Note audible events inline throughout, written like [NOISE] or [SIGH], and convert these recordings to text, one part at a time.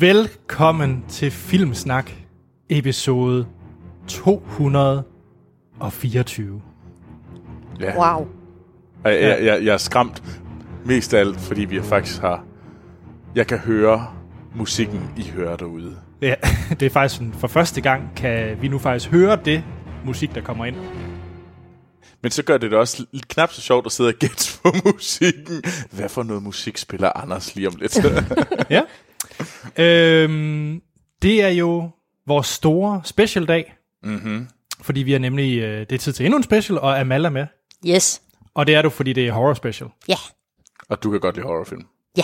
Velkommen til Filmsnak, episode 224. Ja. Wow. Jeg, jeg, jeg, jeg er skræmt mest af alt, fordi vi faktisk har... Jeg kan høre musikken, I hører derude. Ja, [LAUGHS] det er faktisk sådan, for første gang kan vi nu faktisk høre det musik, der kommer ind. Men så gør det det også lidt knap så sjovt at sidde og gætte på [LAUGHS] musikken. Hvad for noget musik spiller Anders lige om lidt? [LAUGHS] Ja. Øhm, det er jo vores store special-dag, mm-hmm. fordi vi er nemlig, øh, det er tid til endnu en special, og Amal er med. Yes. Og det er du, fordi det er horror special. Ja. Og du kan godt lide horrorfilm. Ja.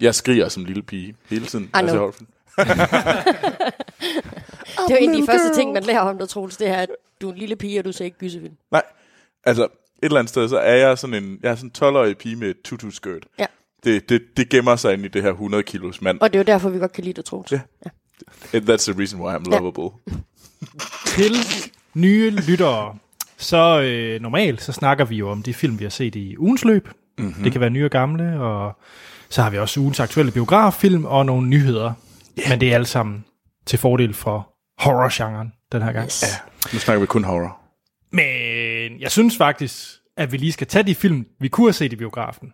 Jeg skriger som lille pige hele tiden. når jeg ser horrorfilm. [LAUGHS] Det er jo en af de første ting, man lærer om dig, Troels, det er, at du er en lille pige, og du ser ikke gyserfilm. Nej, altså et eller andet sted, så er jeg sådan en, jeg er sådan en 12-årig pige med et tutu-skirt. Ja. Det, det, det gemmer sig ind i det her 100 kilos mand. Og det er jo derfor, vi godt kan lide dig, Troels. Ja. And that's the reason why I'm Ja. lovable. [LAUGHS] Til nye lyttere, så øh, normalt, så snakker vi jo om de film, vi har set i ugens løb. Mm-hmm. Det kan være nye og gamle, og så har vi også ugens aktuelle biograffilm og nogle nyheder. Yeah. Men det er alt sammen til fordel for horror-genren den her gang. Yes. Ja, nu snakker vi kun horror. Men jeg synes faktisk, at vi lige skal tage de film, vi kunne have set i biografen.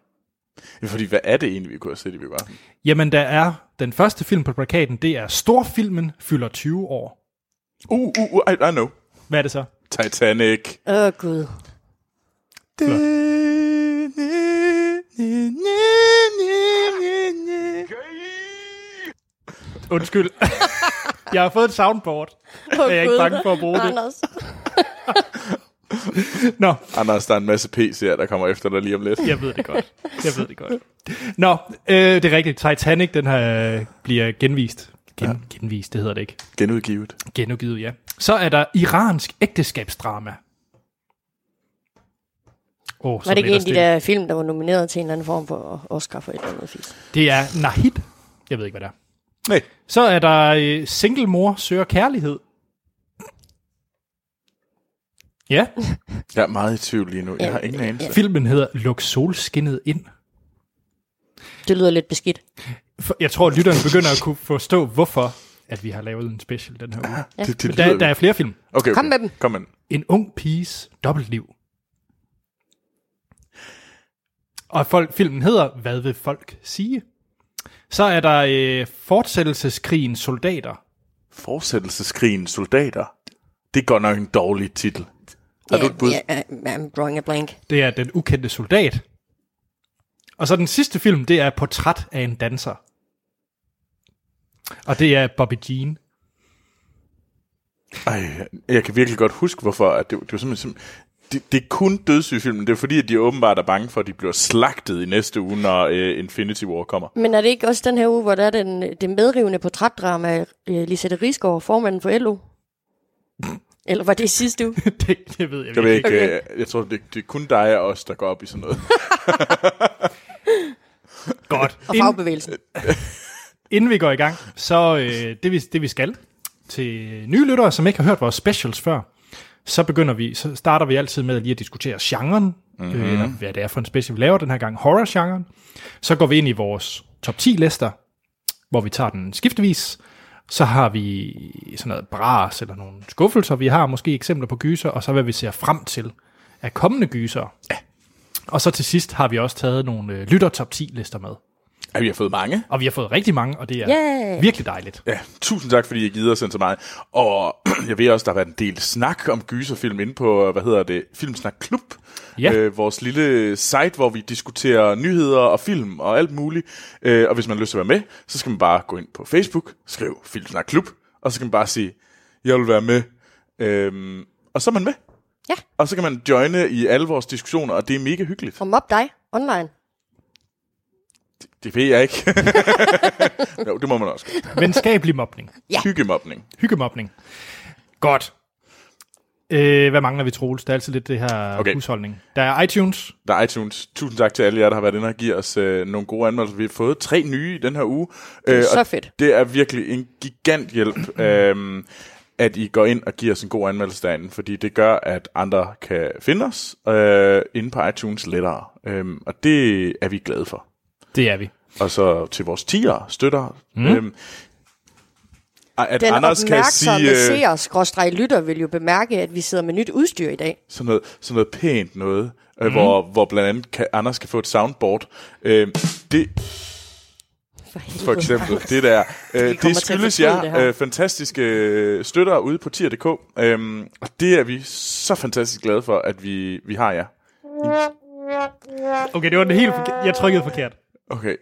[LAUGHS] Fordi hvad er det egentlig, vi kunne have set i biografen? Jamen, der er den første film på plakaten, det er Storfilmen fylder 20 år. Uh, uh, uh I, I know. Hvad er det så? Titanic. Åh, oh, Gud. Undskyld. [LAUGHS] jeg har fået et soundboard. Oh, Jeg er ikke bange for at bruge det. Anders. [LAUGHS] Nå, Anders, der er en masse PC'er, der kommer efter dig lige om lidt. jeg ved det godt. Jeg ved det godt. Nå, øh, det er rigtigt. Titanic, den her øh, bliver genvist. Gen, ja. Genvist, det hedder det ikke. Genudgivet. Genudgivet, ja. Så er der iransk ægteskabsdrama. Oh, Var det ikke en af de der film, der var nomineret til en eller anden form for Oscar for et eller andet fisk? Det er Nahid. Jeg ved ikke, hvad det er. Nej. Så er der øh, Single Mor søger kærlighed. Ja, Jeg er meget i tvivl lige nu. Jeg har ingen anelse. filmen hedder Luk solskinnet ind. Det lyder lidt beskidt. For- Jeg tror, at lytterne begynder at kunne forstå, hvorfor at vi har lavet en special den her uge. Ja. Det, det der, der er flere film. okay, okay. Kom med dem. Kom med dem. En ung piges dobbeltliv. Og folk, filmen hedder Hvad vil folk sige? Så er der øh, fortsættelseskrigen soldater. Fortsættelseskrigen soldater. Det er godt nok en dårlig titel. Har du et bud? Ja, I'm drawing a blank. Det er Den ukendte soldat. Og så den sidste film, det er Portræt af en danser. Og det er Bobby Jean. Ej, jeg kan virkelig godt huske, hvorfor. At det, det var simpelthen, det, det er kun dødssyge-filmen. Det er fordi, at de åbenbart er bange for, at de bliver slagtet i næste uge, når uh, Infinity War kommer. Men er det ikke også den her uge, hvor der er den, det medrivende portrætdrama af øh, Lisette Rigsgaard, formanden for LO? Eller var det [LAUGHS] sidste uge? det, det ved jeg Jeg, ved ikke, okay. jeg tror, det, det er kun dig og os, der går op i sådan noget. [LAUGHS] godt. Og Inden, fagbevægelsen. [LAUGHS] inden vi går i gang, så øh, det, vi, det vi skal til nye lyttere, som ikke har hørt vores specials før, så begynder vi, så starter vi altid med lige at diskutere genren, mm-hmm. øh, eller hvad det er for en special, vi laver den her gang, horror-genren. Så går vi ind i vores top 10 lister, hvor vi tager den skiftevis. Så har vi sådan noget bras eller nogle skuffelser. Vi har måske eksempler på gyser, og så hvad vi ser frem til af kommende gyser. Ja. Og så til sidst har vi også taget nogle øh, lytter top 10 lister med. Ja, vi har fået mange. Og vi har fået rigtig mange, og det er Yeah. virkelig dejligt. Ja, tusind tak, fordi I gider at sende så meget. Og [CLEARS THROAT] jeg ved også, der har været en del snak om gyserfilm inde på, hvad hedder det, Filmsnak Klub. Ja. Øh, vores lille site, hvor vi diskuterer nyheder og film og alt muligt. Øh, og hvis man har lyst til at være med, så skal man bare gå ind på Facebook, skriv Filmsnak Klub, og så kan man bare sige, jeg vil være med. Øhm, og så er man med. Ja. Og så kan man joine i alle vores diskussioner, og det er mega hyggeligt. Og mob dig online. Det ved jeg ikke. [LAUGHS] jo, det må man også. Venskabelig mobning. Ja. Hyggemobning. Hyggemobning. Godt. Øh, hvad mangler vi, Troels? Der er altid lidt det her Okay. okay. husholdning. Der er iTunes. Der er iTunes. Tusind tak til alle jer, der har været inde og givet os øh, nogle gode anmeldelser. Vi har fået tre nye i den her uge. Det er Øh, så og fedt. Det er virkelig en gigant hjælp, [CLEARS THROAT] øh, at I går ind og giver os en god anmeldelse derinde, fordi det gør, at andre kan finde os øh, inde på iTunes lettere. Øh, og det er vi glade for. Det er vi. og så til vores tiger støtter. Mm. Øhm, at Den Anders kan sige øh, seer, skråstreg lytter, vil jo bemærke, at vi sidder med nyt udstyr i dag. sådan, noget, sådan noget pænt noget, mm. hvor, hvor blandt andet kan, Anders kan få et soundboard. Øhm, det, For, for eksempel. Anders. Det der. Øh, det at skyldes jer det øh, fantastiske øh, støtter ude på tier.dk. Øhm, og det er vi så fantastisk glade for, at vi, vi har jer. Okay, det var den helt forkert. Jeg trykkede forkert. Okay.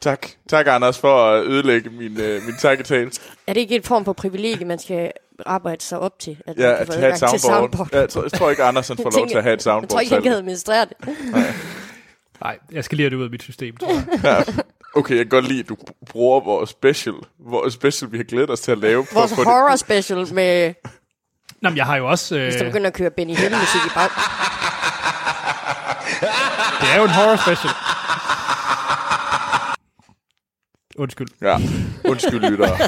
Tak. Tak, Anders, for at ødelægge min, øh, min takketale. Er det ikke en form for privilegie, man skal arbejde sig op til? At Ja, man kan at have et adgang til soundboard. Ja, jeg, tror, jeg tror ikke, Anders han får lov [LAUGHS] til at have et Jeg soundboard tror ikke, han kan administrere det. [LAUGHS] Nej, jeg skal lige have det ud af mit system, tror jeg. Okay, jeg kan godt lide, at du bruger vores special, vores special, vi har glædet os til at lave. for Vores at få det- horror special med, Nå, men jeg har jo også... Øh, hvis der begynder at køre Benny Hill musik i bag. det er jo en horror special. Undskyld. Ja, undskyld, lyttere.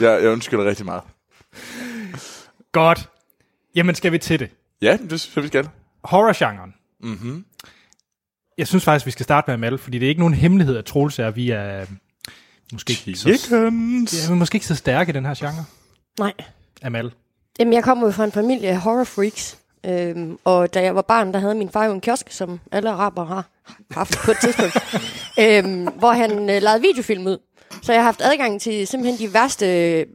Jeg, jeg undskylder rigtig meget. Godt. Jamen, skal vi til det? Ja, det synes jeg, vi skal. Horror-genren. Mm-hmm. Jeg synes faktisk, vi skal starte med Amal, fordi det er ikke nogen hemmelighed, at Troels er, vi er måske ikke, så, ja, vi er måske ikke så stærke i den her genre. Nej. Amal. Jamen, jeg kommer jo fra en familie af horror freaks. Øhm, og da jeg var barn, der havde min far jo en kiosk, som alle araber har haft på et tidspunkt, [LAUGHS] øhm, hvor han øh, lavede videofilm ud. Så jeg har haft adgang til simpelthen de værste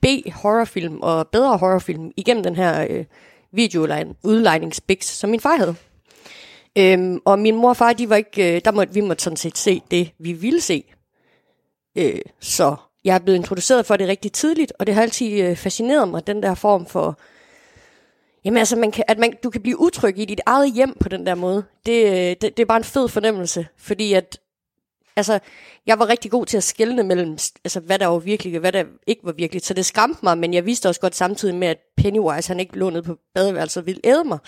B-horrorfilm og bedre horrorfilm igennem den her øh, videoudlejningsbiks, som min far havde. Øhm, og min mor og far, de var ikke, øh, der måtte, vi måtte sådan set se det, vi ville se. Øh, så jeg er blevet introduceret for det rigtig tidligt, og det har altid øh, fascineret mig, den der form for... Jamen altså, man kan, at man, du kan blive utryg i dit eget hjem på den der måde. Det, øh, det, det er bare en fed fornemmelse, fordi at... Altså, jeg var rigtig god til at skelne mellem, altså, hvad der var virkelig og hvad der ikke var virkelig. Så det skræmte mig, men jeg vidste også godt samtidig med, at Pennywise, han ikke lå ned på badeværelset og ville æde mig.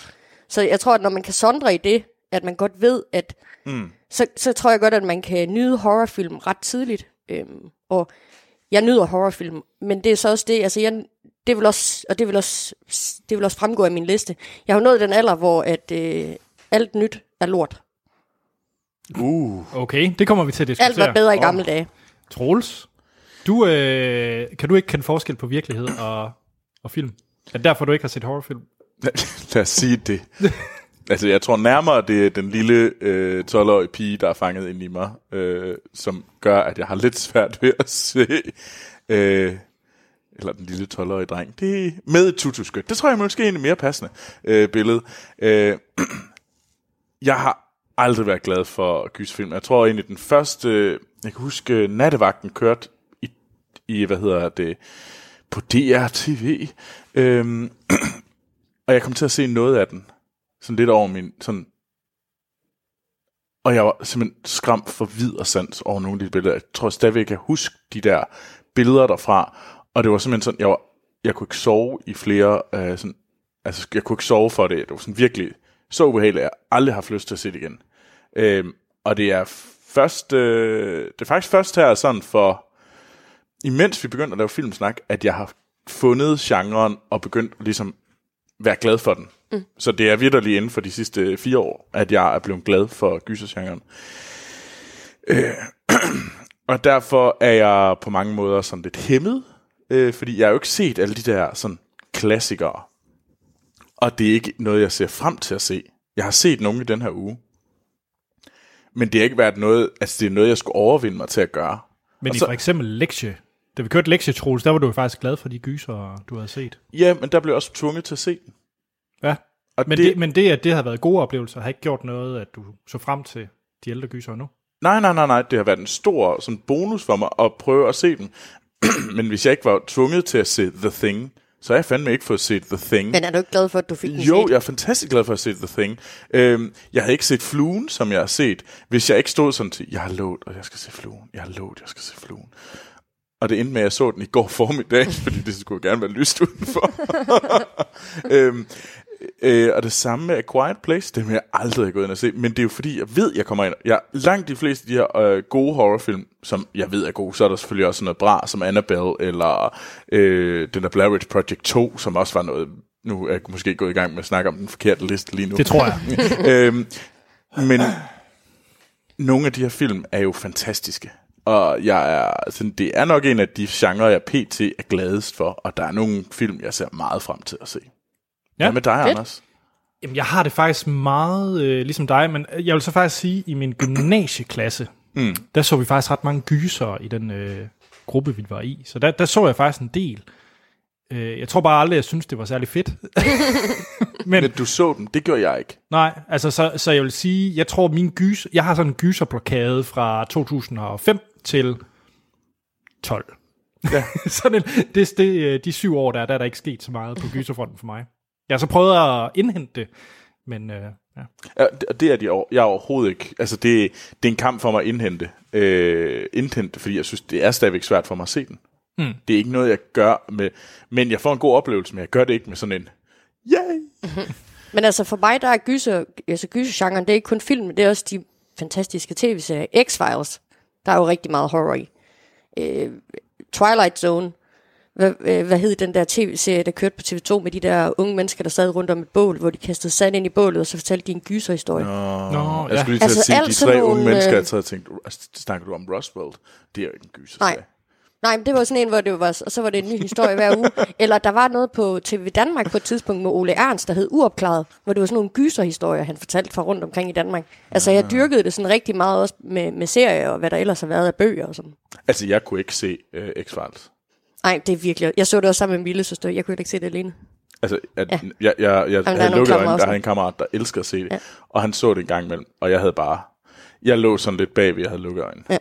Så jeg tror, at når man kan sondre i det, at man godt ved, at... Mm. Så, så tror jeg godt, at man kan nyde horrorfilm ret tidligt. Øhm, og jeg nyder horrorfilm, men det er så også det, altså jeg, det vil også, og det vil også, det vil også fremgå af min liste. Jeg har jo nået den alder, hvor at, øh, alt nyt er lort. Uh. Okay, det kommer vi til at diskutere. Alt var bedre i gamle dage. Troels, du, øh, kan du ikke kende forskel på virkelighed og, og film? Er det derfor, du ikke har set horrorfilm? Lad os sige det. [LAUGHS] altså, jeg tror nærmere, det er den lille øh, 12-årige pige, der er fanget ind i mig, øh, som gør, at jeg har lidt svært ved at se... Øh, eller den lille 12-årige dreng. Det er med et tutuskørt. Det tror jeg måske er en mere passende øh, billede. Øh, [CLEARS THROAT] jeg har aldrig været glad for gyserfilm. Jeg tror egentlig den første... Jeg kan huske, øh, Nattevagten kørte i, i hvad hedder det, på DRTV. Øhm, [CLEARS THROAT] og jeg kom til at se noget af den. Sådan lidt over min... Sådan, og jeg var simpelthen skræmt for vid og sans over nogle af de billeder. Jeg tror stadigvæk, jeg kan huske de der billeder derfra. Og det var simpelthen sådan, jeg, var, jeg kunne ikke sove i flere... Øh, sådan, altså, jeg kunne ikke sove for det. Det var sådan virkelig så ubehageligt, at jeg aldrig har haft lyst til at se det igen. Øhm, og det er først... Øh, det er faktisk først her sådan for... Imens vi begyndte at lave filmsnak, at jeg har fundet genren og begyndt at ligesom være glad for den. Mm. Så det er vidderligt inden for de sidste fire år, at jeg er blevet glad for gysergenren. Øh, [CLEARS THROAT] og derfor er jeg på mange måder sådan lidt hæmmet, øh, fordi jeg har jo ikke set alle de der sådan klassikere. Og det er ikke noget, jeg ser frem til at se. Jeg har set nogle i den her uge. Men det har ikke været noget, altså det er noget, jeg skulle overvinde mig til at gøre. Men Og i så- for eksempel lektie. Da vi kørte lektie, Troels, der var du jo faktisk glad for de gyser, du havde set. Ja, men der blev jeg også tvunget til at se den. Ja. Og Men det, det, men det, at det har været gode oplevelser, har ikke gjort noget, at du så frem til de ældre gyser nu? Nej, nej, nej, nej. Det har været en stor sådan bonus for mig at prøve at se den. [CLEARS THROAT] Men hvis jeg ikke var tvunget til at se The Thing, så har jeg fandme ikke fået set The Thing. Men er du ikke glad for, at du fik den Jo, set? jeg er fantastisk glad for at se The Thing. Øhm, jeg havde ikke set Fluen, som jeg har set, hvis jeg ikke stod sådan til, jeg har lovet, og jeg skal se Fluen. Jeg har lovet, jeg skal se Fluen. Og det endte med, at jeg så den i går formiddag, [LAUGHS] fordi det skulle gerne være lyst udenfor. [LAUGHS] øhm, øh, og det samme med A Quiet Place, det vil jeg aldrig gå ind og se. Men det er jo fordi, jeg ved, jeg kommer ind. Jeg, langt de fleste af de her øh, gode horrorfilm, som jeg ved er gode, så er der selvfølgelig også noget bra, som Annabelle, eller øh, den der Blair Witch Project 2, som også var noget... Nu er jeg måske gået i gang med at snakke om den forkerte liste lige nu. Det tror jeg. [LAUGHS] øhm, men nogle af de her film er jo fantastiske. Og jeg er, sådan, det er nok en af de genrer, jeg pt. er gladest for, og der er nogle film, jeg ser meget frem til at se. Ja, Hvad med dig, fedt. Anders? Jamen, jeg har det faktisk meget øh, ligesom dig, men jeg vil så faktisk sige, i min gymnasieklasse, mm. der så vi faktisk ret mange gyser i den øh, gruppe, vi var i. Så der, der så jeg faktisk en del. Øh, jeg tror bare aldrig, jeg synes, det var særlig fedt. [LAUGHS] men Men du så dem, det gjorde jeg ikke. nej, altså så, så jeg vil sige, jeg tror min gys, jeg har sådan en gyserblokade fra 2005 til 12. Ja. [LAUGHS] sådan en, det, det, øh, de syv år der, der er der ikke sket så meget på gyserfronten for mig. Jeg har så prøvet at indhente det, men øh, ja. Ja, det- er de jeg er overhovedet ikke. Altså, det, det er en kamp for mig at indhente. Øh, indhente, fordi jeg synes, det er stadigvæk svært for mig at se den. Mm. Det er ikke noget, jeg gør med... Men jeg får en god oplevelse, men jeg gør det ikke med sådan en... Yay! [LAUGHS] Men altså for mig, der er gyser, altså gysergenren, det er ikke kun film, det er også de fantastiske tv-serier. X-Files, der er jo rigtig meget horror i. Øh, Twilight Zone, hvad, øh, hvad hed den der tv-serie, der kørte på TV2 med de der unge mennesker, der sad rundt om et bål, hvor de kastede sand ind i bålet, og så fortalte de en gyserhistorie. Nå, Nå, jeg skulle lige til Altså, at sige, de tre unge mennesker, øh, jeg tænkte, altså, snakker du om Roswell? Det er jo ikke en gyser. Nej. Nej, men det var sådan en, hvor det var, og så var det en ny historie hver uge. [LAUGHS] Eller der var noget på TV Danmark på et tidspunkt med Ole Ernst, der hed Uopklaret, hvor det var sådan nogle gyserhistorier, han fortalte fra rundt omkring i Danmark. Altså, jeg dyrkede det sådan rigtig meget også med, med serier, og hvad der ellers har været af bøger og sådan. Altså, jeg kunne ikke se uh, X-Files. Nej, det er virkelig... Jeg så det også sammen med min lille søster. Jeg kunne heller ikke se det alene. Altså, at, Ja. jeg, jeg, jeg er havde lukket øjnene, der har en kammerat, der elsker at se det, Ja. og han så det en gang imellem, og jeg havde bare, jeg lå sådan lidt bagved, jeg havde lukket øjnene. Ja.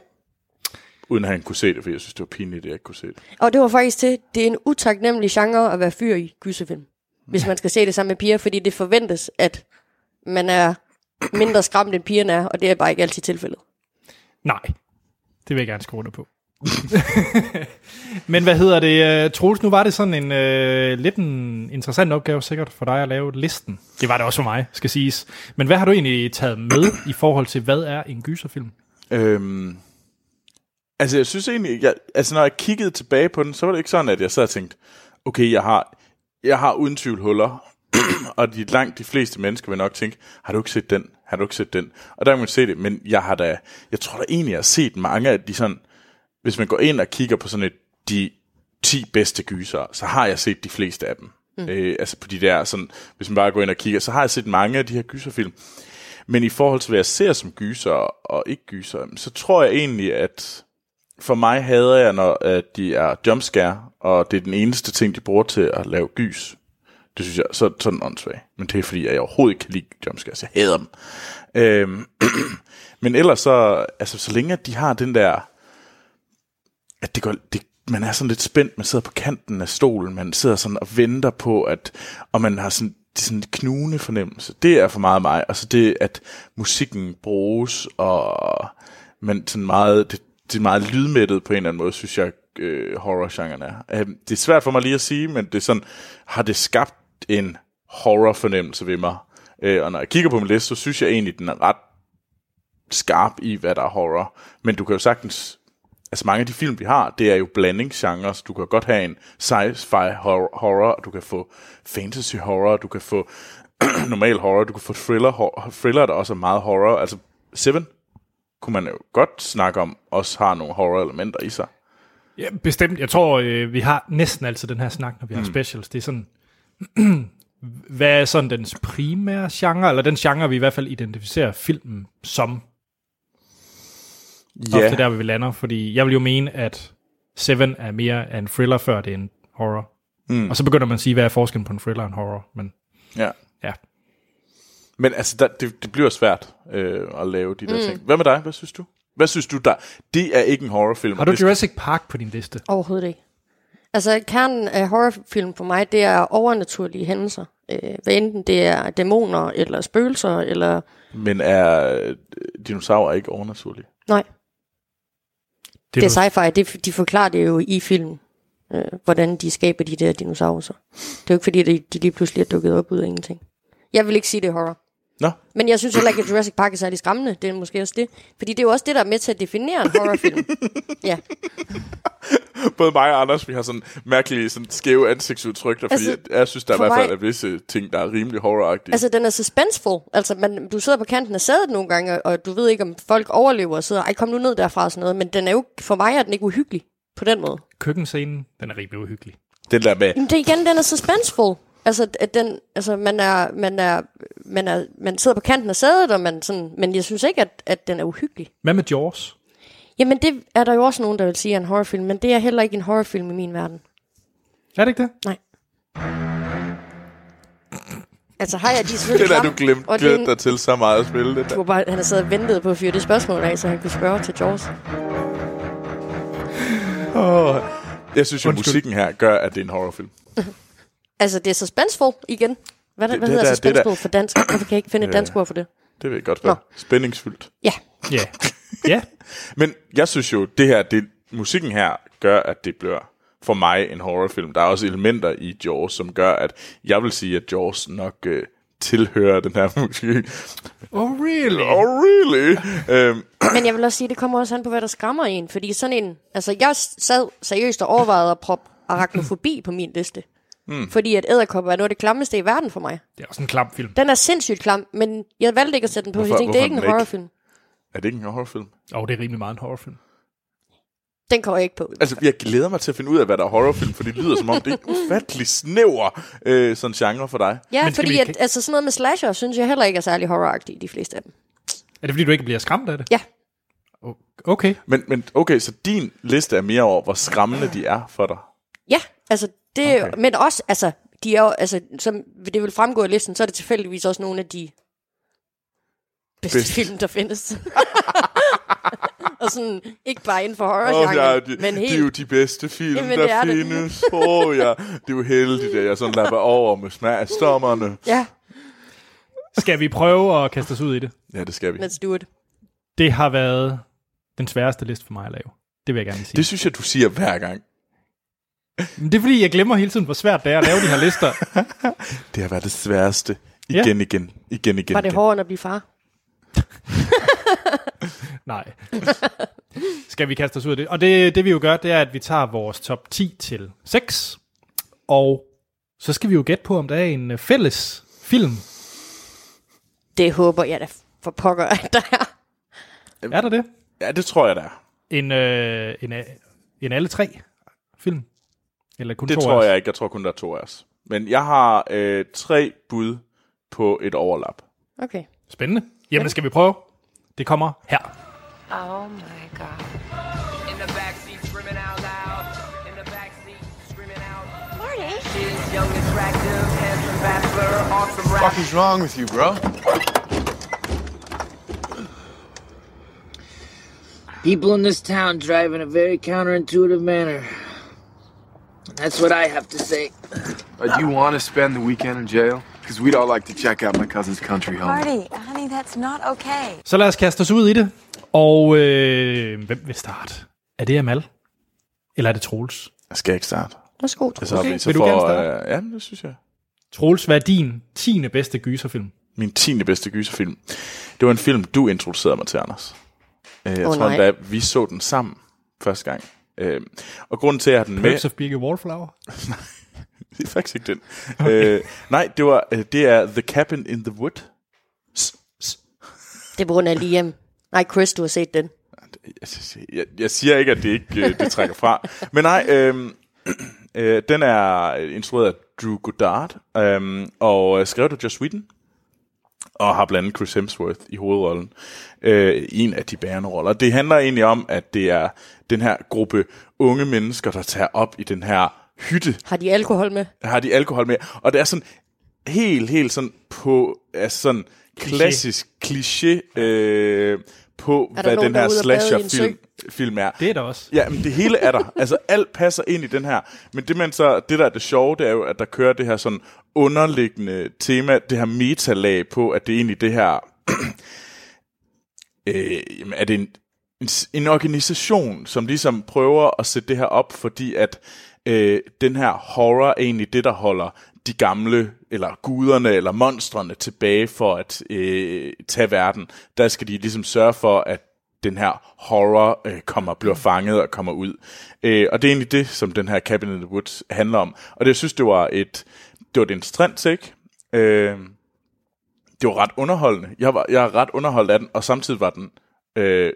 Uden at han kunne se det, for jeg synes, det var pinligt, at jeg ikke kunne se det. Og det var faktisk til, det er en utaknemmelig genre at være fyr i gyserfilm. Hvis man skal se det sammen med piger, fordi det forventes, at man er mindre skræmt, end pigerne er, og det er bare ikke altid tilfældet. Nej, det vil jeg gerne under på. [LAUGHS] Men hvad hedder det, øh, Troels, nu var det sådan en uh, lidt en interessant opgave sikkert for dig at lave listen. Det var det også for mig, skal siges. Men hvad har du egentlig taget med i forhold til, hvad er en gyserfilm? Øhm, altså, jeg synes egentlig, jeg, altså når jeg kiggede tilbage på den, så var det ikke sådan, at jeg sad og tænkte, okay, jeg har, jeg har uden tvivl huller, [CLEARS THROAT] og de langt de fleste mennesker vil nok tænke, har du ikke set den? Har du ikke set den? Og der kan man se det, men jeg har da, jeg tror da egentlig, jeg har set mange af de sådan, hvis man går ind og kigger på sådan et, de 10 bedste gyser, så har jeg set de fleste af dem. Mm. Øh, altså på de der, sådan, hvis man bare går ind og kigger, så har jeg set mange af de her gyserfilm. Men i forhold til, hvad jeg ser som gyser og ikke gyser, så tror jeg egentlig, at for mig hader jeg, når at de er jumpscare, og det er den eneste ting, de bruger til at lave gys. Det synes jeg så sådan åndssvagt. Men det er fordi, jeg overhovedet ikke kan lide jumpscares. Jeg hader dem. Øhm, [CLEARS THROAT] men ellers så, altså så længe de har den der, at det går, det, man er sådan lidt spændt, man sidder på kanten af stolen, man sidder sådan og venter på, at, og man har sådan, det sådan en knugende fornemmelse. Det er for meget mig. Og så det, at musikken bruges, og man sådan meget, det, det er meget lydmættet på en eller anden måde, synes jeg, øh, horror-genren er. Øh, det er svært for mig lige at sige, men det er sådan, har det skabt en horror-fornemmelse ved mig. Øh, og når jeg kigger på min liste, så synes jeg egentlig, den er ret skarp i, hvad der er horror. Men du kan jo sagtens... Altså mange af de film, vi har, det er jo blandingsgenres. Du kan godt have en sci-fi horror, du kan få fantasy horror, du kan få [CLEARS THROAT] normal horror, du kan få thriller, horror, thriller, der også er meget horror. Altså Seven kunne man jo godt snakke om, også har nogle horror-elementer i sig. Ja, bestemt. Jeg tror, øh, vi har næsten altid den her snak, når vi har mm. specials. Det er sådan, [CLEARS THROAT] hvad er sådan dens primære genre, eller den genre, vi i hvert fald identificerer filmen som. Ja. Ofte der, hvor vi lander, fordi jeg vil jo mene, at Seven er mere en thriller, før det er en horror. Mm. Og så begynder man at sige, hvad er forskellen på en thriller og en horror, men ja. ja. Men altså, der, det, det bliver svært øh, at lave de der mm. ting. Hvad med dig? Hvad synes du? Hvad synes du, der... Det er ikke en horrorfilm. Har du det, Jurassic Park på din liste? Overhovedet ikke. Altså, kernen af horrorfilm for mig, det er overnaturlige hændelser. Øh, hvad enten det er dæmoner, eller spøgelser, eller... Men er øh, dinosaurer ikke overnaturlige? Nej, Det, det er sci-fi. Det, de forklarer det jo i film, øh, hvordan de skaber de der dinosaurer. Det er jo ikke fordi, de, de lige pludselig er dukket op ud af ingenting. Jeg vil ikke sige, det er horror. Nå, Men jeg synes heller ikke, at Jurassic Park er særlig skræmmende. Det er måske også det. Fordi det er jo også det, der er med til at definere en horrorfilm. [LAUGHS] ja. både mig og Anders, vi har sådan mærkelige, sådan skæve ansigtsudtryk, der, fordi Altså, altså, jeg synes, der i for hvert fald mig- er visse ting, der er rimelig horroragtige. Altså, Altså, den er suspenseful. Altså, man, du sidder på kanten af sædet nogle gange, og, og du ved ikke, om folk overlever og sidder, ej, kom nu ned derfra og sådan noget. Men den er jo, for mig er den ikke uhyggelig på den måde. Køkkenscenen, den er rimelig uhyggelig. den der med, Men det er igen, den er suspenseful. Altså, at den, altså man, er, man, er, man, er, man sidder på kanten af sædet, og man sådan, men jeg synes ikke, at, at den er uhyggelig. Hvad med Jaws? Jamen, det er der jo også nogen, der vil sige er en horrorfilm, men det er heller ikke en horrorfilm i min verden. Er det ikke det? Nej. Altså, har jeg de [LAUGHS] selvfølgelig den er du glemt, og det dig til så meget at spille det Du der. var bare, han har siddet og ventet på at fyre det spørgsmål af, så han kunne spørge til Jaws. Oh. Jeg synes jo, musikken her gør, at det er en horrorfilm. [LAUGHS] Altså, det er suspenseful igen. Hvad, det, Det- hvad det hedder der- det suspenseful der- for dansk? Hvorfor kan jeg ikke finde et dansk ord for det? Det vil jeg godt være. Spændingsfyldt. Ja, Ja. Ja. [LAUGHS] Men jeg synes jo, det her, det, musikken her gør, at det bliver for mig en horrorfilm. Der er også elementer i Jaws, som gør, at jeg vil sige, at Jaws nok øh, tilhører den her [LAUGHS] musik. Oh, really? Oh, really? øhm, men jeg vil også sige, det kommer også an på, hvad der skræmmer en. Fordi sådan en... Altså, jeg sad seriøst og overvejede at proppe arachnofobi på min liste. Mm. Fordi at æderkopper er noget af det klammeste i verden for mig. Det er også en klam film. Den er sindssygt klam, men jeg valgte ikke at sætte den på. Hvorfor- jeg tænkte, det er ikke en ikke? horrorfilm. er det ikke en horrorfilm? Og oh, det er rimelig meget en horrorfilm. Den kommer jeg ikke på. Altså, jeg glæder mig til at finde ud af, hvad der er horrorfilm, for det lyder som om, det er en ufattelig snæver øh, sådan genre for dig. Ja, Men fordi vi- at, altså sådan noget med slasher, synes jeg heller ikke er særlig horroragtigt, de fleste af dem. Er det fordi, du ikke bliver skræmt af det? Ja, Okay. Men, men okay, så din liste er mere over, hvor skræmmende de er for dig. ja, altså det, Okay. men også, altså, de er jo, altså, som det vil fremgå af listen, så er det tilfældigvis også nogle af de bedste Bedst. film, der findes. [LAUGHS] og sådan, ikke bare inden for horror ja, oh, de, men helt... er jo de bedste film, Jamen, det der er det. findes. Åh oh, ja, det er jo heldigt, at jeg sådan lapper over med smagsdommerne. Ja, Skal vi prøve at kaste os ud i det? Ja, det skal vi. let's do it. Det har været den sværeste liste for mig at lave. Det vil jeg gerne sige. Det synes jeg, du siger hver gang. Men det er fordi, jeg glemmer hele tiden, hvor svært det er at lave de her lister. [LAUGHS] Det har været det sværeste. Ja. Igen, igen, igen, igen. Var det igen. hårdere at blive far? [LAUGHS] Nej. Skal vi kaste os ud af det? Og det, det vi jo gør, det er, at vi tager vores top 10 til 6. Og så skal vi jo gætte på, om der er en øh, fælles film. Det håber jeg da for pokker, at der er. Er der det? Ja, det tror jeg, der er. En, øh, en, en alle tre film? Eller kun Det tror os? jeg ikke. Jeg tror kun, der er to af os. Men jeg har øh, tre bud på et overlap. Okay. Spændende. Jamen, skal vi prøve? Det kommer her. Oh my god. In the backseat, screaming out loud. In the backseat, screaming out. Marty? She's young, attractive, handsome bachelor, awesome fuck rapper. is wrong with you, bro? People in this town drive in a very counterintuitive manner. That's what I have to say. Uh, do you want to spend the weekend in jail? Because we'd all like to check out my cousin's country home. Marty, honey, that's not okay. Så lad os kaste os ud i det. Og øh, hvem vil starte? Er det Amal? Eller er det Troels? Jeg skal ikke starte. Værsgo, Det er så, Okay. okay. så Vil du for, gerne starte? Øh, ja, det synes jeg. Troels, hvad er din tiende bedste gyserfilm? Min tiende bedste gyserfilm. Det var en film, du introducerede mig til, Anders. Øh, Jeg Åh, tror nej. endda, vi så den sammen første gang. Øh, og grunden til, at jeg den med... Perks of Being a Wallflower? [LAUGHS] Det er faktisk ikke den. Okay. Øh, nej, det, var, øh, det er The Cabin in the Wood. S- s- Det er på grund af Liam. Nej, Chris, du har set den. Jeg, jeg, siger ikke, at det ikke øh, det trækker fra. Men nej, øh, øh, den er instrueret af Drew Goddard, øh, og skrevet af Joss Whedon, og har blandt andet Chris Hemsworth i hovedrollen, øh, en af de bærende roller. Det handler egentlig om, at det er den her gruppe unge mennesker, der tager op i den her hytte, Har de alkohol med? har de alkohol med, og det er sådan helt, helt sådan på, altså sådan klassisk kliché øh, på, hvad den her er slasher-film film er. Det er der også. Ja, men det hele er der. Altså, alt passer ind i den her. Men det, man så, det der er det sjove, det er jo, at der kører det her sådan underliggende tema, det her metalag på, at det er egentlig det her... [CLEARS THROAT] øh, er det en, en, en organisation, som ligesom prøver at sætte det her op, fordi at øh, den her horror er egentlig det, der holder de gamle, eller guderne, eller monstrene tilbage for at øh, tage verden. Der skal de ligesom sørge for, at den her horror øh, kommer, bliver fanget og kommer ud. Øh, og det er egentlig det, som den her Cabin in the Woods handler om. Og det, jeg synes, det var et, det var et interessant take. Øh, det var ret underholdende. Jeg var, jeg er ret underholdt af den, og samtidig var den øh,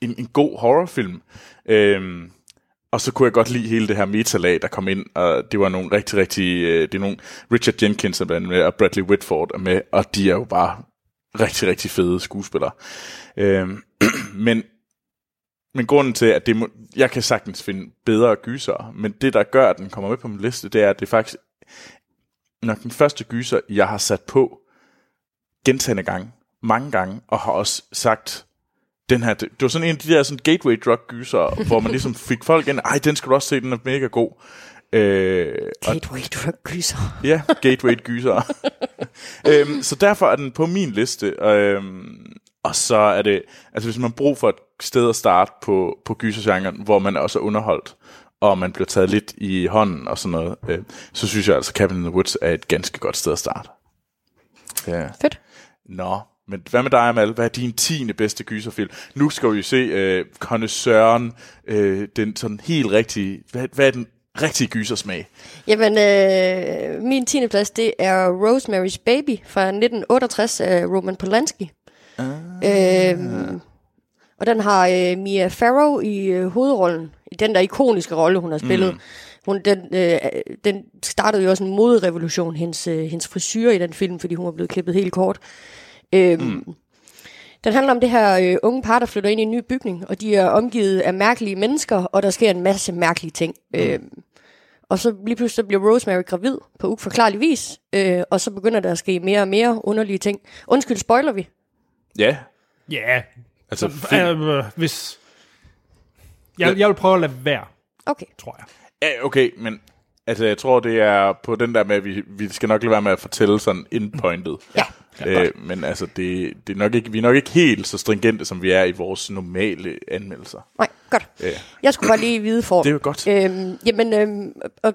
en, en god horrorfilm. Øh, og så kunne jeg godt lide hele det her metalag, der kom ind, og det var nogle rigtig, rigtig, øh, det er nogle, Richard Jenkins er med, og Bradley Whitford er med, og de er jo bare rigtig, rigtig fede skuespillere. Øh, [CLEARS THROAT] men, men grunden til, at det må, jeg kan sagtens finde bedre gyser, men det, der gør, at den kommer med på min liste, det er, at det er faktisk nok den første gyser, jeg har sat på gentagende gange, mange gange, og har også sagt, den her, det, var sådan en af de der sådan gateway drug gyser, [LAUGHS] hvor man ligesom fik folk ind, ej, den skal du også se, den er mega god. Øh, og, Gateway drug gyser. ja, gateway gyser. [LAUGHS] [LAUGHS] øhm, så derfor er den på min liste. Øhm, og så er det, altså hvis man har brug for et sted at starte på, på gysergenren, hvor man også er underholdt, og man bliver taget lidt i hånden og sådan noget, øh, så synes jeg altså, Cabin in the Woods er et ganske godt sted at starte. Ja. Fedt. Nå, men hvad med dig, Amal? Hvad er din tiende bedste gyserfilm? Nu skal vi se øh, Conne Søren, øh, den sådan helt rigtige, hvad, hvad er den rigtige gysersmag? Jamen, øh, min 10. plads, det er Rosemary's Baby fra 1968 af Roman Polanski. Ah. Øhm, og den har øh, Mia Farrow i øh, hovedrollen, i den der ikoniske rolle, hun har spillet. Mm. Hun, den, øh, den startede jo også en moderevolution, hendes, øh, hendes frisyr i den film, fordi hun var blevet klippet helt kort. Øhm, mm. Den handler om det her øh, unge par, der flytter ind i en ny bygning, og de er omgivet af mærkelige mennesker, og der sker en masse mærkelige ting. Mm. Øhm, og så lige pludselig bliver Rosemary gravid på uforklarlig vis, øh, og så begynder der at ske mere og mere underlige ting. Undskyld, spoiler vi? Ja, Ja, altså så, film, øh, hvis... Jeg, jeg vil prøve at lade være, Okay. tror jeg. ja, okay, men altså, jeg tror, det er på den der med, at vi, vi skal nok lade være med at fortælle sådan indpointet. Ja. Øh, men altså, det, det er nok ikke, vi er nok ikke helt så stringente, som vi er i vores normale anmeldelser. Nej, godt. Ja. Jeg skulle bare lige vide for. Det er jo godt. Øhm, jamen, øhm, og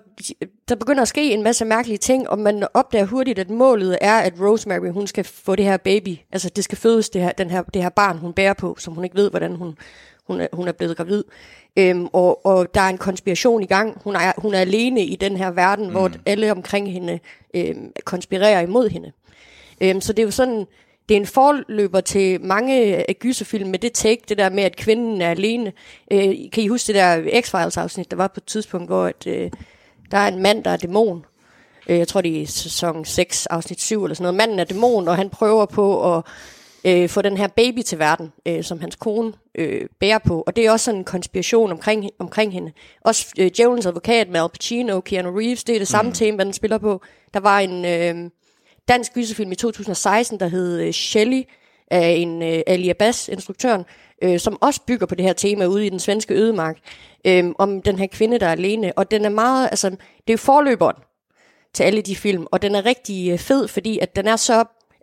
der begynder at ske en masse mærkelige ting, og man opdager hurtigt, at målet er, at Rosemary, hun skal få det her baby. Altså, det skal fødes, det her, den her, det her barn, hun bærer på, som hun ikke ved, hvordan hun, hun, er, hun er blevet gravid. Øhm, og, og der er en konspiration i gang. Hun er, hun er alene i den her verden, mm. hvor alle omkring hende øhm, konspirerer imod hende. Øhm, så det er jo sådan, det er en forløber til mange af gyserfilm med det take, det der med, at kvinden er alene. Øh, kan I huske det der X-Files afsnit, der var på et tidspunkt, hvor at, øh, der er en mand, der er dæmon. Øh, jeg tror, det er sæson 6, afsnit 7 eller sådan noget. Manden er dæmon, og han prøver på at øh, få den her baby til verden, øh, som hans kone øh, bærer på. Og det er også sådan en konspiration omkring, omkring hende. Også øh, Djævelens advokat med Al Pacino, Keanu Reeves, det er det samme mm. tema, den spiller på. Der var en øh, dansk gyserfilm i 2016, der hed øh, Shelley, af en øh, Ali Abbas, instruktøren, øh, som også bygger på det her tema ude i den svenske ødemark, øh, om den her kvinde, der er alene. Og den er meget, altså, det er jo forløberen til alle de film, og den er rigtig øh, fed, fordi at den er så,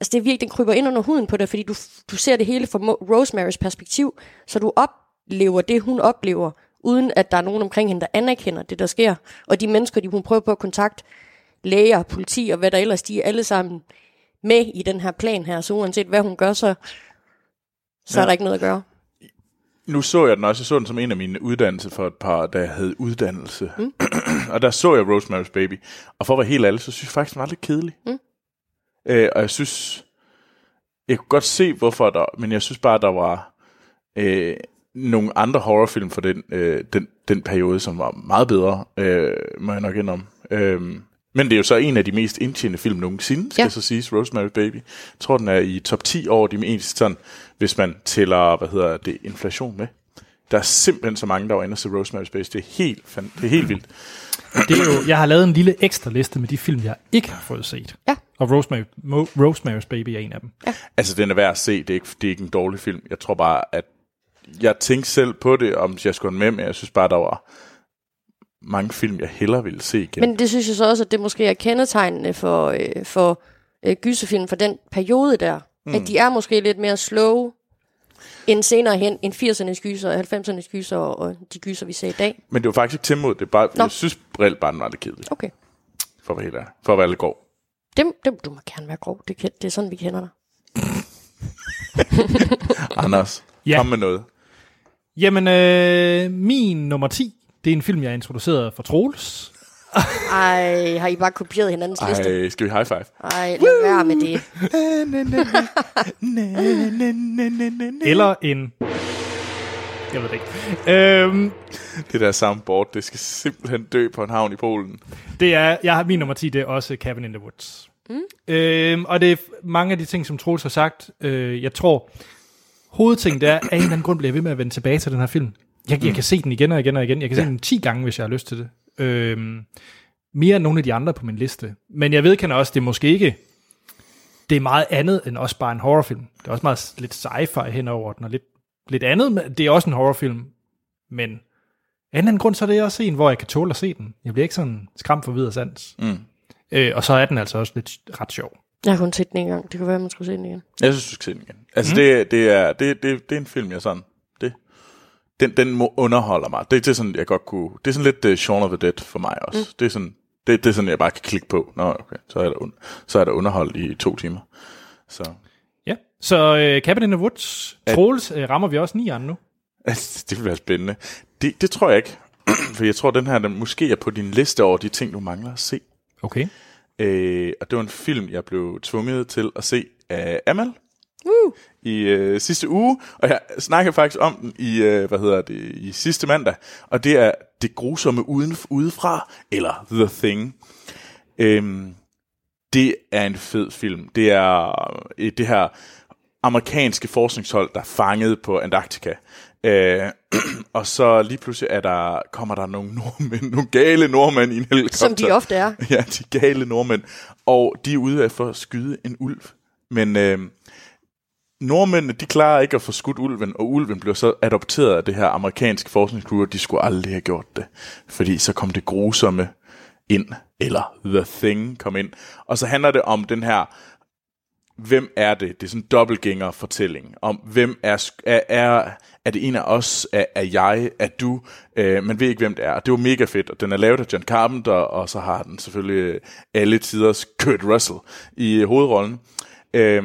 altså det er virkelig, den kryber ind under huden på dig, fordi du, du ser det hele fra Rosemarys perspektiv, så du oplever det, hun oplever, uden at der er nogen omkring hende, der anerkender det, der sker. Og de mennesker, de hun prøver på at kontakte, læger, politi og hvad der ellers, de er alle sammen med i den her plan her, så uanset hvad hun gør, så, så ja. er der ikke noget at gøre. Nu så jeg den også, jeg så den som en af mine uddannelser for et par, der hed uddannelse. Mm. [CLEARS THROAT] og der så jeg Rosemary's Baby. Og for at være helt ærlig, så synes jeg faktisk, den var lidt kedelig. Mm. Øh, og jeg synes, jeg kunne godt se, hvorfor der, men jeg synes bare, der var øh, nogle andre horrorfilm for den, øh, den, den periode, som var meget bedre, øh, må jeg nok indrømme. Øh, men det er jo så en af de mest indtjenende film nogensinde, skal Ja. ja. så siges, Rosemary's Baby. Jeg tror, den er i top 10 over de mest sådan, hvis man tæller, hvad hedder det, inflation med. Der er simpelthen så mange, der var inde og se Rosemary's Baby. Det er helt, det er helt vildt. Det er jo, jeg har lavet en lille ekstra liste med de film, jeg ikke har fået set. Ja. Og Rosemary, Mo, Rosemary's Baby er en af dem. Altså, den er værd at se. Det er, ikke, det er ikke en dårlig film. Jeg tror bare, at jeg tænkte selv på det, om jeg skulle have den med, men jeg synes bare, der var mange film, jeg hellere ville se igen. Men det synes jeg så også, at det måske er kendetegnende for, øh, for øh, gyserfilm for den periode der. Mm. At de er måske lidt mere slow end senere hen, end 80'ernes gyser, og 90'ernes gyser og de gyser, vi ser i dag. Men det var faktisk ikke tilmod. Det er bare, Nå. jeg synes reelt bare, den var lidt kedelig. Okay. for at være helt ærlig. For at være lidt grov. Det, det, du må gerne være grov. Det, det er sådan, vi kender dig. [LAUGHS] Anders, Ja. kom med noget. Jamen, øh, min nummer 10, det er en film, jeg introducerede for Troels. Ej, har I bare kopieret hinandens liste? Ej, skal vi high five? Ej, lad være med det. [LAUGHS] Eller en... Jeg ved det ikke. Øhm, Det der soundboard, det skal simpelthen dø på en havn i Polen. det er, jeg har min nummer 10, det er også Cabin in the Woods. Mm. Øhm, og det er mange af de ting, som Troels har sagt. Øh, jeg tror, hovedtingen det er, af en eller anden grund bliver jeg ved med at vende tilbage til den her film. Jeg, jeg kan se den igen og igen og igen. Jeg kan se den 10 gange, hvis jeg har lyst til det. Øhm, mere end nogle af de andre på min liste. Men jeg vedkender også, det er måske ikke... Det er meget andet end også bare en horrorfilm. Det er også meget lidt sci-fi henover den, og lidt, lidt andet. men Det er også en horrorfilm. Men af en eller anden grund, så er det også en, hvor jeg kan tåle at se den. Jeg bliver ikke sådan skræmt for videre sans. Mm. Øh, og så er den altså også lidt ret sjov. Jeg har kun set den en gang. Det kunne være, at man skulle se den igen. Jeg synes, du skal se den igen. Altså, mm. det, det, er, det, det, det er en film, jeg sådan... Den, den må underholder mig. Det, det er sådan, jeg godt kunne... Det er sådan lidt uh, Shaun of the Dead for mig også. Mm. Det er sådan... Det, det er sådan, jeg bare kan klikke på. Nå, okay. Så er der, un, så er der underhold i to timer. Så Ja. Så øh, Cabin in the Woods. Troels øh, rammer vi også nieren nu. altså, [LAUGHS] det vil være spændende. Det, det tror jeg ikke. [CLEARS THROAT] For jeg tror, den her den måske er på din liste over de ting, du mangler at se. Okay. Øh, og det var en film, jeg blev tvunget til at se af Amal. Uh. I øh, sidste uge, og jeg snakkede faktisk om den i, øh, hvad hedder det, i sidste mandag, og det er Det grusomme uden, udefra, eller The Thing. Øhm, det er en fed film. Det er øh, det her amerikanske forskningshold, der er fanget på Antarktika. Øh, [CLEARS THROAT] og så lige pludselig er der, kommer der nogle nordmænd, nogle gale nordmænd i en helikopter. Som de ofte er. [LAUGHS] Ja, de gale nordmænd. Og de er ude for at skyde en ulv. Men øh, nordmændene, de klarer ikke at få skudt ulven, og ulven blev så adopteret af det her amerikanske forskningscrew, og de skulle aldrig have gjort det. Fordi så kom det grusomme ind, eller The Thing kom ind. Og så handler det om den her hvem er det? Det er sådan en dobbeltgænger fortælling om, hvem er, er, er, er det en af os? Er, er jeg? Er du? Øh, man ved ikke, hvem det er. Og det var mega fedt, og den er lavet af John Carpenter, og så har den selvfølgelig øh, alle tiders Kurt Russell i øh, hovedrollen. Øh,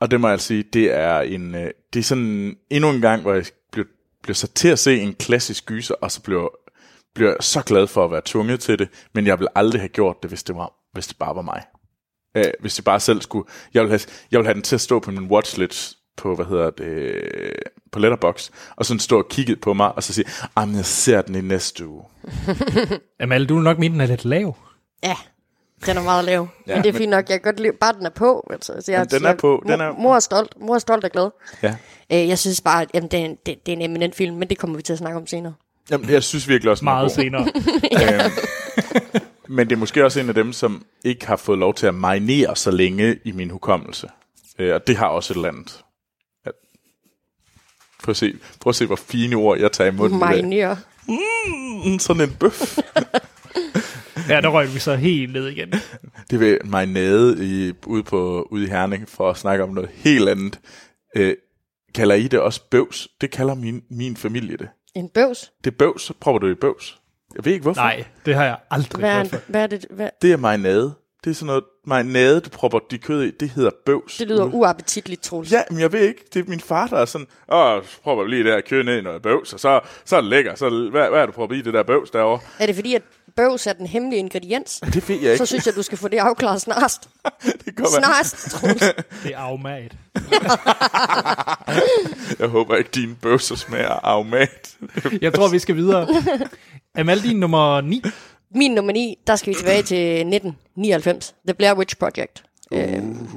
og det må jeg sige, det er en, øh, det er sådan endnu en gang, hvor jeg blev, blev sat til at se en klassisk gyser, og så blev, blev jeg så glad for at være tvunget til det, men jeg ville aldrig have gjort det, hvis det, var, hvis det bare var mig. Øh, hvis det bare selv skulle... Jeg vil, have, jeg vil have den til at stå på min watchlist på, hvad hedder det, på Letterbox, og sådan stå og kigge på mig, og så sige, jamen jeg ser den i næste uge. [LAUGHS] Amal, du vil nok mene, den er lidt lav. Ja, den er meget lav. Ja, men det er men- fint nok. Jeg kan godt lide, bare den er på. Altså, så jeg, Jamen, den er jeg, på. Den mor, er- mor er stolt. Mor er stolt og glad. Ja. Øh, jeg synes bare, at jamen, det, er en, det, det er en eminent film, men det kommer vi til at snakke om senere. Jamen, jeg synes virkelig også, Meget senere. [LAUGHS] [LAUGHS] Øhm, men det er måske også en af dem, som ikke har fået lov til at marinere så længe i min hukommelse. Øh, og det har også et eller andet. Ja. Prøv at se, prøv at se hvor fine ord jeg tager i munden. Marinere. Mm, sådan en bøf. [LAUGHS] ja, der røg vi så helt ned igen. [LAUGHS] Det vil marinade i, ude, på, ude i Herning for at snakke om noget helt andet. Øh, kalder I det også bøvs? Det kalder min, min familie det. En bøvs. Det er bøvs, så prøver du det i bøvs. Jeg ved ikke hvorfor. Nej, det har jeg aldrig Hvad er, hørt hvad er det? Hvad? Det er marinade. Det er sådan noget marinade, du propper de kød i. Det hedder bøvs. Det lyder uappetitligt, Troels. Ja, men jeg ved ikke. Det er min far, der er sådan, åh, så prøver lige det her kød ned i noget bøvs, og så, så er det lækker. Så, hvad, hvad er du proppet i det der bøvs derovre? Er det fordi, at bøvs er den hemmelige ingrediens? [LAUGHS] Det ved jeg ikke. Så synes jeg, du skal få det afklaret snarest. [LAUGHS] det. Snarest, Troels. [LAUGHS] Det er afmat. Jeg håber ikke, dine bøvser smager af aromat. Jeg tror, vi skal videre. Amal, din nummer 9. Min nummer 9, der skal vi tilbage til 1999. The Blair Witch Project. Uh. Øhm,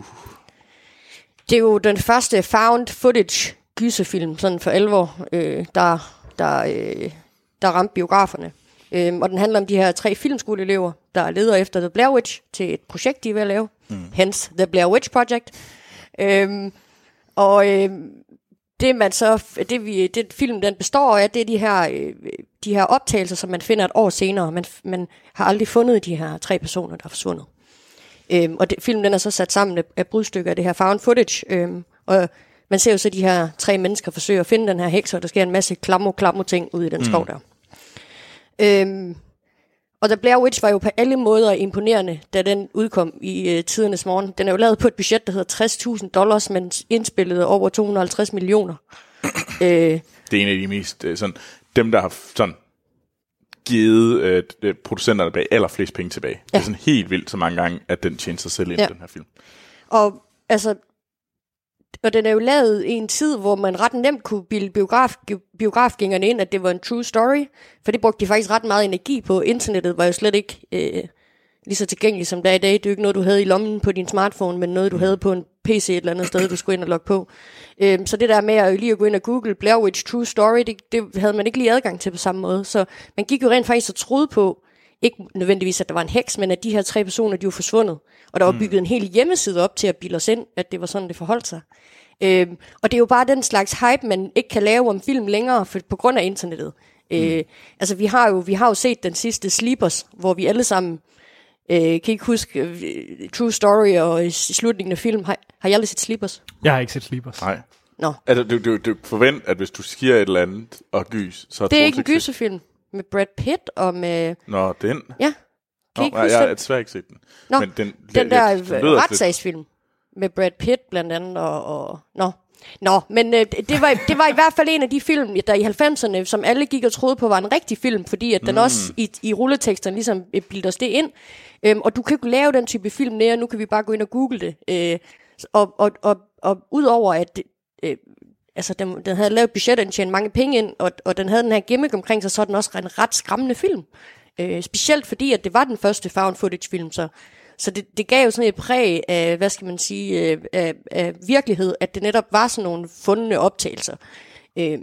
det er jo den første found footage gyserfilm, sådan for alvor, øh, der, der, øh, der ramte biograferne. Øhm, og den handler om de her tre filmskoleelever, der leder efter The Blair Witch til et projekt, de er ved at lave. Mm. Hence The Blair Witch Project. Øhm, og øhm, det man så, det, vi, det film den består af, det er de her, øh, de her optagelser, som man finder et år senere. Man, man har aldrig fundet de her tre personer, der er forsvundet. Øhm, og det, filmen den er så sat sammen af, af brudstykker af det her found footage. Øhm, og man ser jo så de her tre mennesker forsøge at finde den her heks, og der sker en masse klammo klammo ting ude i den mm. skov der. Øhm, Og The Blair Witch var jo på alle måder imponerende, da den udkom i øh, tidernes morgen. Den er jo lavet på et budget, der hedder 60.000 dollars, men indspillede over 250 millioner. [CLEARS THROAT] øh, Det er en af de mest, øh, sådan, dem der har sådan givet øh, øh, producenterne bag allerflest penge tilbage. Ja. Det er sådan helt vildt så mange gange, at den tjener sig selv ind, ja. den her film. Og altså, og den er jo lavet i en tid, hvor man ret nemt kunne bilde biograf, biografgængerne ind, at det var en true story. For det brugte de faktisk ret meget energi på. Internettet var jo slet ikke øh, lige så tilgængeligt som det er i dag. Det er jo ikke noget, du havde i lommen på din smartphone, men noget, du havde på en PC et eller andet sted, du skulle ind og logge på. Øhm, så det der med at lige at gå ind og google Blair Witch True Story, det, det havde man ikke lige adgang til på samme måde. Så man gik jo rent faktisk og troede på, ikke nødvendigvis, at der var en heks, men at de her tre personer, de var forsvundet. Og der var bygget en hel hjemmeside op til at bilde os ind, at det var sådan, det forholdt sig. Øhm, og det er jo bare den slags hype, man ikke kan lave om film længere, for, på grund af internettet. Øh, altså, vi har, jo, vi har jo set den sidste Sleepers, hvor vi alle sammen øh, kan ikke huske øh, True Story og i slutningen af film. Har, har jeg aldrig set Sleepers? Jeg har ikke set Sleepers. Nej. Nå, Altså, du, du, du forvent, at hvis du siger et eller andet og gys, så er det er Troels ikke en set- gyserfilm med Brad Pitt og med... Nå, den. Ja, kan Nå, ikke nej, jeg har desværre ikke set den. Nå, Men den, den der jeg- den lidt- retssagsfilm med Brad Pitt blandt andet, og, og nå. Nå, men øh, det, var, det var i hvert fald en af de film, der i 90'erne, som alle gik og troede på, var en rigtig film, fordi at den Mm. også i, i rulleteksterne ligesom øh, bildte os det ind. Øhm, og du kan ikke lave den type film mere, nu kan vi bare gå ind og google det. Øh, og, og, og, og udover at øh, altså den, den havde lavet budget, og den tjente mange penge ind, og, og den havde den her gimmick omkring sig, så er den også en ret skræmmende film. Øh, specielt fordi, at det var den første found footage film, så, så det, det gav jo sådan et præg af, hvad skal man sige, øh, af, af virkelighed, at det netop var sådan nogle fundne optagelser. Øh,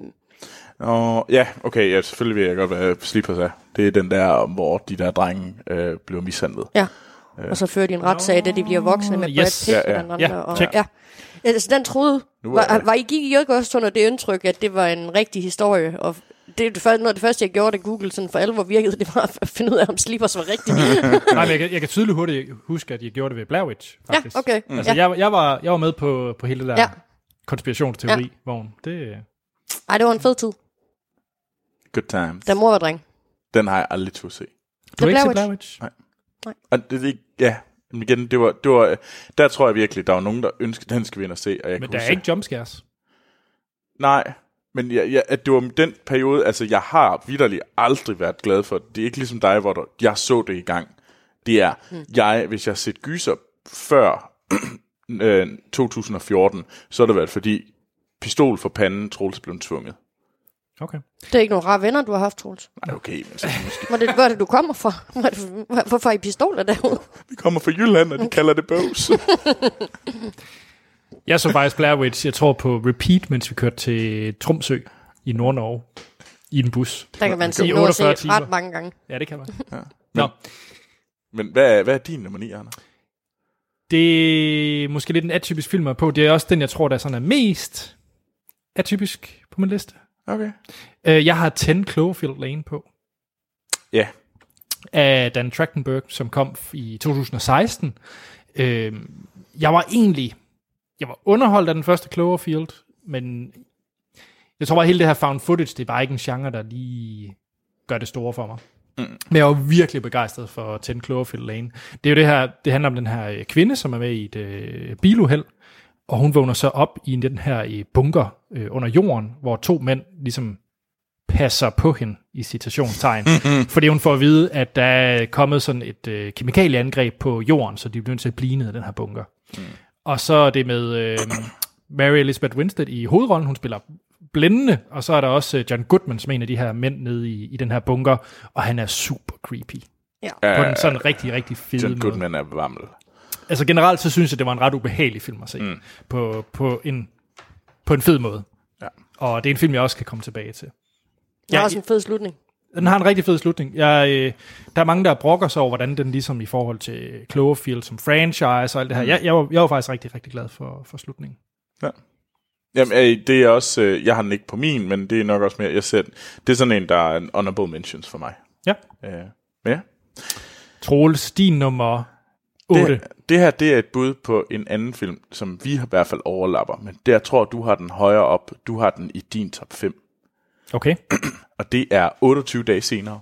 Nå, ja, okay, ja, selvfølgelig vil jeg godt være Sleepers er. Det er den der, hvor de der drenge øh, bliver mishandlet. ja. Og så fører de en retssag, da de bliver voksne med Brad yes. Pitt Ja, ja. blandt andet. Ja, og, check. ja. Altså, den troede, Nu var, jeg- var I gik I ikke også under det indtryk, at det var en rigtig historie, og det er det første, noget af det første, jeg gjorde, da Google sådan for alvor virkede, [LAUGHS] det var at finde ud af, om Sleepers var rigtigt. [LAUGHS] Nej, men jeg kan, jeg kan tydeligt hurtigt huske, at jeg gjorde det ved Blair Witch, faktisk. Ja, okay. Altså, Ja. jeg, jeg, var, jeg var med på, på hele det der Ja. ja. konspirationsteori-vogn. Det, Ej, det var en fed tid. Good times. Der mor var dreng. Den har jeg aldrig tur se. du har ikke Blair set Witch. Blair Witch? Og det, det, ja, men igen, det var, det var, der tror jeg virkelig, der var nogen, der ønskede, den skal vi ind og se. Og jeg Men der er huske- ikke jumpscares. Nej, men jeg, jeg, at det var den periode, altså jeg har vidderligt aldrig været glad for, det er ikke ligesom dig, hvor der, jeg så det i gang. Det er, hmm. jeg, hvis jeg har set gyser før [CLEARS THROAT] øh, 2014, så har det været fordi, pistol for panden, Troels blev tvunget. Okay. Det er ikke nogle rare venner, du har haft, Troels. Ej, okay, men så måske. Hvor er det, hvor er det, du kommer fra? Hvorfor er I pistoler derude? Vi kommer fra Jylland, og de kalder det bøvs. Jeg så faktisk Blair Witch, jeg tror på repeat, mens vi kørte til Tromsø i Nord-Norge. I en bus. Der kan man I se at se 48 timer. ret mange gange. Ja, det kan man. Ja. Nå, Men hvad er, hvad er din nummer 9, Anna? det er måske lidt en atypisk film på. Det er også den, jeg tror, der er sådan er mest atypisk på min liste. Okay. Uh, jeg har 10 Cloverfield Lane på. Ja, af Dan Trachtenberg, som kom i 2016. Øh, jeg var egentlig jeg var underholdt af den første Cloverfield, men jeg tror bare, hele det her found footage, det er bare ikke en genre, der lige gør det store for mig. Mm. Men jeg var virkelig begejstret for 10 Cloverfield Lane. Det er jo det her, det handler om den her øh, kvinde, som er med i et øh, biluheld, og hun vågner så op i den her bunker øh, under jorden, hvor to mænd ligesom passer på hende i citationstegn. fordi hun får at vide, at der er kommet sådan et øh, kemikalieangreb på jorden, så de bliver nødt til at blive ned i den her bunker. Mm. Og så er det med øh, Mary Elizabeth Winstead i hovedrollen. Hun spiller blændende, og så er der også øh, John Goodman, som er en af de her mænd nede i, i den her bunker, og han er super creepy. Ja. På den sådan rigtig, rigtig fede John måde. Goodman er vammel. Altså generelt, så synes jeg, det var en ret ubehagelig film at se. Mm. På, på, en, på en fed måde. Ja. Og det er en film, jeg også kan komme tilbage til. Er Ja, også en fed slutning. Den har en rigtig fed slutning. Jeg, øh, der er mange, der brokker sig over, hvordan den ligesom i forhold til Cloverfield som franchise og alt det her. Jeg, jeg, var, jeg var faktisk rigtig, rigtig glad for, for slutningen. Jamen, øh, det er også, øh, jeg har den ikke på min, men det er nok også mere, jeg ser den. Det er sådan en, der er en honorable mentions for mig. Ja. Øh, ja. Troels, din nummer 8. Det, det her, det er et bud på en anden film, som vi i hvert fald overlapper, men der tror du har den højere op. Du har den i din top 5, Okay. [CLEARS THROAT] og det er 28 dage senere.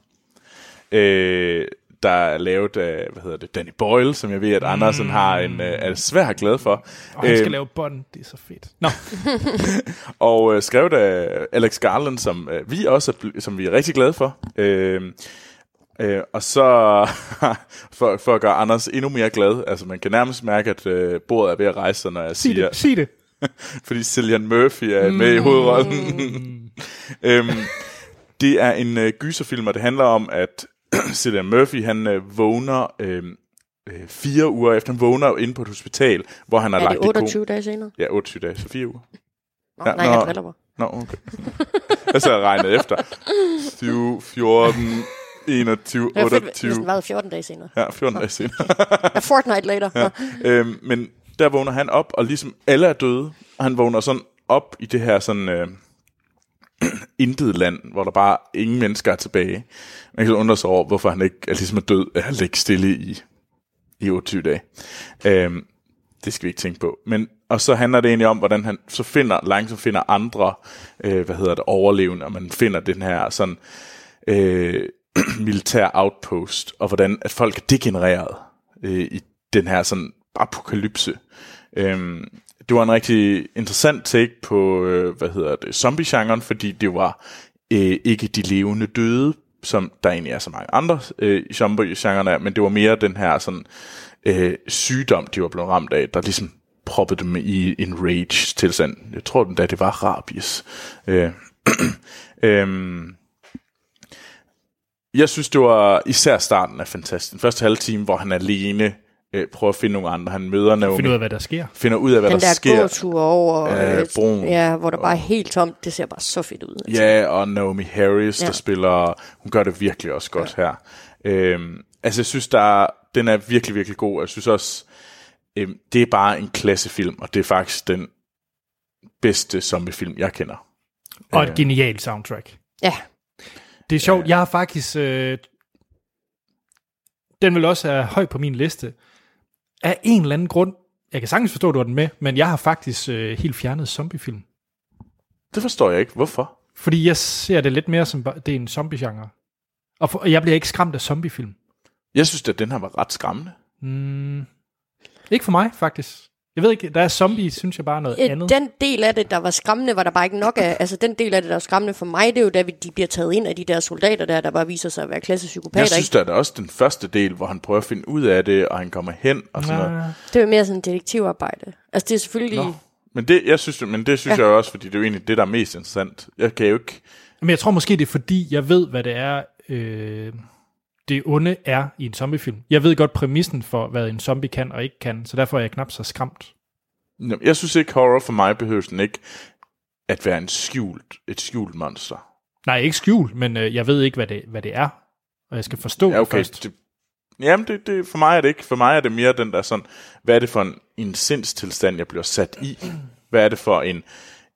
Øh, der er lavet af, hvad hedder det, Danny Boyle, som jeg ved, at Andersen har en, øh, er svært glad for. Og han skal Øhm, lave bånd, det er så fedt. Nå, [LAUGHS] [LAUGHS] og øh, skrevet af Alex Garland, som øh, vi også er, som vi er rigtig glade for. Øh, øh, og så [LAUGHS] for, for at gøre Anders endnu mere glad, altså man kan nærmest mærke, at øh, bordet er ved at rejse sig, når jeg sig siger, det, sig det. [LAUGHS] fordi Cillian Murphy er med i hovedrollen. [LAUGHS] øhm, det er en øh, gyserfilm, og det handler om, at [CLEARS THROAT] Cillian Murphy, han øh, vågner øh, øh, fire uger efter, han vågner inde på et hospital, hvor han har Er lagt det i ko- 28 dage senere? Ja, 28 dage, så fire uger. Nå, Ja, nej, nå. jeg driller mig. Nå, okay. Jeg så regnet efter. 20, 14, 21, Det var fedt, 28. hvis den var 14 dage senere. Ja, 14 dage senere. [LAUGHS] A fortnight later. Ja. øhm, men der vågner han op, og ligesom alle er døde, og han vågner sådan op i det her sådan øh, [CLEARS THROAT] intet land, hvor der bare ingen mennesker er tilbage. Man kan undre sig over, hvorfor han ikke er ligesom er død af at ligge stille i, i 28 dage. Øhm, det skal vi ikke tænke på. Men, og så handler det egentlig om, hvordan han så finder, langsomt finder andre, øh, hvad hedder det, overlevende, og man finder den her sådan, øh, [CLEARS THROAT] militær outpost, og hvordan at folk er degenereret øh, i den her sådan apokalypse. Øhm, det var en rigtig interessant take på, øh, hvad hedder det, zombie-genren, fordi det var øh, ikke de levende døde, som der egentlig er så mange andre øh, zombie-genren men det var mere den her sådan øh, sygdom, de var blevet ramt af, der ligesom proppede dem i en rage-tilstand. Jeg tror den da, det var rabies. Øh, [CLEARS THROAT] øhm, jeg synes, det var især starten af fantastisk. Den første halve time, hvor han er alene øh, prøver at finde nogle andre. Han møder Naomi, Find ud af, hvad der sker. finder ud af, hvad Den der, der sker. gåtur over, af øh, broen. ja, hvor der bare er helt tomt, det ser bare så fedt ud. Altså. Ja, og Naomi Harris, ja. Ja. der spiller, hun gør det virkelig også godt ja. her. Øhm, altså, jeg synes, der, er- den er virkelig, virkelig god. Jeg synes også, øhm, det er bare en klassefilm, og det er faktisk den bedste zombiefilm, jeg kender. Og et genialt soundtrack. Ja, Det er sjovt, jeg har faktisk... Øh, den vil også være høj på min liste. Af en eller anden grund, jeg kan sagtens forstå, at du har den med, men jeg har faktisk øh, helt fjernet zombiefilm. Det forstår jeg ikke. Hvorfor? Fordi jeg ser det lidt mere som, det er en zombie-genre. Og, for, og jeg bliver ikke skræmt af zombiefilm. Jeg synes, at den her var ret skræmmende. Mm, ikke for mig, faktisk. Jeg ved ikke, der er zombie, synes jeg bare er noget Øh, andet. Den del af det, der var skræmmende, var der bare ikke nok af. Altså, den del af det, der var skræmmende for mig, det er jo, da vi- de bliver taget ind af de der soldater der, der bare viser sig at være klassepsykopater. Jeg synes, ikke? der er også den første del, hvor han prøver at finde ud af det, og han kommer hen og sådan noget. Ah, Det er jo mere sådan detektivarbejde. Altså, det er selvfølgelig... Nå. Men det, jeg synes, men det synes ja. jeg også, fordi det er jo egentlig det, der er mest interessant. Jeg kan jo ikke... Men jeg tror måske, det er fordi, jeg ved, hvad det er, øh, det onde er i en zombiefilm. Jeg ved godt præmissen for, hvad en zombie kan og ikke kan, så derfor er jeg knap så skræmt. Jeg synes ikke, horror for mig behøver den ikke at være en skjult, et skjult monster. Nej, ikke skjult, men øh, jeg ved ikke, hvad det, hvad det er. Og jeg skal forstå Ja, det okay. først. Det, jamen, det, det, for mig er det ikke. For mig er det mere den der sådan, hvad er det for en, en sindstilstand, jeg bliver sat i? Hvad er det for en,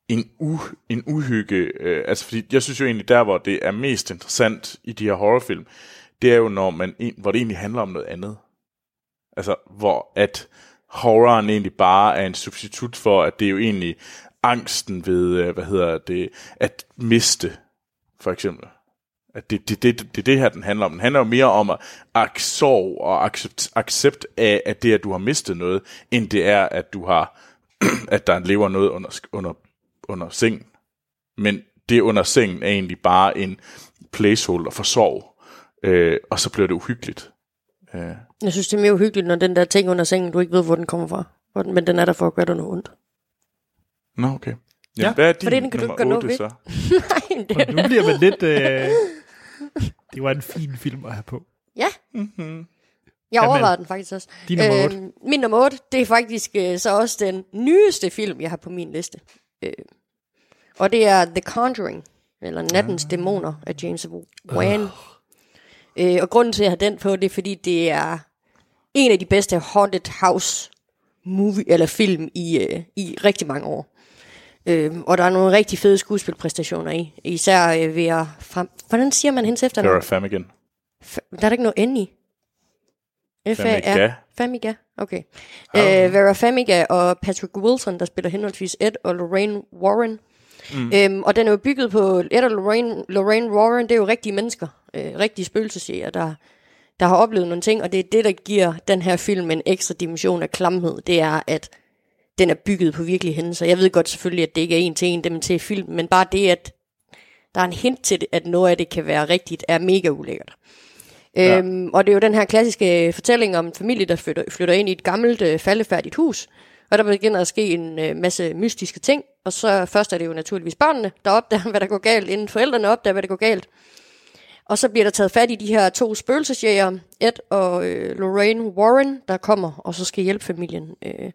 en, u, en uhygge? Øh, altså, fordi jeg synes jo egentlig, der hvor det er mest interessant i de her horrorfilm, det er jo, når man, hvor det egentlig handler om noget andet. Altså, hvor at horroren egentlig bare er en substitut for, at det er jo egentlig angsten ved, øh, hvad hedder det, at miste, for eksempel. At det, det, det, det, det, det her, den handler om. Den handler jo mere om at sorg og accept, accept af, at det, at du har mistet noget, end det er, at du har, [CLEARS THROAT] at der lever noget under, under, under sengen. Men det under sengen er egentlig bare en placeholder for sorg. Øh, og så bliver det uhyggeligt. Øh, Jeg synes, det er mere uhyggeligt, når den der ting under sengen, du ikke ved, hvor den kommer fra. Hvor den- Men den er der for at gøre dig noget ondt. Nå, okay. Jamen, Ja, hvad er din fordi den kan du nummer ikke gøre noget 8 ved. så? [LAUGHS] Nej, det nu bliver man lidt... Øh, det var en fin film at have på. Ja. Mm-hmm. Jeg overvejede den faktisk også. Din nummer otte. Øhm, min nummer 8, det er faktisk øh, så også den nyeste film, jeg har på min liste. Øh, og det er The Conjuring, eller Nattens Dæmoner af James Wan. Øh, og grunden til, at jeg har den på, det er, fordi det er en af de bedste haunted house movie, eller film i, øh, i rigtig mange år. Øh, og der er nogle rigtig fede skuespilpræstationer i. Især øh, ved at... Frem... Hvordan siger man hendes efternavn? Vera Famigan. F- der er der ikke noget N i. Famiga. Famiga, okay. Øh, Vera Famiga og Patrick Wilson, der spiller henholdsvis Ed og Lorraine Warren. Mm. Øhm, og den er jo bygget på, Ed og Lorraine, Lorraine Warren, det er jo rigtige mennesker, øh, rigtige spøgelsesjæger, der, der har oplevet nogle ting, og det er det, der giver den her film en ekstra dimension af klamhed. Det er, at den er bygget på virkelige hændelser. Jeg ved godt selvfølgelig, at det ikke er en til en dem til film, men bare det, at der er en hint til, det, at noget af det kan være rigtigt, er mega ulækkert. Ja. Øhm, og det er jo den her klassiske fortælling om en familie, der flytter, flytter ind i et gammelt, øh, faldefærdigt hus, og der begynder at ske en øh, masse mystiske ting, og så først er det jo naturligvis børnene, der opdager, [LAUGHS] hvad der går galt, inden forældrene opdager, hvad der går galt. Og så bliver der taget fat i de her to spøgelsesjæger, Ed og øh, Lorraine Warren, der kommer, og så skal hjælpe familien, øh,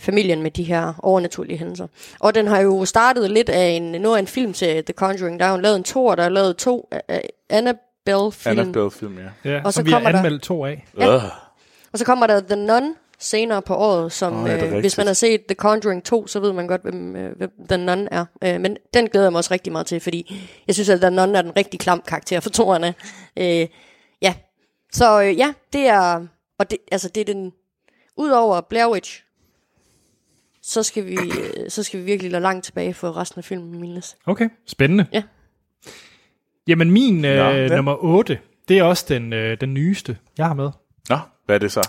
familien med de her overnaturlige hændelser. Og den har jo startet lidt af en, nu er en film til The Conjuring. Der er jo lavet en to, der er lavet to af Annabelle-film. Annabelle-film, ja. Ja, Og så så vi har kommer der- anmeldt to af. Ja. Øh. Og så kommer der The Nun senere på året, som oh, øh, hvis man har set The Conjuring 2, så ved man godt, hvem, øh, hvem The Nun er. Øh, men den glæder jeg mig også rigtig meget til, fordi jeg synes, at The Nun er den rigtig klam karakter for toerne. Øh, ja, så øh, ja, det er, og det, altså det er den, udover Blair Witch, så skal vi, øh, så skal vi virkelig lade langt tilbage for resten af filmen, Milnes. Okay, spændende. Ja. Jamen min øh, ja. nummer 8, det er også den, øh, den nyeste, jeg har med. Nå, hvad er det så?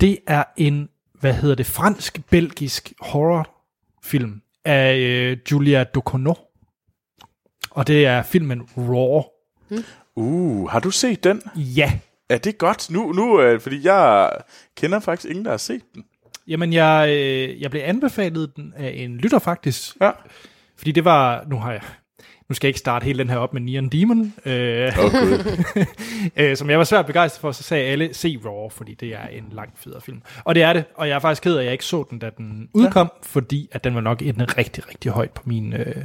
Det er en, hvad hedder det, fransk-belgisk horrorfilm af øh, Julia Ducournau. Og det er filmen Raw. Uh, har du set den? Ja. Er det godt? Nu, nu øh, fordi jeg kender faktisk ingen, der har set den. Jamen, jeg, øh, jeg blev anbefalet den af en lytter faktisk. Ja. Fordi det var, nu har jeg, nu skal jeg ikke starte hele den her op med Neon Demon, øh, Okay. [LAUGHS] øh, som jeg var svært begejstret for, så sagde alle, se Raw, fordi det er en langt federe film. Og det er det, og jeg er faktisk ked af, at jeg ikke så den, da den udkom, ja. fordi at den var nok en rigtig, rigtig højt på min øh,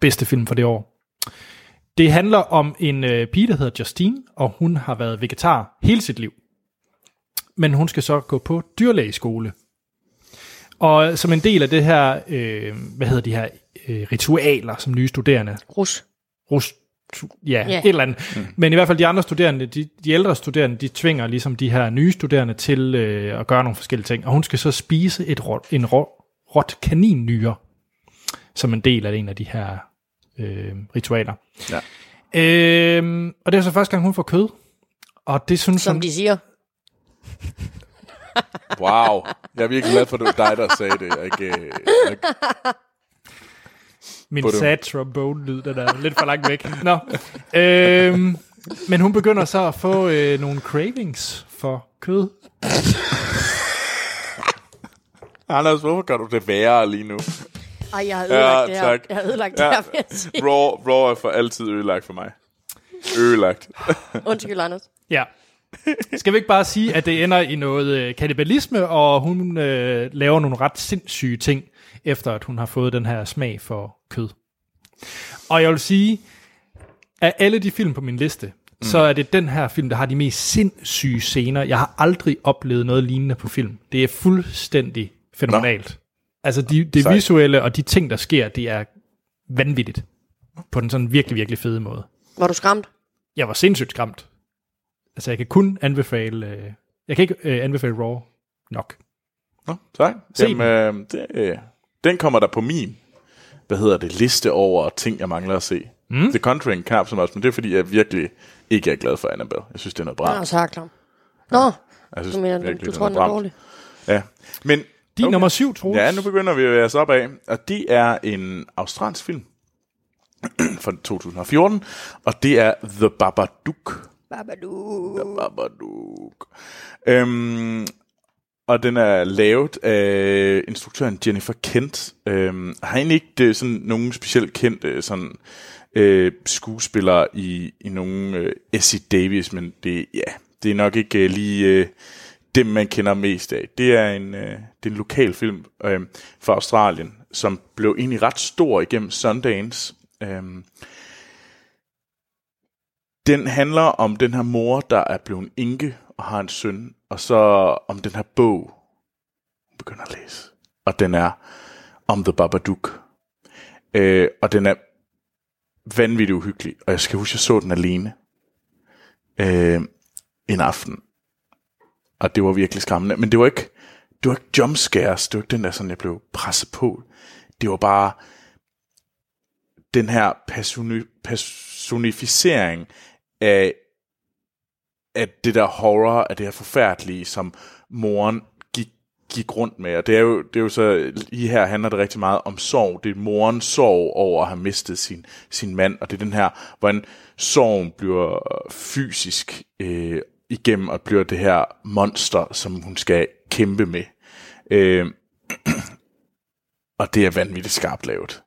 bedste film for det år. Det handler om en øh, pige, der hedder Justine, og hun har været vegetar hele sit liv. Men hun skal så gå på dyrlægeskole. Og som en del af det her, øh, hvad hedder de her øh, ritualer, som nye studerende Rus. rus, ja, Ja. et eller andet. Mm. Men i hvert fald de andre studerende, de, de ældre studerende, de tvinger ligesom de her nye studerende til øh, at gøre nogle forskellige ting. Og hun skal så spise et rot, en rot, rot kaninnyre, som en del af en af de her øh, ritualer. Ja. Øhm, og det er så første gang, hun får kød. Og det synes Som hun... de siger. Wow. Jeg er virkelig glad for, at det var dig, der sagde det. Jeg, ikke, øh, jeg, Min Badum. sad trombone-lyd, den er lidt for langt væk. Nå. Øhm, men hun begynder så at få øh, nogle cravings for kød. [LAUGHS] Anders, hvorfor gør du det værre lige nu? Ej, jeg har ødelagt Ja, det her. tak. Jeg har ødelagt Ja. det her. Raw, raw er for altid ødelagt for mig. Ødelagt. [LAUGHS] Undskyld, Anders. Ja. Skal vi ikke bare sige, at det ender i noget øh, kannibalisme, og hun øh, laver nogle ret sindssyge ting, efter at hun har fået den her smag for kød. Og jeg vil sige, af alle de film på min liste, mm. så er det den her film, der har de mest sindssyge scener. Jeg har aldrig oplevet noget lignende på film. Det er fuldstændig fænomenalt. Altså de, det Sejt. visuelle og de ting, der sker, det er vanvittigt. På den sådan virkelig, virkelig fede måde. Var du skræmt? Jeg var sindssygt skræmt. Altså, jeg kan kun anbefale... Øh, jeg kan ikke øh, anbefale Raw nok. Nå, tak. Se Jamen, øh, det, øh, den kommer der på min, hvad hedder det, liste over ting, jeg mangler at se. Mm. The Conjuring knap som også, men det er fordi, jeg virkelig ikke er glad for Annabelle. Jeg synes, det er noget Nå, bra. så er jeg klar. Nå, Jeg synes du mener, du, virkelig, du det tror, er den er dårlig. Ja, men Din okay. nummer syv, Troels. Ja, nu begynder vi at være så op af. Og det er en australsk film [CLEARS THROAT] fra 2014, og det er The Babadook. Babadook. The Babadook. Øhm, og den er lavet af instruktøren Jennifer Kent. Øhm, har egentlig ikke det, sådan nogen specielt kendte øh, sådan, øh, skuespillere i, i nogen øh, Essie Davis, men det, ja, det er nok ikke øh, lige øh, dem, man kender mest af. Det er en, øh, det er en lokal film øh, fra Australien, som blev egentlig ret stor igennem Sundance. Øh, den handler om den her mor, der er blevet enke og har en søn, og så om den her bog, hun begynder at læse. Og den er om The Babadook. Øh, og den er vanvittigt uhyggelig. Og jeg skal huske, at jeg så den alene øh, en aften. Og det var virkelig skræmmende. Men det var ikke, det var ikke jumpscares. Det var ikke den der, sådan jeg blev presset på. Det var bare den her personi- personificering af, at det der horror, at det her forfærdelige, som moren gik, gik rundt med. Og det er, jo, det er jo så, lige her handler det rigtig meget om sorg. Det er morens sorg over at have mistet sin, sin mand, og det er den her, hvordan sorgen bliver fysisk øh, igennem, og bliver det her monster, som hun skal kæmpe med. Øh, [CLEARS THROAT] og det er vanvittigt skarpt lavet.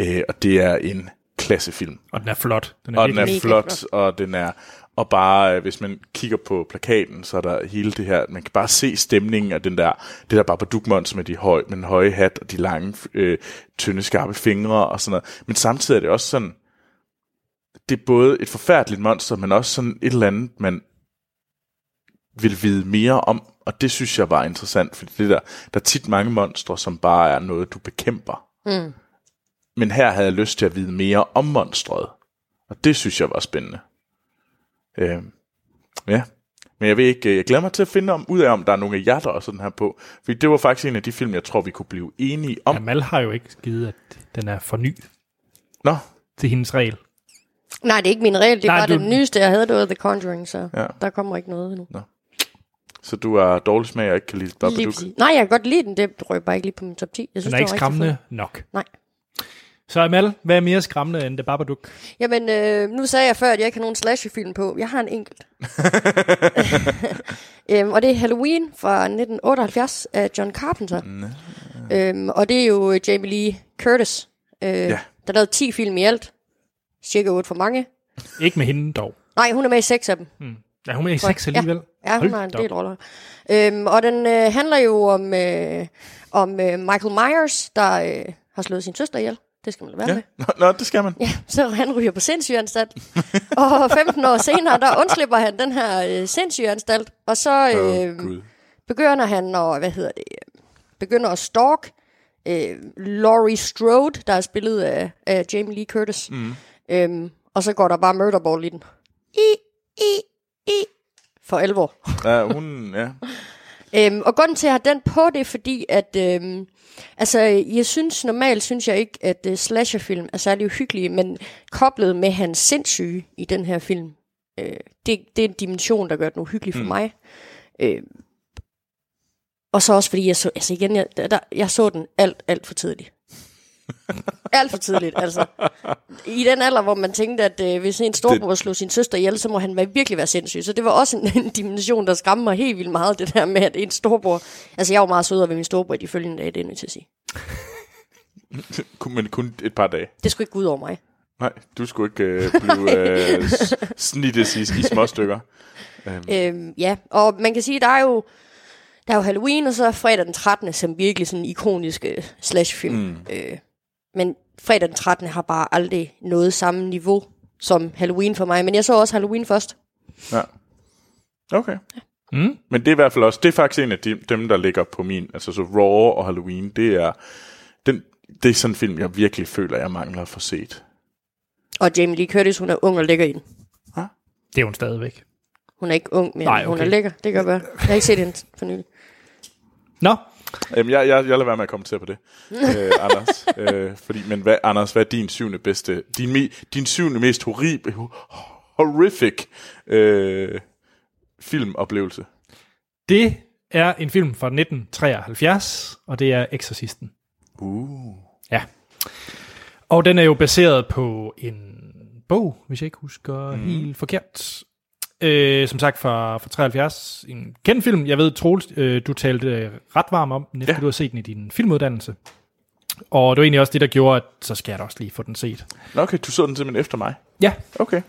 Øh, og det er en klassefilm. Og den er flot. Den er Og den er flot, flot. og den er og bare, øh, hvis man kigger på plakaten, så er der hele det her, man kan bare se stemningen af den der, det der Babadook-monster med, de høje, med den høje hat og de lange, øh, tynde, skarpe fingre og sådan noget. Men samtidig er det også sådan, det er både et forfærdeligt monster, men også sådan et eller andet, man vil vide mere om, og det synes jeg var interessant, fordi det der, der er tit mange monstre, som bare er noget, du bekæmper. Mm. Men her havde jeg lyst til at vide mere om monstret. Og det synes jeg var spændende. Øh, ja. Men jeg ved ikke, øh, jeg glæder mig til at finde om, ud af, om der er nogle af jer, der også er den her på. Fordi det var faktisk en af de film, jeg tror, vi kunne blive enige om. Ja, Mal har jo ikke givet, at den er for ny Nå, til hendes regel. Nej, det er ikke min regel. Det er Nej, bare du- den nyeste, jeg havde, det var The Conjuring, så Ja. der kommer ikke noget endnu. så du er dårlig smag og ikke kan lide Lige Babadook. Nej, jeg kan godt lide den. Det røg bare ikke lige på min top 10. Jeg Den synes, er det ikke var skræmmende nok. Nej. Så Amal, hvad er mere skræmmende end The Babadook? Jamen, øh, nu sagde jeg før, at jeg ikke har nogen slasherfilm på. Jeg har en enkelt. [LAUGHS] øhm, og det er Halloween fra 1978 af John Carpenter. Øhm, og det er jo øh, Jamie Lee Curtis. Øh, ja. Der er lavet 10 film i alt. Cirka 8 for mange. Ikke med hende dog. Nej, hun er med i 6 af dem. Ja, hun er i seks alligevel. Ja, hun Hold har en del roller. Øhm, og den øh, handler jo om, øh, om øh, Michael Myers, der øh, har slået sin søster ihjel. Det skal man lade være Ja. med. Nå, nå, det skal man. Ja, så han ryger på sindsygeanstalt. og 15 år senere, der undslipper han den her øh, sindsygeanstalt. Og så øh, Gud. begynder han at, hvad hedder det, øh, begynder at stalk øh, Laurie Strode, der er spillet af, af Jamie Lee Curtis. Mm. Øhm, og så går der bare murderball i den. I, i, i. For alvor. Ja, hun, ja. Øhm, og grunden til, at jeg har den på, det er fordi, at øhm, altså, jeg synes normalt, synes jeg ikke, at uh, slasherfilm er særlig uhyggelige, men koblet med hans sindssyge i den her film, øh, det, det er en dimension, der gør den uhyggelig for mm. mig. Øh, og så også fordi, jeg så, altså igen, jeg, der, jeg så den alt, alt for tidligt. [LAUGHS] alt for tidligt, altså. I den alder, hvor man tænkte, at øh, hvis en storbror slog sin søster ihjel, så må han være, virkelig være sindssyg. Så det var også en, [LAUGHS] en dimension, der skræmte mig helt vildt meget, det der med, at en storbror... Altså, jeg var meget sødere ved min storbror i de følgende dage, det er nødt til at sige. [LAUGHS] Men kun et par dage. Det skulle ikke gå ud over mig. Nej, du skulle ikke øh, blive øh, s- snittes i, i små stykker. Øhm, ja, og man kan sige, der er jo... Der er jo Halloween, og så er fredag den 13. som virkelig sådan en ikonisk øh, slashfilm. Mm. Øh, men fredag den 13. har bare aldrig noget samme niveau som Halloween for mig. Men jeg så også Halloween først. Ja. Okay. Mm. Men det er i hvert fald også, det er faktisk en af de, dem, der ligger på min, altså så Raw og Halloween, det er, den, det er sådan en film, jeg virkelig føler, jeg mangler at få set. Og Jamie Lee Curtis, hun er ung og lækker i den. Det er hun stadigvæk. Hun er ikke ung mere, Nej, okay. hun er lækker. Det kan være. Jeg har ikke set hende for nylig. Nå, Jamen, jeg, jeg, jeg lader være med at kommentere på det, [LAUGHS] øh, Anders. Øh, fordi, men hvad, Anders, hvad er din syvende bedste, din, me, din syvende mest horrible, horrific øh, filmoplevelse? det er en film fra 1973, og det er Exorcisten. Uh. Ja. Og den er jo baseret på en bog, hvis jeg ikke husker mm. helt forkert. Øh, som sagt fra, fra 73. En kendt film. Jeg ved, Troels, øh, du talte øh, ret varm om den, efter Ja. du har set den i din filmuddannelse. Og det var egentlig også det, der gjorde, at så skal jeg da også lige få den set. Nå, okay, du så den simpelthen efter mig. Ja, Okay.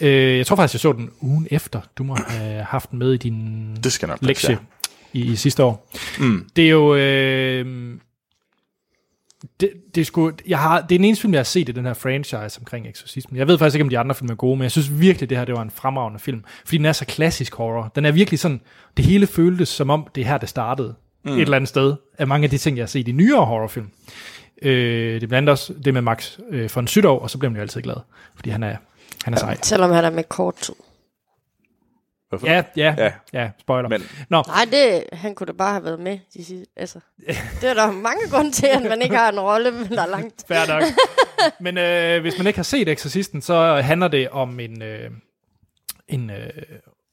øh, jeg tror faktisk, jeg så den ugen efter. Du må have haft den med i din Det skal nok lektie ja. i, i sidste år. Mm. Det er jo... Øh, det, det, er sgu, jeg har, det er den eneste film, jeg har set i den her franchise omkring eksorcismen. Jeg ved faktisk ikke, om de andre film er gode, men jeg synes virkelig, det her det var en fremragende film. Fordi den er så klassisk horror. Den er virkelig sådan, det hele føltes som om, det er her, det startede. Mm. Et eller andet sted. Af mange af de ting, jeg har set i nyere horrorfilm. Øh, det er blandt andet også det med Max øh, von Sydow, og så bliver man jo altid glad. Fordi han er, han er sej. Selvom han er med kort tid. Hvorfor? Ja, ja, Ja. ja, spoiler. Men- Nå, Nej, det, han kunne da bare have været med. De sidste, altså, det er der mange grunde til, at man ikke har en rolle, der er langt. [LAUGHS] Fair nok. Men øh, hvis man ikke har set Exorcisten, så handler det om en, øh, en øh,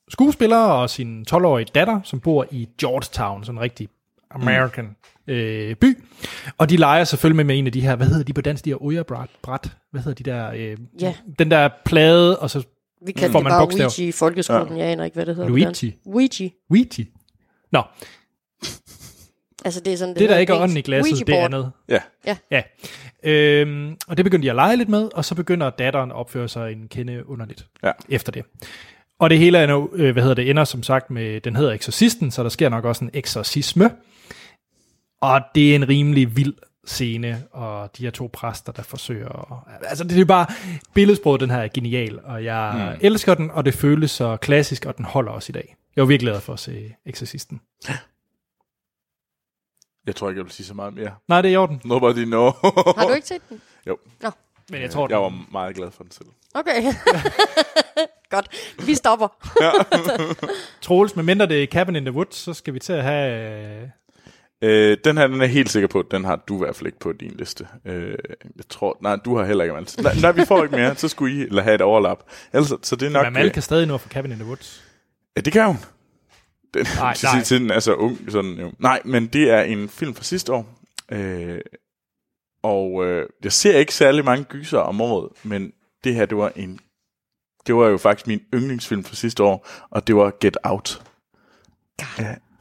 skuespiller og sin 12-årige datter, som bor i Georgetown, sådan en rigtig American mm. øh, by. Og de leger selvfølgelig med, med en af de her, hvad hedder de på dansk, de her Ouija-bræt, bræt, hvad hedder de der, øh, Ja. den der plade, og så Vi kaldte Får det bare bogstav? Ouija i folkeskolen. Ja. Jeg aner ikke, hvad det hedder. Luigi. Ouija. Ouija. Nå, Altså, det er sådan... det der hedder ikke er ånden i glasset, det er andet. Ja. Ja. Øhm, og det begyndte de at lege lidt med, og så begynder datteren at opføre sig en kende underligt Ja. efter det. Og det hele er nu, øh, hvad hedder det, ender som sagt med, den hedder Exorcisten, så der sker nok også en eksorcisme. Og det er en rimelig vild scene, og de her to præster, der forsøger at, Altså, det er bare, billedsproget, den her er genial, og jeg mm. elsker den, og det føles så klassisk, og den holder også i dag. Jeg var virkelig glad for at se Exorcisten. Jeg tror ikke, jeg vil sige så meget mere. Nej, det er i orden. Nobody know. [LAUGHS] Har du ikke set den? Jo, Men jeg tror, jeg var meget glad for den selv. Okay. [LAUGHS] Godt. Vi stopper. [LAUGHS] Troels, med mindre det er Cabin in the Woods, så skal vi til at have... Øh, den her, den er helt sikker på, den har du i hvert fald ikke på din liste. Øh, jeg tror, nej, du har heller ikke Amal. Nej, nej, vi får ikke mere, så skulle I eller have et overlap. Ellers, så det er nok... men Amal øh, kan stadig nå få Cabin in the Woods. Ja, det kan hun. Den, Nej, nej, til nej. nej. tiden er så ung. Sådan, jo. Nej, men det er en film fra sidste år. Øh, og øh, jeg ser ikke særlig mange gyser om året, men det her, det var en det var jo faktisk min yndlingsfilm fra sidste år, og det var Get Out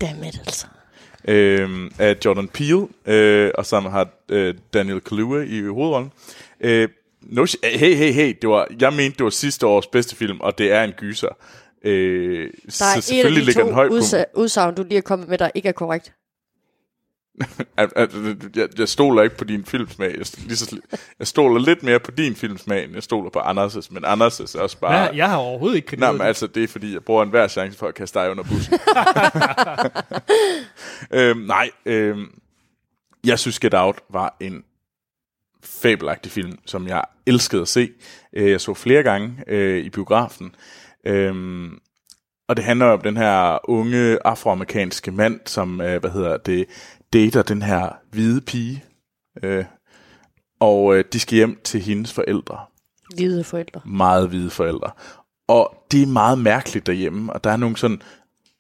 Dammit, altså. Øh, af Jordan Peele, øh, og som har øh, Daniel Kaluuya i hovedrollen. Øh, no, hey, hey, hey, det var, jeg mente, det var sidste års bedste film, og det er en gyser. Øh, Der så er et af selvfølgelig de ligger den to højt udsagn, du lige er kommet med, der ikke er korrekt. At, at, jeg, jeg stoler ikke på din filmsmag. Jeg, lige så, sli- jeg stoler lidt mere på din filmsmag, end jeg stoler på Anders'. Men Anders' er også bare... Ja, jeg har overhovedet ikke Nej, kritiseret men det. altså, det er fordi, jeg bruger enhver chance for at kaste dig under bussen. [LAUGHS] øhm, nej, øhm, jeg synes Get Out var en fabelagtig film, som jeg elskede at se. Øh, Jeg så flere gange øh, i biografen. Øhm, og det handler om den her unge afroamerikanske mand, som, øh, hvad hedder det, dater den her hvide pige. Øh, og øh, de skal hjem til hendes forældre Hvide forældre. meget hvide forældre. Og det er meget mærkeligt derhjemme, og der er nogle sådan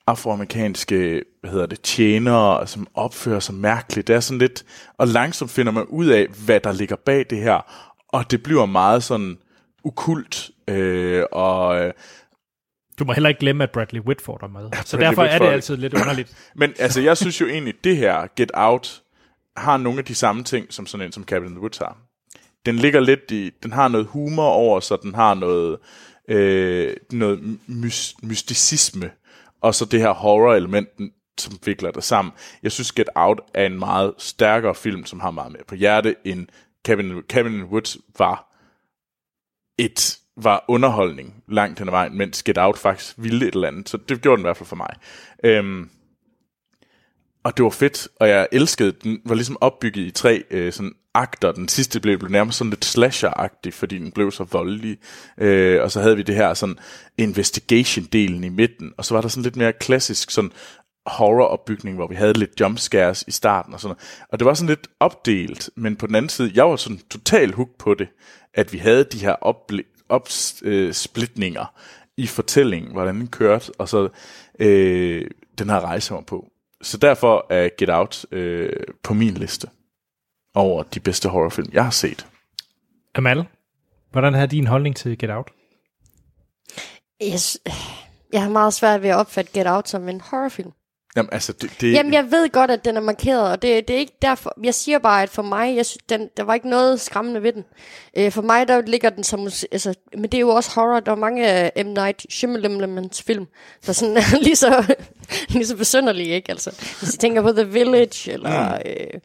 afroamerikanske, hvad hedder det, tjenere, som opfører sig mærkeligt. Det er sådan lidt, og langsomt finder man ud af, hvad der ligger bag det her, og det bliver meget sådan ukult, øh, og øh, Du må heller ikke glemme, at Bradley Whitford er med. Så Bradley derfor er det Whitford. altid lidt underligt. [CLEARS THROAT] Men altså, jeg synes jo egentlig, det her Get Out har nogle af de samme ting, som sådan en som Cabin in the Woods har. Den ligger lidt i, den har noget humor over, så den har noget, øh, noget mys, mysticisme, og så det her horror-element, som vikler det sammen. Jeg synes, Get Out er en meget stærkere film, som har meget mere på hjerte, end Cabin, Cabin Woods var et var underholdning langt hen ad vejen, mens Get Out faktisk ville et eller andet. Så det gjorde den i hvert fald for mig. Øhm, og det var fedt, og jeg elskede den. var ligesom opbygget i tre øh, sådan akter. Den sidste blev, blev nærmest sådan lidt slasher-agtig, fordi den blev så voldelig. Øh, og så havde vi det her sådan investigation-delen i midten, og så var der sådan lidt mere klassisk sådan horror-opbygning, hvor vi havde lidt jumpscares i starten og sådan noget. Og det var sådan lidt opdelt, men på den anden side, jeg var sådan total hook på det, at vi havde de her opsplitninger i fortællingen, hvordan den kørte, og så øh, den her rejse var på. Så derfor er Get Out øh, på min liste over de bedste horrorfilm, jeg har set. Amal, hvordan er din holdning til Get Out? Jeg, jeg har meget svært ved at opfatte Get Out som en horrorfilm. Jamen, altså, det, det, Jamen, jeg ved godt, at den er markeret, og det, det er ikke derfor. Jeg siger bare, at for mig, jeg synes, den, der var ikke noget skræmmende ved den. Øh, for mig, der ligger den som... Altså, men det er jo også horror. Der er mange af M. Night Shyamalan's film, der sådan er [LAUGHS] lige så, lige så besynderlige, ikke? Altså, hvis I tænker på The Village, eller... Øh,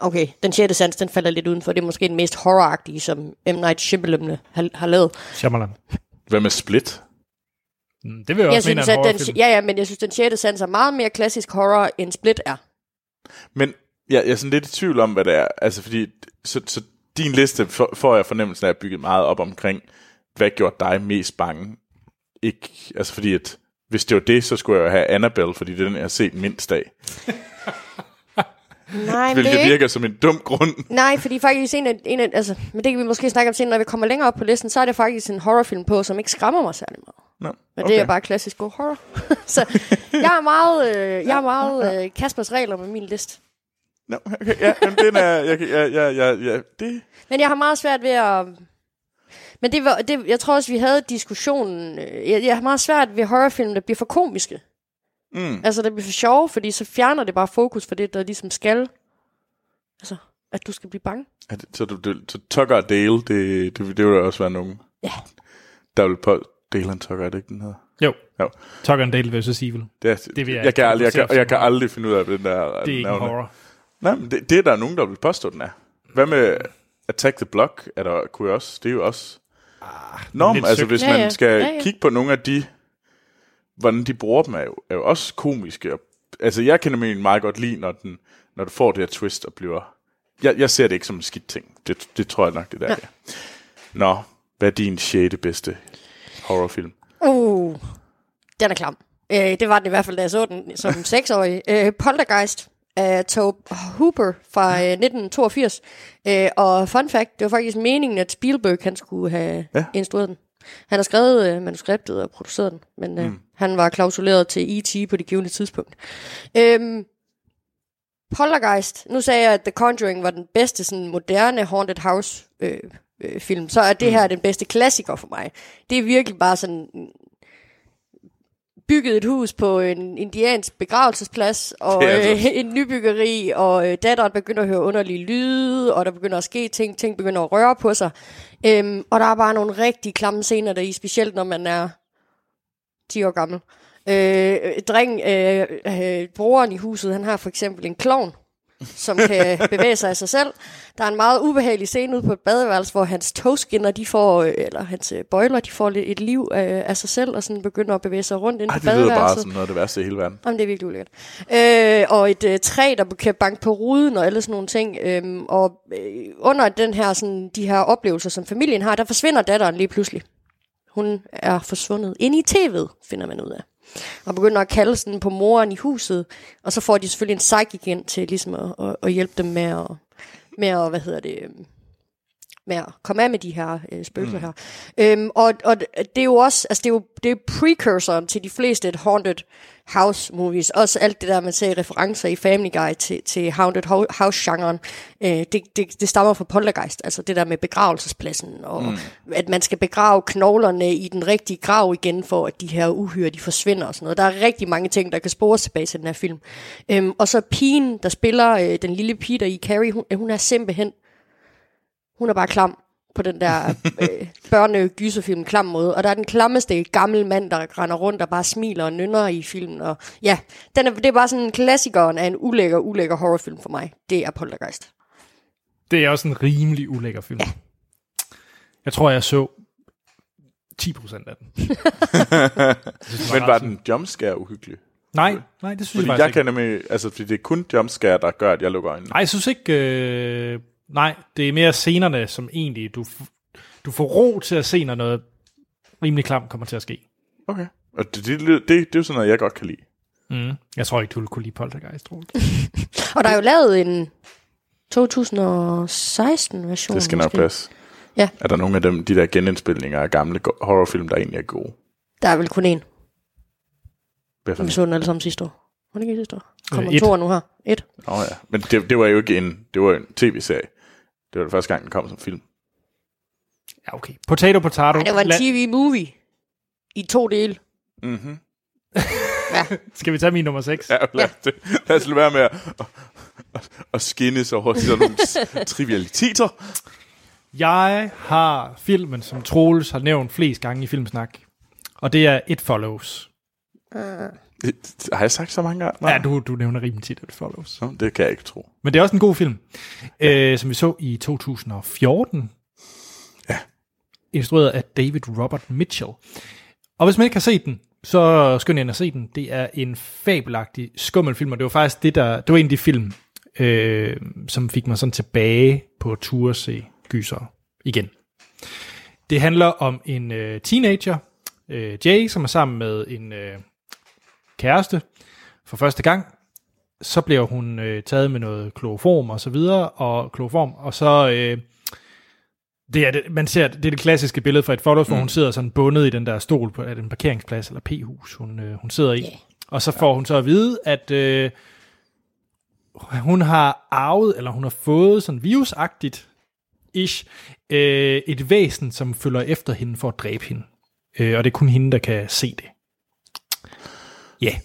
okay, den sjette sans, den falder lidt udenfor. Det er måske den mest horroragtige, som M. Night Shyamalan har, har lavet. Shyamalan. Hvad med Split? Mm, Det vil jeg Jeg også mene synes, en at den, ja, ja, men jeg synes, den sjette sans er meget mere klassisk horror, end Split er. Men jeg, jeg er sådan lidt i tvivl om, hvad det er. Altså, fordi, så, så din liste for, får jeg fornemmelsen af at bygget meget op omkring, hvad gjorde dig mest bange? Ikke, altså fordi at, hvis det var det, så skulle jeg jo have Annabelle, fordi det er den, jeg har set mindst af. [LAUGHS] Nej, men det Hvilket er ikke virker som en dum grund. Nej, fordi faktisk en af, en af, altså, men det kan vi måske snakke om senere, når vi kommer længere op på listen, så er det faktisk en horrorfilm på, som ikke skræmmer mig særlig meget. Nå, Men okay. det er bare klassisk god horror. [LAUGHS] så jeg er meget, øh, jeg er meget øh, Kaspers regler med min liste. Nå, okay, ja, men den er... Jeg, ja, ja, ja, ja, det... Men jeg har meget svært ved at... Men det var, det, jeg tror også, vi havde diskussionen. øh, Jeg, jeg har meget svært ved horrorfilm, der bliver for komiske. Mm. Altså, der bliver for sjove, fordi så fjerner det bare fokus for det, der ligesom skal. Altså, at du skal blive bange. Er det, så, du, du, så Tucker og Dale, det, det, det vil der også være nogen, Ja. der vil på... Dale and Tucker, er det ikke den hedder? Jo. Jo. Tucker and Dale vs. Evil. Det, er, Det vil jeg jeg, kan aldrig, jeg, kan, jeg kan aldrig finde ud af den der Det er ikke navne. horror. Nej, men det, det er der nogen, der vil påstå, den er. Hvad med Attack the Block? Er der, kunne jeg også, det er jo også... Ah, men altså søgt. hvis Ja, man ja. skal Ja, ja. kigge på nogle af de, hvordan de bruger dem, er jo, er jo også komiske. Og, altså jeg kan nemlig meget godt lide, når, den, når du får det her twist og bliver... Jeg, jeg ser det ikke som en skidt ting. Det, det tror jeg nok, det der Ja. ja. Nå, hvad er din sjette bedste horrorfilm? Uh, den er klam. Øh, det var den i hvert fald, da jeg så den som [LAUGHS] seksårig. Øh, Poltergeist af Tobe Hooper fra øh, 1982. Øh, og fun fact, det var faktisk meningen, at Spielberg han skulle have ja. Instrueret den. Han har skrevet øh, manuskriptet og produceret den, men øh, mm. han var klausuleret til E.T. på det givende tidspunkt. Øhm, Poltergeist. Nu sagde jeg, at The Conjuring var den bedste sådan, moderne Haunted House øh, øh, film. Så er det her den bedste klassiker for mig. Det er virkelig bare sådan mm, bygget et hus på en indiansk begravelsesplads, og altså- øh, [LAUGHS] en nybyggeri, og øh, datteren begynder at høre underlige lyde, og der begynder at ske ting, ting begynder at røre på sig. Øhm, og der er bare nogle rigtig klamme scener der i, specielt når man er 10 år gammel. Øh, dreng, øh, øh, broren i huset, han har for eksempel en klovn, som kan [LAUGHS] bevæge sig af sig selv. Der er en meget ubehagelig scene ude på et badeværelse, hvor hans togskinner, de får, øh, eller hans øh, bøjler, de får lidt et liv af, af sig selv, og sådan begynder at bevæge sig rundt ind Ej, på det lyder bare badeværelset. som noget af det værste i hele verden. Jamen, det er virkelig ulækkert. Øh, og et øh, træ, der kan banke på ruden og alle sådan nogle ting. Øhm, og øh, under den her, sådan, de her oplevelser, som familien har, der forsvinder datteren lige pludselig. Hun er forsvundet. Inde i tv'et, finder man ud af. Og begynder at kalde sådan på moren i huset. Og så får de selvfølgelig en psychic ind til ligesom at, at, at hjælpe dem med at, med at, hvad hedder det, øhm, med at komme af med de her øh, spøgelser mm. her. Øhm, og, og det er jo også, altså det er jo det er precursoren til de fleste haunted house movies. Også alt det der, man ser referencer i Family Guy til, til haunted ho- house-genren. Øh, det, det, det stammer fra Poltergeist, altså det der med begravelsespladsen, og mm. at man skal begrave knoglerne i den rigtige grav igen, for at de her uhyre, de forsvinder og sådan noget. Der er rigtig mange ting, der kan spores tilbage til den her film. Øhm, og så pigen, der spiller øh, den lille pige der i Carrie, hun, hun er simpelthen hun er bare klam på den der [LAUGHS] øh, børnegyserfilm klam måde. Og der er den klammeste gammel mand, der render rundt og bare smiler og nynner i filmen. Og ja, den er, det er bare sådan en klassikeren af en ulækker, ulækker horrorfilm for mig. Det er Poltergeist. Det er også en rimelig ulækker film. Ja. Jeg tror, jeg så 10% af den. [LAUGHS] Men var den jumpscare uhyggelig? Nej, nej, det synes Fordi jeg jeg faktisk kan nemlig, altså fordi det er kun jumpscare, der gør, at jeg lukker øjnene. Nej, jeg synes ikke... Øh, nej, det er mere scenerne, som egentlig... Du, du får ro til at se, når noget rimelig klamt kommer til at ske. Okay. Og det, det, det, det, er jo sådan noget, jeg godt kan lide. Mm. Jeg tror ikke, du ville kunne lide Poltergeist, Troels. [LAUGHS] Og der er jo lavet en 2016-version. Det skal nok måske. passe. Ja. Er der nogle af dem, de der genindspilninger af gamle horrorfilm, der egentlig er gode? Der er vel kun én. Hvad Vi en? så den alle sammen sidste år. Var det ikke sidste år? Kommer Øh, to nu her. Et. Nå ja. Men det, det var jo ikke en, det var en tv-serie. Det var det første gang, den kom som film. Ja, okay. Potato, potato. Ej, det var en La- tv-movie. I to dele. Mm-hmm. [LAUGHS] Skal vi tage min nummer 6? Ja, lad, ja. lad os være med at, at, at, skinnes over sådan nogle [LAUGHS] trivialiteter. Jeg har filmen, som Troels har nævnt flest gange i Filmsnak. Og det er It Follows. Har jeg sagt så mange gange? Ja, du, du nævner rimelig tit It Follows. Nå, det kan jeg ikke tro. Men det er også en god film, øh, som vi så i 2014. Ja. Instrueret af David Robert Mitchell. Og hvis man ikke har set den, så skynd jer at se den. Det er en fabelagtig skummelfilm, og det var faktisk det, der, det var en af de film, øh, som fik mig sådan tilbage på tur at se gyser igen. Det handler om en øh, teenager, øh, Jay, som er sammen med en øh, kæreste for første gang. Så bliver hun øh, taget med noget kloroform og så videre, og kloroform, og så øh, Det er det, man ser, det er det klassiske billede fra et Follows, mm. hvor hun sidder sådan bundet i den der stol på en parkeringsplads eller p-hus, hun, øh, hun sidder i. Ja. Og så får hun så at vide, at øh, hun har arvet, eller hun har fået sådan virusagtigt, ish, øh, et væsen, som følger efter hende for at dræbe hende. Øh, og det er kun hende, der kan se det. Ja. Yeah.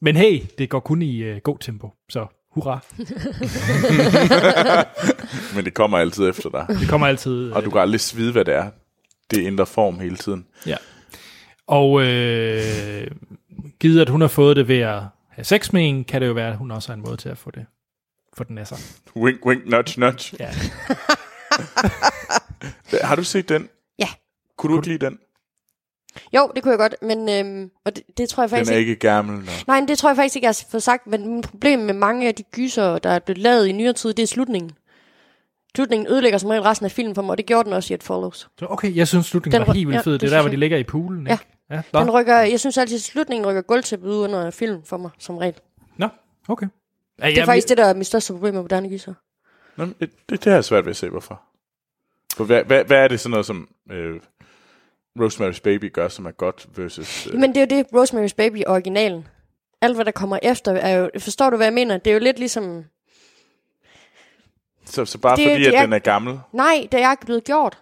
Men hey, det går kun i øh, god tempo, så hurra. [LAUGHS] Men det kommer altid efter dig. Det kommer altid... Og du kan aldrig vide, hvad det er. Det ændrer form hele tiden. Ja. Og øh, givet at hun har fået det ved at have sex med en, kan det jo være, at hun også har en måde til at få det få den af sig. Wink, wink, nudge, nudge. Ja. Har du set den? Ja. Kunne du ikke lide den? Jo, det kunne jeg godt, men øhm, og det, det tror jeg Den faktisk er ikke... ikke gammel nok. Nej, men det tror jeg faktisk ikke, jeg har fået sagt, men min problem med mange af de gyser, der er blevet lavet i nyere tid, det er slutningen. Slutningen ødelægger som regel resten af filmen for mig, og det gjorde den også i et Follows. Så okay, jeg synes slutningen Den var helt vildt ja, fed. det Det er der, synes hvor de jeg. ligger i poolen, Ja. ikke? Ja. Nå, Den rykker, jeg synes altid, at slutningen rykker gulvtæppet ud under film for mig, som regel. Nå okay. Ja, Det er faktisk det, der er mit største problem med moderne gyser. Nå, men det, det, det har jeg svært ved at se, hvorfor. For hvad, hvad, hvad er det sådan noget, som øh, Rosemary's Baby gør, som er godt versus... Øh, Men det er jo det, Rosemary's Baby originalen. Alt, hvad der kommer efter, er jo... Forstår du, hvad jeg mener? Det er jo lidt ligesom... så, så bare det- fordi, det at er- den er gammel? Nej, det er ikke blevet gjort.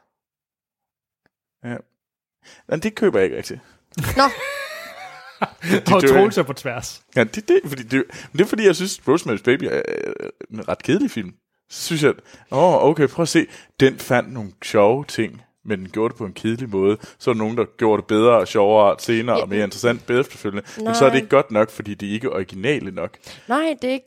Ja. Men det køber jeg ikke rigtigt. Nå, [LAUGHS] Og Troels er på tværs. Ja, det, det, fordi, det, men det er fordi, jeg synes, Rosemary's Baby er en ret kedelig film. Så synes jeg, åh, okay, prøv at se, den fandt nogle sjove ting, men den gjorde det på en kedelig måde. Så er der nogen, der gjorde det bedre og sjovere senere Ja. og mere interessant bedre efterfølgende. Men Nej. så er det ikke godt nok, fordi de ikke er originale nok. nej, det er ikke...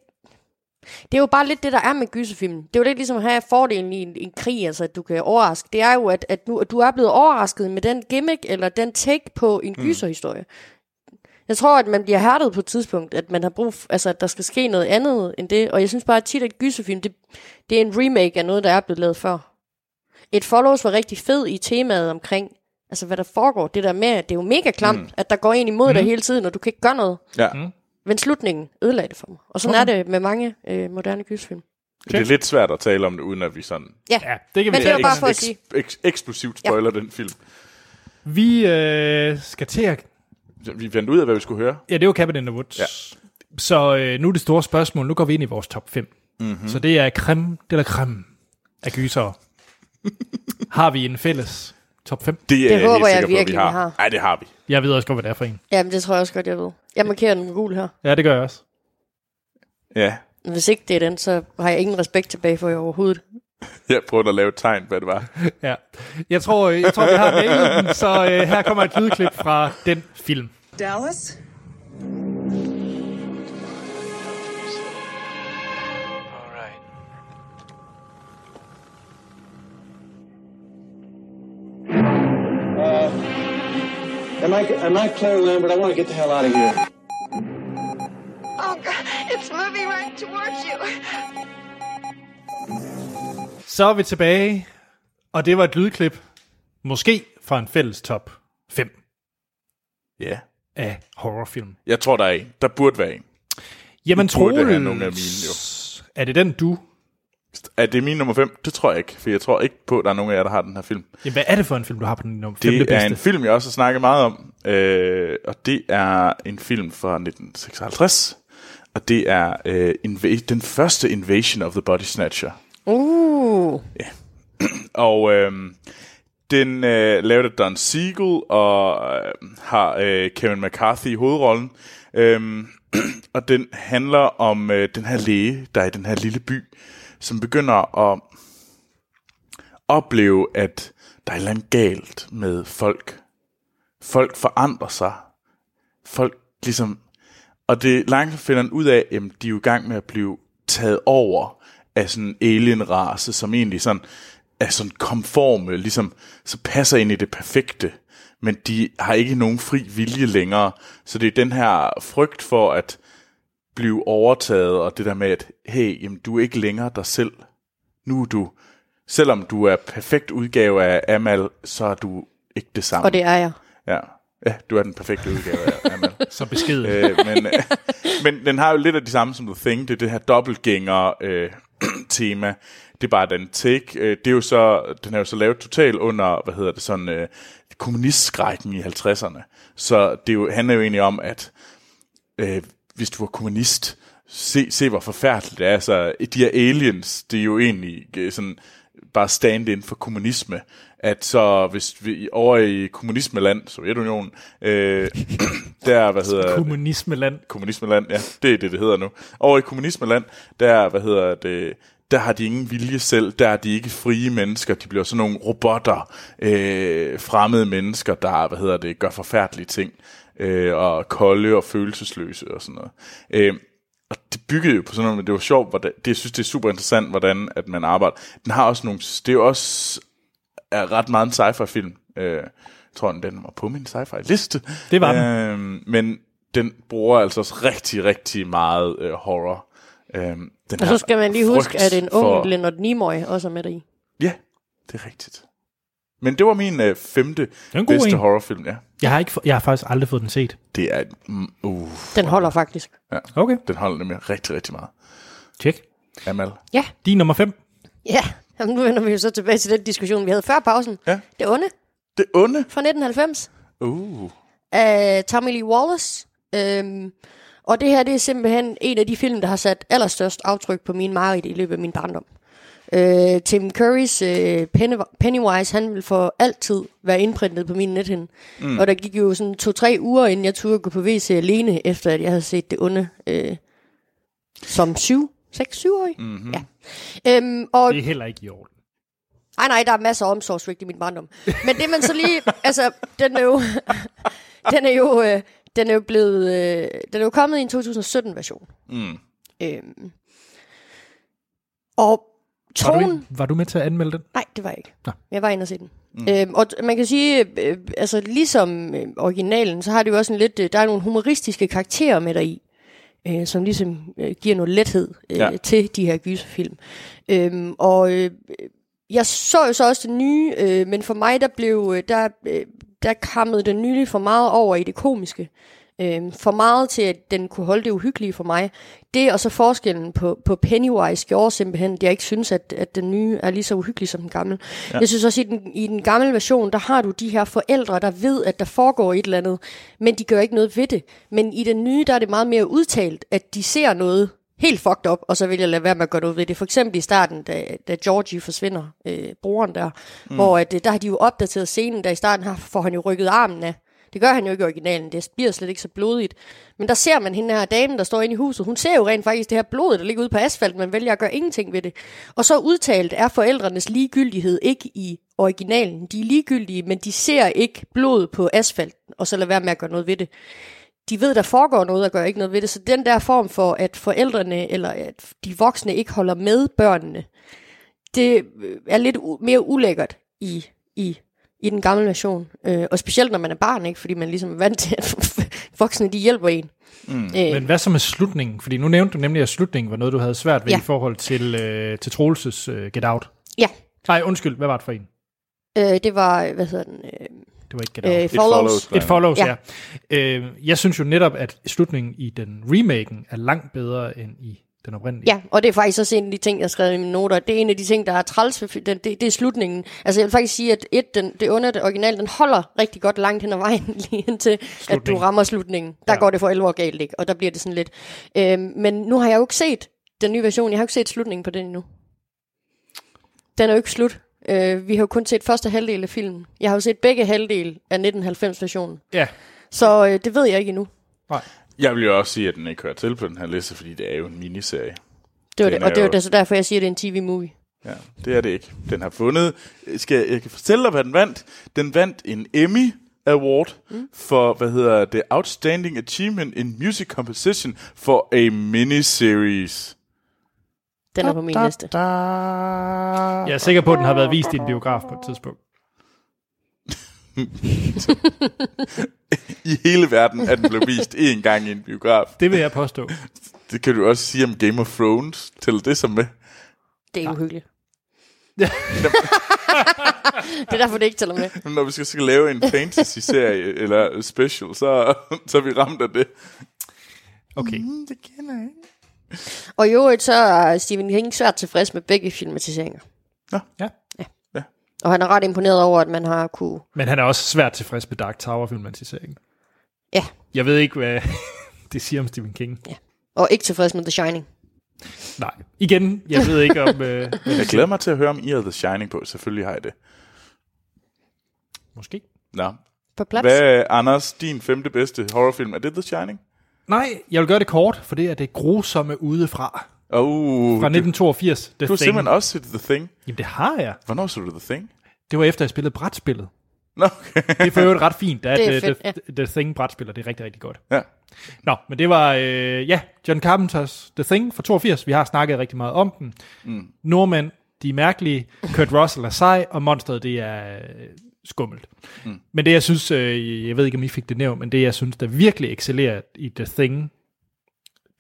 Det er jo bare lidt det, der er med gyserfilmen. Det er jo lidt ligesom at have fordelen i en, en krig, altså at du kan overraske. Det er jo, at, at, nu, at du er blevet overrasket med den gimmick eller den take på en gyserhistorie. Jeg tror, at man bliver hærdet på et tidspunkt, at man har brug for, altså at der skal ske noget andet end det. Og jeg synes bare at tit, at gyserfilm, det, det er en remake af noget, der er blevet lavet før. Et Follows var rigtig fed i temaet omkring, altså hvad der foregår. Det der med, at det er jo mega klamt, mm. at der går en imod mm. dig hele tiden, og du kan ikke gøre noget. Ja, Mm. Men slutningen ødelagde det for mig. Og sådan okay. er det med mange øh, moderne gyserfilm. det er lidt svært at tale om det, uden at vi sådan Ja, det kan vi Men det var ikke. bare for at sige. eks- eksplosivt spoiler den film. Vi øh, skal til at... Vi fandt ud af, hvad vi skulle høre. Ja, det var Cabin in the Woods. Ja. Så øh, nu er det store spørgsmål. Nu går vi ind i vores top 5. Mhm. Mm-hmm. Så det er creme de la creme af gyser. [LAUGHS] har vi en fælles top 5? Det, er Det håber helt jeg sikker på, at virkelig, vi har. vi har. Nej, det har vi. Jeg ved også godt, hvad det er for en. Jamen, det tror jeg også godt, jeg ved. Jeg markerer den med gul her. Ja, det gør jeg også. Ja, Hvis ikke det er den, så har jeg ingen respekt tilbage for jer overhovedet. [LAUGHS] jeg prøvede at lave et tegn, hvad det var. [LAUGHS] Ja. Jeg tror, jeg tror vi har nailet den, så øh, her kommer et lydklip fra den film. Dallas? Am I, am I Claire Lambert? I want to get the hell out of here. Oh, God, it's moving right towards you. Så er vi tilbage, og det var et lydklip, måske fra en fælles top 5 Ja. af horrorfilm. Jeg tror, der er en. Der burde være en. Jamen, jo. er det den, du... Er det min nummer 5? Det tror jeg ikke, for jeg tror ikke på, at der er nogen af jer, der har den her film. Jamen, hvad er det for en film, du har på din nummer 5? Det er en film, jeg også har snakket meget om, øh, og det er en film fra 1956, og det er øh, inva- den første Invasion of the Body Snatcher. Uh, [CLEARS THROAT] Og øh, den øh, lavede Don Siegel og øh, har øh, Kevin McCarthy i hovedrollen. Øh, [CLEARS THROAT] og den handler om øh, den her læge, der er i den her lille by, som begynder at opleve, at der er et eller andet galt med folk. Folk forandrer sig. Folk ligesom... Og det langsomt finder han ud af, at de er jo i gang med at blive taget over af sådan en alien-race, som egentlig sådan er sådan konforme, ligesom så passer ind i det perfekte, men de har ikke nogen fri vilje længere. Så det er den her frygt for at blive overtaget, og det der med, at hey, jamen, du er ikke længere dig selv. Nu er du, selvom du er perfekt udgave af Amal, så er du ikke det samme. og det er jeg. Ja. ja, du er den perfekte udgave af Amal. [LAUGHS] Så beskeden. øh, men, øh, men den har jo lidt af det samme som The Thing. Det er det her dobbeltgænger øh, [CLEARS THROAT] tema. Det er bare den take. Øh, det er jo så, den er jo så lavet totalt under, hvad hedder det, sådan øh, kommunistskrækken i 50'erne. Så det er jo, handler jo egentlig om, at øh, hvis du er kommunist, se, se hvor forfærdeligt det er. Altså, de her aliens, det er jo egentlig øh, sådan bare stand-in for kommunisme. At så, hvis vi over i kommunismeland, Sovjetunionen, øh, [COUGHS] der, hvad hedder? Kommunismeland. kommunismeland, ja, det er det, det hedder nu. Over i kommunismeland, der, hvad hedder det, der har de ingen vilje selv, der er de ikke frie mennesker, de bliver sådan nogle robotter, øh, fremmede mennesker, der, hvad hedder det, gør forfærdelige ting, øh, og kolde og følelsesløse og sådan noget. Øh, og det byggede jo på sådan noget, men det var sjovt, hvordan, det, jeg synes, det er super interessant, hvordan at man arbejder. Den har også nogle, det er jo også er ret meget en sci-fi film. Øh, jeg tror, den var på min sci-fi liste. Det var den. Øh, men den bruger altså også rigtig, rigtig meget øh, horror. Øh, den Og så skal man lige huske, at en ung for- Leonard Nimoy også er med der i. Ja, det er rigtigt. Men det var min øh, femte bedste en. horrorfilm, ja. Jeg har, ikke, jeg har faktisk aldrig fået den set. Det er, mm, uh, Den holder faktisk. ja. Okay, Den holder nemlig rigtig, rigtig meget. tjek. Amal. Ja, Din nummer 5. ja. Jamen, nu vender vi jo så tilbage til den diskussion, vi havde før pausen. Ja. Det onde Det onde. fra 1990 Uh. af Tommy Lee Wallace. Øhm, og det her, det er simpelthen en af de film, der har sat allerstørst aftryk på min mareridt i løbet af min barndom. Øh, Tim Currys øh, Penny- Pennywise, han vil for altid være indprintet på min nethinde. Mm. Og der gik jo sådan to-tre uger, inden jeg turde gå på WC alene, efter at jeg havde set det onde øh, som syv, seks, syvårig. Mm-hmm. Ja. Øhm, og Det er heller ikke i orden. ej, nej, der er masser af omsorgsvigt i min barndom. Men det man så lige, [LAUGHS] altså, den er jo, [LAUGHS] den er jo, øh, den er jo blevet, øh, den er jo kommet i en 2017 version. Mm. Øhm, og Var du, ind- var du med til at anmelde den? nej, det var jeg ikke. Nå. Jeg var inde og se den. Mm. Øhm, og man kan sige, øh, altså ligesom øh, originalen, så har det jo også en lidt, øh, der er nogle humoristiske karakterer med deri, øh, som ligesom øh, giver noget lethed øh, Ja. til de her gyserfilm. Øhm, og øh, jeg så jo så også det nye, øh, men for mig, der blev, øh, der, øh, der kammede den nye for meget over i det komiske. Øh, for meget til, at den kunne holde det uhyggelige for mig. Det og så forskellen på, på Pennywise gjorde simpelthen, at jeg ikke synes, at, at den nye er lige så uhyggelig som den gamle. Ja. Jeg synes også, at i den, i den gamle version, der har du de her forældre, der ved, at der foregår et eller andet, men de gør ikke noget ved det. Men i den nye, der er det meget mere udtalt, at de ser noget helt fucked up, og så vil jeg lade være med at gøre noget ved det. For eksempel i starten, da, da Georgie forsvinder, øh, broren der, mm. hvor at, øh, der har de jo opdateret scenen, der i starten har, får han jo rykket armen af. Det gør han jo ikke i originalen, det bliver slet ikke så blodigt. Men der ser man hende her damen, der står inde i huset. Hun ser jo rent faktisk det her blod, der ligger ude på asfalt, men vælger at gøre ingenting ved det. Og så udtalt er forældrenes ligegyldighed ikke i originalen. De er ligegyldige, men de ser ikke blod på asfalten, og så lader være med at gøre noget ved det de ved, der foregår noget, og gør ikke noget ved det. Så den der form for, at forældrene eller at de voksne ikke holder med børnene, det er lidt u- mere ulækkert i, i, i den gamle version. Øh, og specielt når man er barn, ikke? fordi man ligesom er vant til, at [LAUGHS] voksne de hjælper en. Mm. Øh, Men hvad så med slutningen? Fordi nu nævnte du nemlig, at slutningen var noget, du havde svært ved Ja. i forhold til, øh, til Troelses øh, Get Out. ja, Nej, undskyld, hvad var det for en? øh, det var, hvad hedder den? Øh, Det var ikke Get Out. øh, It follows. follows. It Follows, ja. Ja. ja. Øh, jeg synes jo netop, at slutningen i den remaken er langt bedre end i den oprindelige. Ja, og det er faktisk også en af de ting, jeg har skrevet i mine noter. Det er en af de ting, der er træls den, det, det er slutningen. Altså jeg vil faktisk sige, at et, den, det under det original, den holder rigtig godt langt hen ad vejen, [LAUGHS] lige indtil at du rammer slutningen. Der ja. går det for alvor galt, ikke? Og der bliver det sådan lidt... Øhm, men nu har jeg jo ikke set den nye version. Jeg har jo ikke set slutningen på den endnu. Den er jo ikke slut. Øh, vi har jo kun set første halvdel af filmen. Jeg har jo set begge halvdel af 1990-versionen. ja. Så øh, det ved jeg ikke endnu. Nej. Jeg vil jo også sige, at den ikke hører til på den her liste, fordi det er jo en miniserie. Det var Den det, og det er jo- jo så derfor, jeg siger, at det er en tv-movie. Ja, det er det ikke. Den har fundet... Skal jeg, jeg kan fortælle dig, hvad den vandt. Den vandt en Emmy Award mm. for, hvad hedder det, Outstanding Achievement in Music Composition for a Miniseries. Den er på min liste. Jeg er sikker på, at den har været vist i en biograf på et tidspunkt. [LAUGHS] [LAUGHS] [LAUGHS] I hele verden er den blevet vist én gang i en biograf. Det vil jeg påstå. [LAUGHS] Det kan du også sige om Game of Thrones. Tæller det som med? Det er uhyggeligt. [LAUGHS] det er derfor, det ikke tæller med. Når vi skal, skal lave en fantasy-serie eller special, så, så er vi ramt af det. Okay. Mm, det kender jeg ikke. Og i øvrigt så er Stephen King svært tilfreds med begge filmatiseringer. Ja. Og han er ret imponeret over, at man har kunne... Men han er også svært tilfreds med Dark Tower-filmatiseringen. Ja, Jeg ved ikke, hvad [LAUGHS] det siger om Stephen King. og ikke tilfreds med The Shining. Nej. Igen, jeg ved ikke om... Øh, [LAUGHS] Jeg glæder mig til at høre, om I har The Shining på. Selvfølgelig har jeg det. måske. Nå. På plads. Hvad er, Anders, din femte bedste horrorfilm? Er det The Shining? Nej, jeg vil gøre det kort, for det er det grusomme udefra. Oh, Fra 1982. The du, du har Thing. simpelthen også set The Thing. Jamen, det har jeg. Hvornår så du The Thing? Det var efter, jeg spillede brætspillet. Nå, okay. Det er for øvrigt ret fint, at Det er det fedt, the, the, the Thing brætspiller, det er rigtig, rigtig godt. ja. Nå, men det var, øh, ja, John Carpenters The Thing fra 82. Vi har snakket rigtig meget om den. Mm. Nordmænd, de er mærkelige. Kurt Russell er sej, og monsteret, det er øh, skummelt. Mm. Men det, jeg synes, øh, jeg ved ikke, om I fik det nævnt, men det, jeg synes, der virkelig excellerer i The Thing,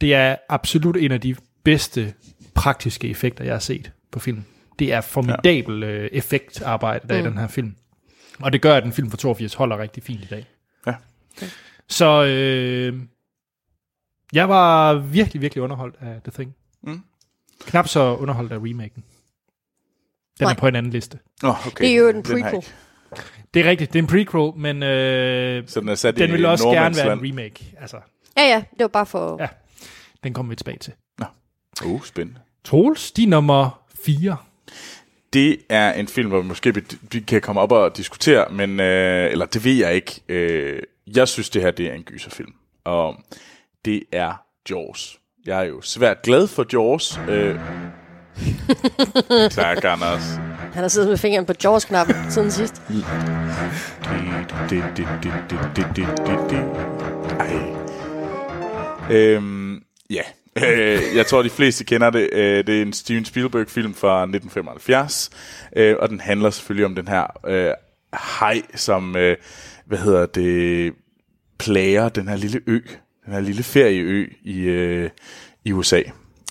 det er absolut en af de bedste praktiske effekter, jeg har set på film. Det er formidabel øh, effektarbejde, der er i den her film. Og det gør, at en film fra 82 holder rigtig fint i dag. Ja. Så øh, jeg var virkelig, virkelig underholdt af The Thing. Mm. Knap så underholdt af remaken. Den Nej. er på en anden liste. Oh, okay. Det er jo en Den prequel. Det er rigtigt, det er en prequel, men øh, Så den er sat den i vil også gerne være en remake. Altså, Ja, ja, det var bare for... Ja. den kommer vi tilbage til. Uh, spændende. Troels, de er nummer 4. Det er en film, hvor vi måske vi, kan komme op og diskutere, men øh, eller det ved jeg ikke. Øh, jeg synes, det her det er en gyserfilm, og det er Jaws. Jeg er jo svært glad for Jaws. Øh, [LAUGHS] tak, Anders. Han har siddet med fingeren på Jaws-knappen siden sidst. Ej. Øhm, ja. Øh, jeg tror, de fleste kender det. Øh, det er en Steven Spielberg-film fra 1975, øh, og den handler selvfølgelig om den her øh, hej, som, øh, hvad hedder det, plager den her lille ø, den her lille ferieø i, øh, i USA.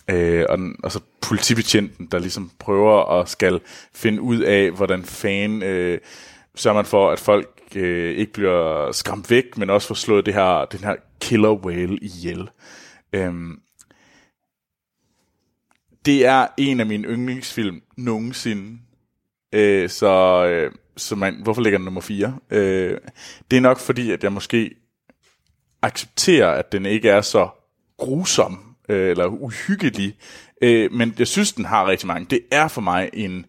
Øh, og, den, og så politibetjenten, der ligesom prøver at skal finde ud af, hvordan fan øh, sørger man for, at folk øh, ikke bliver skræmt væk, men også får slået det her, den her killer whale ihjel. Øhm, det er en af mine yndlingsfilm nogensinde. Øh, så øh, så man, hvorfor ligger den nummer 4? Øh, det er nok fordi, at jeg måske accepterer, at den ikke er så grusom øh, eller uhyggelig, øh, men jeg synes, den har rigtig mange. Det er for mig en,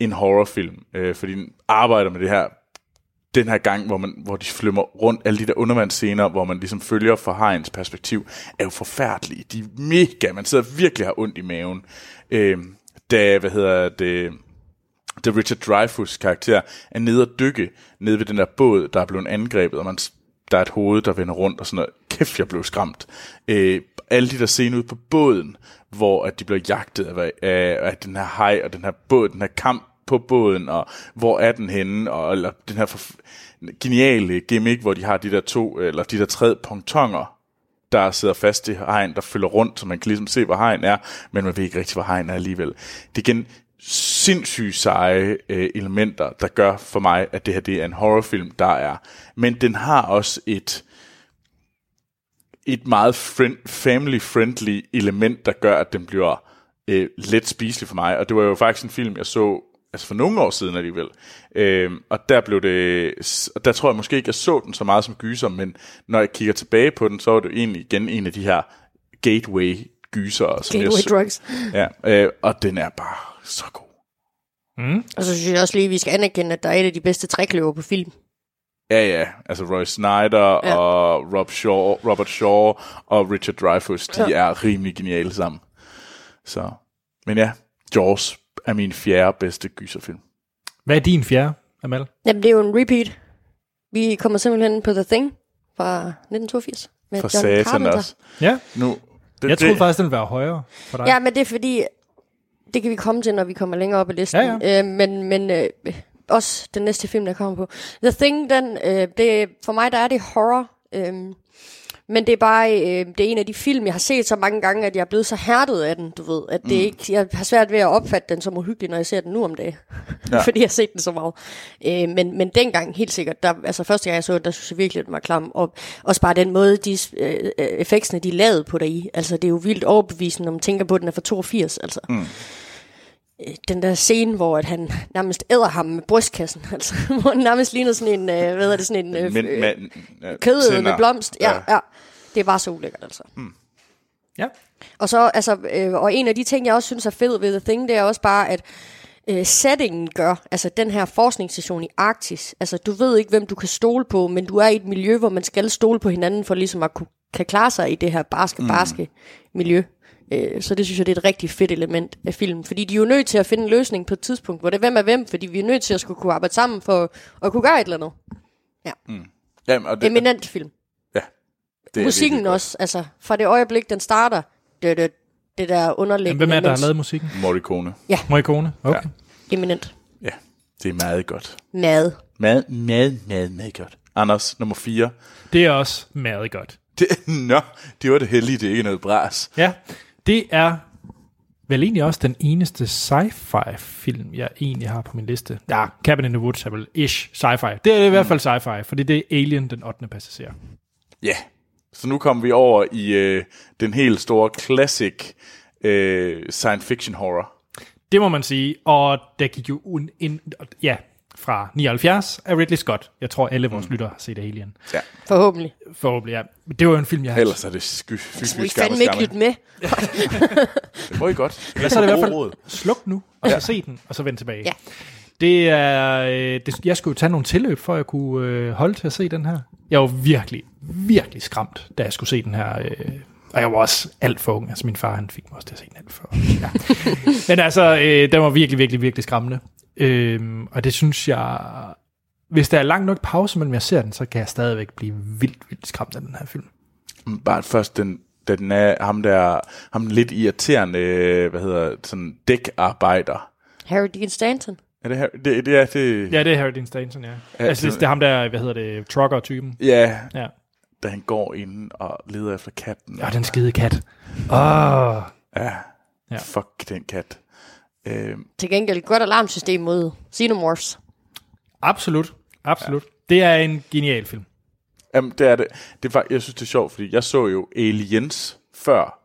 en horrorfilm, øh, fordi den arbejder med det her den her gang, hvor, man, hvor de flymmer rundt, alle de der undervandsscener, hvor man ligesom følger fra hajens perspektiv, er jo forfærdelige. De er mega, man sidder virkelig har ondt i maven. Øh, da, hvad hedder det, da Richard Dreyfuss karakter er nede og dykke nede ved den der båd, der er blevet angrebet, og man, der er et hoved, der vender rundt og sådan noget. Kæft, jeg blev skræmt. Øh, alle de der scener ude på båden, hvor at de bliver jagtet af, af, af den her hej og den her båd, den her kamp på båden, og hvor er den henne, og eller den her geniale gimmick, hvor de har de der to, eller de der tre pontonger, der sidder fast i hegn, der følger rundt, så man kan ligesom se, hvor hegn er, men man ved ikke rigtig, hvor hegn er alligevel. Det er igen sindssygt seje øh, elementer, der gør for mig, at det her det er en horrorfilm, der er. Men den har også et et meget friend, family-friendly element, der gør, at den bliver øh, let spiselig for mig. Og det var jo faktisk en film, jeg så altså for nogle år siden alligevel. Øhm, og der blev det, og der tror jeg måske ikke, jeg så den så meget som gyser, men når jeg kigger tilbage på den, så var det jo egentlig igen en af de her gateway gyser. Som Gateway jeg drugs. Ja, øh, og den er bare så god. Og så synes jeg også lige, at vi skal anerkende, at der er et af de bedste trækløver på film. Ja, ja, altså Roy Snyder Ja. og Rob Shaw, Robert Shaw og Richard Dreyfuss, de ja. er rimelig geniale sammen. Så, men ja, Jaws er min fjerde bedste gyserfilm. Hvad er din fjerde, Amal? Jamen, det er jo en repeat. Vi kommer simpelthen på The Thing fra 1982. Med For John satan Carpenter. også. Ja, Nu, det, jeg troede det, faktisk, den ville være højere for dig. Ja, men det er fordi, det kan vi komme til, når vi kommer længere op i listen. Ja, ja. Øh, men men øh, også den næste film, der kommer på. The Thing, den, øh, det, for mig der er det horror. Øh, men det er bare, øh, det er en af de film, jeg har set så mange gange, at jeg er blevet så hærdet af den, du ved. At det Mm. ikke, jeg har svært ved at opfatte den som uhyggelig, når jeg ser den nu om dagen. ja. [LAUGHS] fordi jeg har set den så meget. Øh, men, men dengang, helt sikkert, der, altså første gang jeg så den, der synes jeg virkelig, at den var klam. Og også bare den måde, de øh, effektsene, de lavede på dig i. Altså, det er jo vildt overbevisende, når man tænker på, at den er fra 82. Altså. Mm den der scene, hvor at han nærmest æder ham med brystkassen, [LAUGHS] altså, hvor han nærmest ligner sådan en, øh, hvad er det, sådan en øh, Men, øh, men, ja, kød med blomst. Ja, Ja. ja. Det er bare så ulækkert, altså. Ja. Og så, altså, øh, og en af de ting, jeg også synes er fed ved The Thing, det er også bare, at øh, settingen gør, altså den her forskningsstation i Arktis, altså du ved ikke, hvem du kan stole på, men du er i et miljø, hvor man skal stole på hinanden, for ligesom at kunne, kan klare sig i det her barske, barske miljø. Øh, så det synes jeg, det er et rigtig fedt element af filmen, fordi de er jo nødt til at finde en løsning på et tidspunkt, hvor det er hvem er hvem, fordi vi er nødt til at skulle kunne arbejde sammen for at kunne gøre et eller andet. Jamen, og det, Eminent film. ja, det er Musikken også, altså fra det øjeblik, den starter, det, det, det der underliggende. Jamen, hvem er det, der har lavet musikken? Morricone. Morricone? Okay. Ja. Eminent. Ja, det er meget godt. Mad. Mad, mad, mad, meget godt. Anders, nummer 4. Det er også meget godt. Det, [LAUGHS] nå, det var det heldige, det er ikke noget bras. Ja, det er vel egentlig også den eneste sci-fi film, jeg egentlig har på min liste. Ja, Cabin in the Woods er vel ish sci-fi. Det er i hvert fald sci-fi, fordi det er Alien, den 8. passager. Ja, så nu kommer vi over i øh, den helt store classic øh, science fiction horror. Det må man sige, og der gik jo en, en ja, fra 79 af Ridley Scott. Jeg tror, alle vores mm. lyttere har set Alien. Ja, Forhåbentlig. Forhåbentlig, ja. Det var jo en film, jeg har... ellers er det sky, fy, må I skamme, fandme ikke lytte med. [LAUGHS] Det må I godt. Eller så er det i hvert God råd. fald sluk nu, og så se den, og så vend tilbage. Ja. Det er, øh, det, jeg skulle jo tage nogle tilløb, for at jeg kunne øh, holde til at se den her. Jeg var virkelig, virkelig skræmt, da jeg skulle se den her. Øh, og jeg var også alt for ung. Altså min far, han fik mig også til at se den alt for. Ja. [LAUGHS] Men altså, øh, den var virkelig, virkelig, virkelig skræmmende. Øhm, og det synes jeg... Hvis der er lang nok pause mellem jeg ser den, så kan jeg stadigvæk blive vildt, vildt skræmt af den her film. Bare først den, da den er ham der, ham lidt irriterende, øh, hvad hedder sådan dækarbejder. Harry Dean Stanton. Er det her? Det, det er det. Ja, det er Harry Dean Stanton, ja. Altså, det, det er ham der, hvad hedder det, trucker-typen. ja, Ja. Da han går ind og leder efter katten. Ja, den skide kat. Åh, oh, Ja, Ja. fuck den kat. Øh, Til gengæld et godt alarmsystem mod Xenomorphs. absolut. Absolut. Ja. Det er en genial film. Jamen, det er det. det er, fakt- jeg synes, det er sjovt, fordi jeg så jo Aliens før.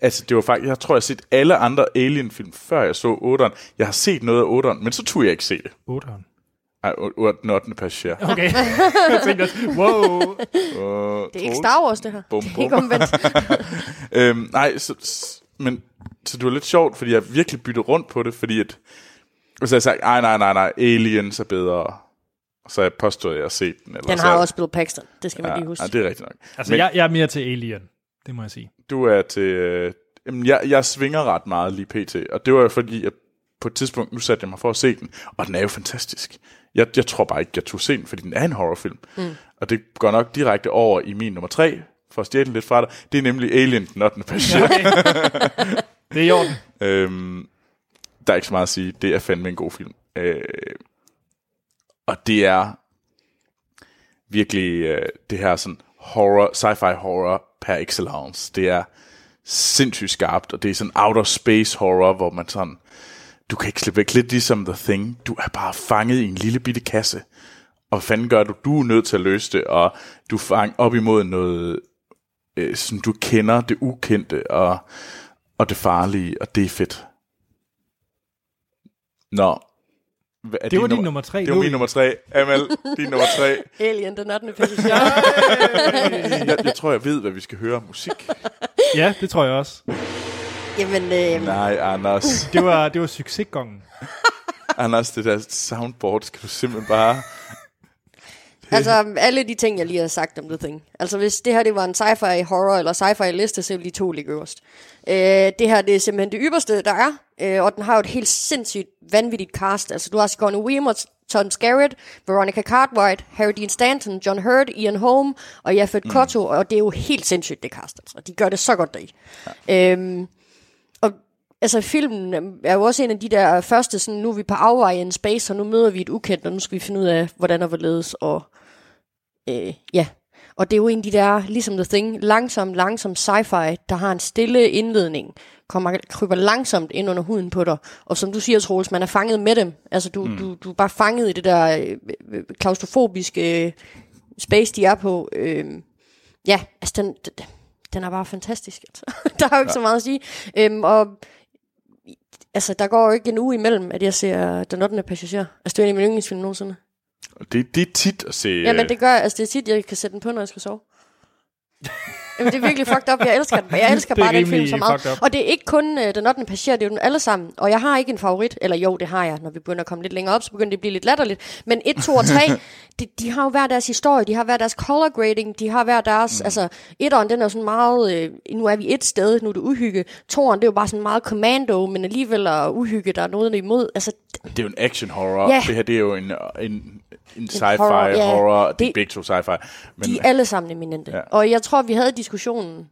Altså, det var faktisk, jeg tror, jeg har set alle andre Alien-film, før jeg så 8'eren. Jeg har set noget af 8'eren, men så turde jeg ikke se det. 8'eren. Ej, den 8. passager. Okay. [LAUGHS] jeg tænkte også, wow. Uh, Det er ikke Star Wars, det her. Bum, Det er ikke bum. omvendt. [LAUGHS] øhm, nej, så, men så det var lidt sjovt, fordi jeg virkelig byttede rundt på det, fordi at, hvis jeg sagt, nej, nej, nej, nej, Aliens er bedre, så jeg påstået, at jeg har set den. Eller Den så, har også Bill Paxton. Det skal man ja, lige huske. ja, det er rigtigt nok. Altså, Men- jeg, jeg er mere til Alien. Det må jeg sige. Du er til... Øh, jamen, jeg, jeg svinger ret meget lige pt. Og det var jo fordi, at på et tidspunkt, nu satte jeg mig for at se den, og den er jo fantastisk. Jeg, jeg tror bare ikke, jeg tog se den, fordi den er en horrorfilm. Mm. Og det går nok direkte over i min nummer tre, for at stjæle lidt fra dig. Det er nemlig Alien, den 8. passager. Okay. [LAUGHS] det er i orden. øhm, der er ikke så meget at sige. Det er fandme en god film. Øh, og det er virkelig øh, det her sådan horror, sci-fi horror per excellence. Det er sindssygt skarpt, og det er sådan outer space horror, hvor man sådan, du kan ikke slippe væk lidt ligesom The Thing. Du er bare fanget i en lille bitte kasse. Og hvad fanden gør du? Du er nødt til at løse det, og du er fanget op imod noget, øh, som du kender, det ukendte, og, og det farlige, og det er fedt. Nå. Hvad er Det var din nummer- nummer tre. Det var min nummer tre. Amal, din nummer tre. [LAUGHS] Alien, den 8. passager. Jeg, jeg tror, jeg ved, hvad vi skal høre musik. Ja, det tror jeg også. Jamen, øh, Nej, Anders. Det var, det var succesgongen. [LAUGHS] Anders, det der soundboard skal du simpelthen bare... altså alle de ting, jeg lige har sagt om The Thing. Altså hvis det her det var en sci-fi horror eller sci-fi liste, så ville de to ligge øverst. Øh, det her det er simpelthen det ypperste, der er. Øh, og den har jo et helt sindssygt vanvittigt cast. Altså du har Sigourney Weaver, Tom Skerritt, Veronica Cartwright, Harry Dean Stanton, John Hurt, Ian Holm og Yaphet mm. Kotto. Og det er jo helt sindssygt, det cast. Altså. De gør det så godt deri. Ja. Øhm, altså filmen er jo også en af de der første, sådan, nu er vi på afvej i en space, og nu møder vi et ukendt, og nu skal vi finde ud af, hvordan og hvorledes, og øh, ja. Og det er jo en af de der, ligesom The Thing, langsom, langsom sci-fi, der har en stille indledning, kommer, kryber langsomt ind under huden på dig. Og som du siger, Troels, man er fanget med dem. Altså, du, mm. du, du er bare fanget i det der øh, øh, klaustrofobiske øh, space, de er på. Øh, ja, altså, den, den, den er bare fantastisk. Altså. [LAUGHS] der er jo ikke ja. så meget at sige. Øhm, og altså, der går jo ikke en uge imellem, at jeg ser Den 8. passager. Altså, det er en af mine yndlingsfilm nogensinde. Og det, det er tit at se... Ja, men det gør, altså det er tit, jeg kan sætte den på, når jeg skal sove. [LAUGHS] Jamen, det er virkelig fucked up. Jeg elsker den. Jeg elsker er bare den film så meget. Og det er ikke kun uh, Den 8. passager, det er jo den alle sammen. Og jeg har ikke en favorit. Eller jo, det har jeg. Når vi begynder at komme lidt længere op, så begynder det at blive lidt latterligt. Men 1, 2 og 3, [LAUGHS] de, de har jo hver deres historie. De har hver deres color grading. De har hver deres... Mm. Altså, etteren, den er jo sådan meget... Øh, nu er vi et sted, nu er det uhygge. Toeren, det er jo bare sådan meget commando, men alligevel er uhygge, der er noget imod. Altså, Det er jo en action horror. Ja. Det her, det er jo en, en, en sci-fi horror, ja. horror. Det, er Det- begge to sci-fi. Men, De er alle sammen eminente. Ja. Og jeg tror, vi havde diskussionen.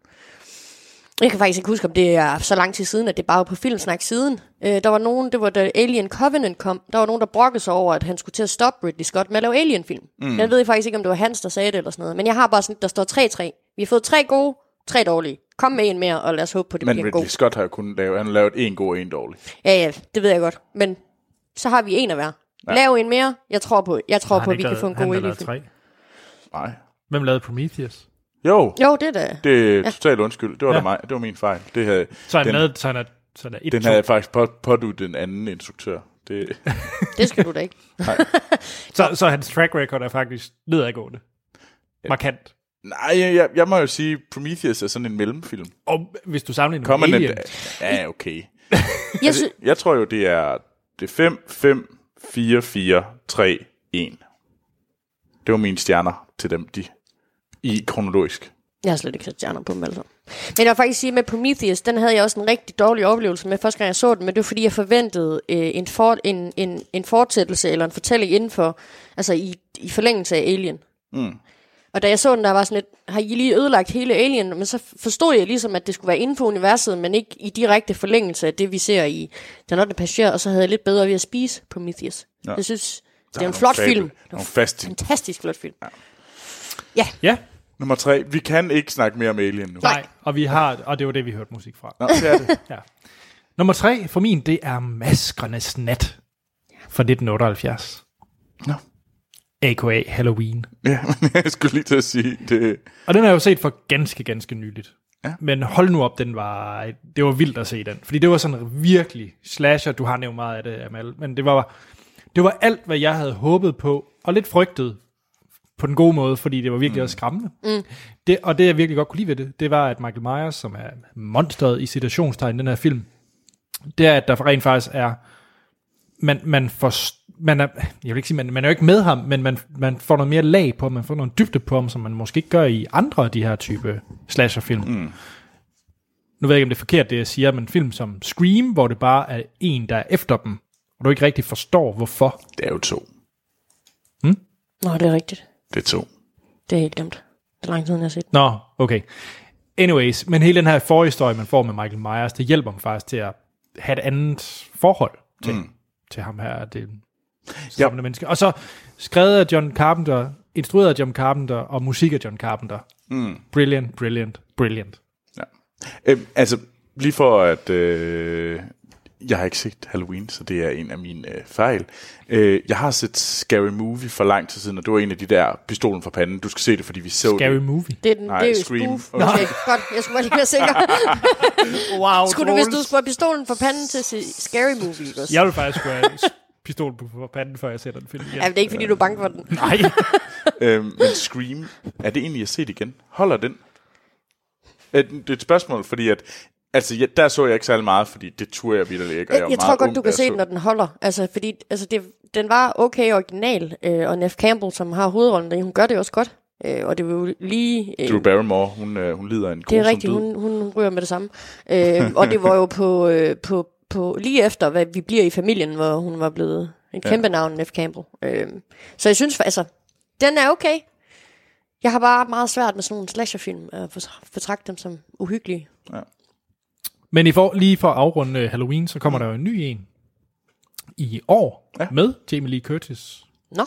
Jeg kan faktisk ikke huske, om det er så lang tid siden, at det bare var på Filmsnak siden. Øh, der var nogen, det var da Alien Covenant kom, der var nogen, der brokkede sig over, at han skulle til at stoppe Ridley Scott med at lave Alien-film. Mm. Jeg ved faktisk ikke, om det var Hans, der sagde det eller sådan noget. Men jeg har bare sådan, der står 3-3. Vi har fået tre gode, tre dårlige. Kom med en mere, og lad os håbe på, at det men bliver Ridley god. Scott har jo kun lavet, han har lavet en god og en dårlig. Ja, ja, det ved jeg godt. Men så har vi en at være. Ja. Lav en mere. Jeg tror på, jeg tror på at vi kan få en god han har lavet Alien-film. tre. Nej. Hvem lavede Prometheus? Jo, Jo, det er da. det er ja. totalt undskyld. Det var Ja. ja. mig. Det var min fejl. Det havde, Så han den, lavede, så han er, så er et, den to. havde jeg faktisk på, pådudt den anden instruktør. Det, [LAUGHS] Det skal du da ikke. [LAUGHS] Så, så hans track record er faktisk nedadgående. Markant. nej, jeg, jeg må jo sige, Prometheus er sådan en mellemfilm. Og hvis du sammenligner Kommer med? Alien, Ja, okay. [LAUGHS] Jeg sy- Jeg tror jo, det er, det er 5, 5, 4, 4, 3, 1. Det var mine stjerner til dem, de i kronologisk. Jeg har slet ikke sat stjerner på dem sammen. Men jeg vil faktisk sige, med Prometheus, den havde jeg også en rigtig dårlig oplevelse med første gang jeg så den, men det var fordi, jeg forventede øh, en, for, en, en, en fortsættelse eller en fortælling inden for, altså i, i forlængelse af Alien. Mm. Og da jeg så den, der var sådan lidt, har I lige ødelagt hele Alien? Men så forstod jeg ligesom, at det skulle være inden for universet, men ikke i direkte forlængelse af det, vi ser i Den 8. passager, og så havde jeg lidt bedre ved at spise Prometheus. Ja. Jeg synes, det er en flot film. Det er en fantastisk flot film. Ja, Nummer 3. Vi kan ikke snakke mere om Alien nu. nej. Og, vi har, og det var det, vi hørte musik fra. Nå, det er det. [LAUGHS] Ja. Nummer tre for min, det er Maskernes Nat fra 1978. Nå. A.k.a. Halloween. Ja, [LAUGHS] men jeg skulle lige til at sige, det, Og den har jeg jo set for ganske, ganske nyligt. Ja. Men hold nu op, den var, det var vildt at se den. Fordi det var sådan virkelig slasher. Du har nævnt meget af det, Amal. Men det var, det var alt, hvad jeg havde håbet på. Og lidt frygtet på den gode måde, fordi det var virkelig mm. også skræmmende. Mm. Det, og det, jeg virkelig godt kunne lide ved det, det var, at Michael Myers, som er monsteret i citationstegn i den her film, det er, at der rent faktisk er, man, man får, man er, jeg vil ikke sige, man, man er jo ikke med ham, men man, man får noget mere lag på ham, man får noget dybde på ham, som man måske ikke gør i andre af de her type slasherfilm. Mm. Nu ved jeg ikke, om det er forkert, det jeg siger, men film som Scream, hvor det bare er en, der er efter dem, og du ikke rigtig forstår, hvorfor. det er jo to. Nå, det er rigtigt. Det er to. Det er helt glemt. Det er lang tid, jeg har set. Nå, okay. Anyways, men hele den her forhistorie, man får med Michael Myers, det hjælper mig faktisk til at have et andet forhold til, mm. til ham her, det samlende menneske. Og så skrevet af John Carpenter, instrueret af John Carpenter, og musik af John Carpenter. Mm. Brilliant, brilliant, brilliant. Ja. Øh, altså, lige for at... Øh, jeg har ikke set Halloween, så det er en af mine øh, fejl. Øh, jeg har set Scary Movie for lang tid siden, og det var en af de der pistolen for panden. Du skal se det, fordi vi så Scary det. movie. Det er, den, Nej, det er jo Scream. spoof. Okay, godt. Jeg skulle bare lige være sikker. [LAUGHS] Wow, [LAUGHS] skulle du, hvis du skulle have pistolen for panden til at se Scary Movie, også? Jeg vil faktisk skulle have pistol på panden, før jeg ser den film igen. Ja, det er ikke, fordi du er bange for den. [LAUGHS] Nej. Øh, men Scream, er det egentlig at se det igen? Holder den? Øh, Det er et spørgsmål, fordi at... Altså, ja, der så jeg ikke særlig meget, fordi det turde jeg vildt ikke. Jeg, var jeg tror godt, ung, du kan jeg se den, når den holder. Altså, fordi altså, det, den var okay original, øh, og Neff Campbell, som har hovedrollen der, hun gør det også godt. Øh, og det var jo lige... Øh, Drew Barrymore, hun, øh, hun lider en det er rigtigt, død. hun, hun ryger med det samme. Øh, [LAUGHS] og det var jo på, øh, på, på lige efter, hvad vi bliver i familien, hvor hun var blevet en kæmpe navn, Neff Campbell. Øh, så jeg synes, altså, den er okay. Jeg har bare meget svært med sådan nogle slasherfilm, at betragte dem som uhyggelige. Men i for, lige for at afrunde øh, Halloween, så kommer der jo en ny en i år Ja. med Jamie Lee Curtis. Nå,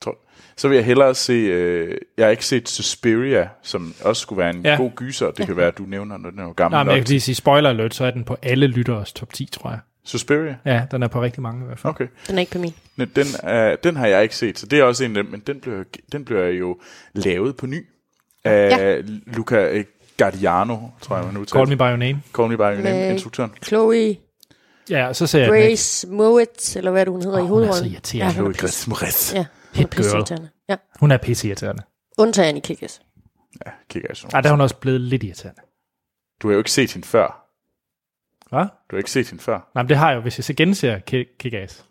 Tror, så vil jeg hellere se, øh, jeg har ikke set Suspiria, som også skulle være en Ja. ja. god gyser. Det kan være, at du nævner, når den er jo gammel Nej, men jeg kan lige sige, spoiler alert, så er den på alle lytteres top 10, tror jeg. Suspiria? Ja, den er på rigtig mange i hvert fald. Okay. Den er ikke på min. Men Den, er, den har jeg ikke set, så det er også en af dem, men den bliver, den bliver jo lavet på ny af ja. Luca Guardiano, tror jeg, man udtaler. Call Me By Your Name. Call Me By Your Name, Med- instruktøren. Chloe Ja, så ser jeg. Grace Moritz, eller hvad det hun hedder Åh, i hun er hovedrollen. så irriterende. Ja, hun er. Grace Moretz. Ja, hun er Hit pisse girl. irriterende. Ja. Hun er pisse irriterende. Undtagen i Kickers. Ja, sådan. Ej, der er hun også blevet lidt irriterende. Du har jo ikke set hende før. Hvad? Du har ikke set hende før. Nej, men det har jeg jo, hvis jeg så genser Ki- Kick-Ass.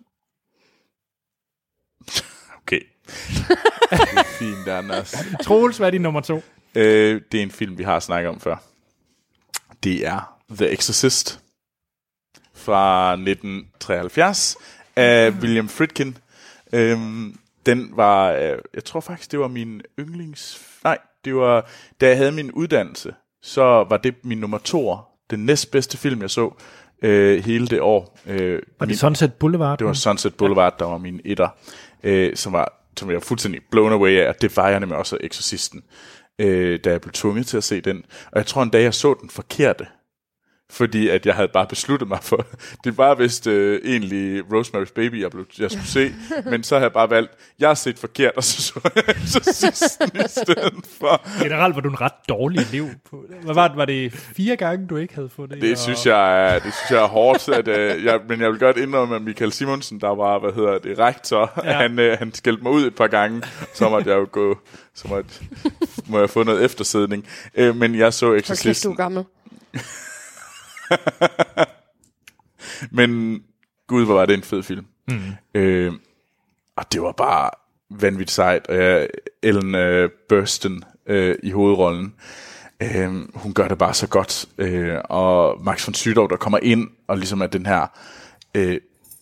[LAUGHS] Okay. [LAUGHS] det er fint, Anders. Troels, hvad er din nummer to? Øh, det er en film, vi har snakket om før. Det er The Exorcist fra 1973 af William Friedkin. Øhm, den var, øh, jeg tror faktisk, det var min yndlings... Nej, det var, da jeg havde min uddannelse, så var det min nummer to, den næstbedste film, jeg så øh, hele det år. Øh, Var min, det Sunset Boulevard? det var Sunset Boulevard, der var min etter, øh, som, var, som jeg var fuldstændig blown away af, det var jeg nemlig også af Exorcisten, øh, da jeg blev tvunget til at se den. Og jeg tror en dag, jeg så den forkerte, fordi at jeg havde bare besluttet mig for, [LAUGHS] det var vist øh, egentlig Rosemary's Baby, jeg, blev, jeg skulle se, [LAUGHS] men så havde jeg bare valgt, jeg har set forkert, og så så jeg [LAUGHS] Exorcisten i stedet for. Generelt var du en ret dårlig elev. På det. Hvad var det? Var det fire gange, du ikke havde fået det? Det synes jeg er, det synes jeg er hårdt, at, øh, jeg, men jeg vil godt indrømme, at Michael Simonsen, der var, hvad hedder det, rektor, ja. han, øh, han skældte mig ud et par gange, så måtte jeg jo gå, så måtte, må jeg få noget eftersædning. Øh, men jeg så Så kæft, du er Exorcisten, gammel. [LAUGHS] men gud, hvor var det en fed film. Mm. Øh, og det var bare vanvittigt sejt. Og jeg, Ellen øh, Burstyn øh, i hovedrollen, øh, hun gør det bare så godt. Øh, og Max von Sydow, der kommer ind og ligesom er den her, øh,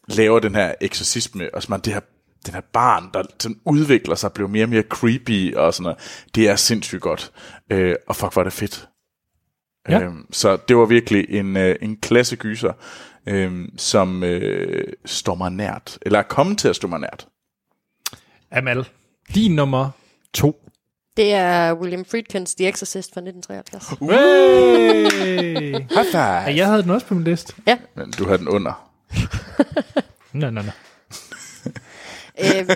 laver den her eksorcisme, og så man det her den her barn, der sådan udvikler sig, bliver mere og mere creepy og sådan noget. Det er sindssygt godt. Øh, og fuck, var det fedt. Ja. Øhm, så det var virkelig en, øh, en klasse gyser, øhm, som øh, står mig nært, eller er kommet til at stå mig nært. Amal, din nummer to. Det er William Friedkins The Exorcist fra 1973. Hey! High five. ja, jeg havde den også på min liste. Men du har den under. [LAUGHS] Nå, nå, nå. Øhm,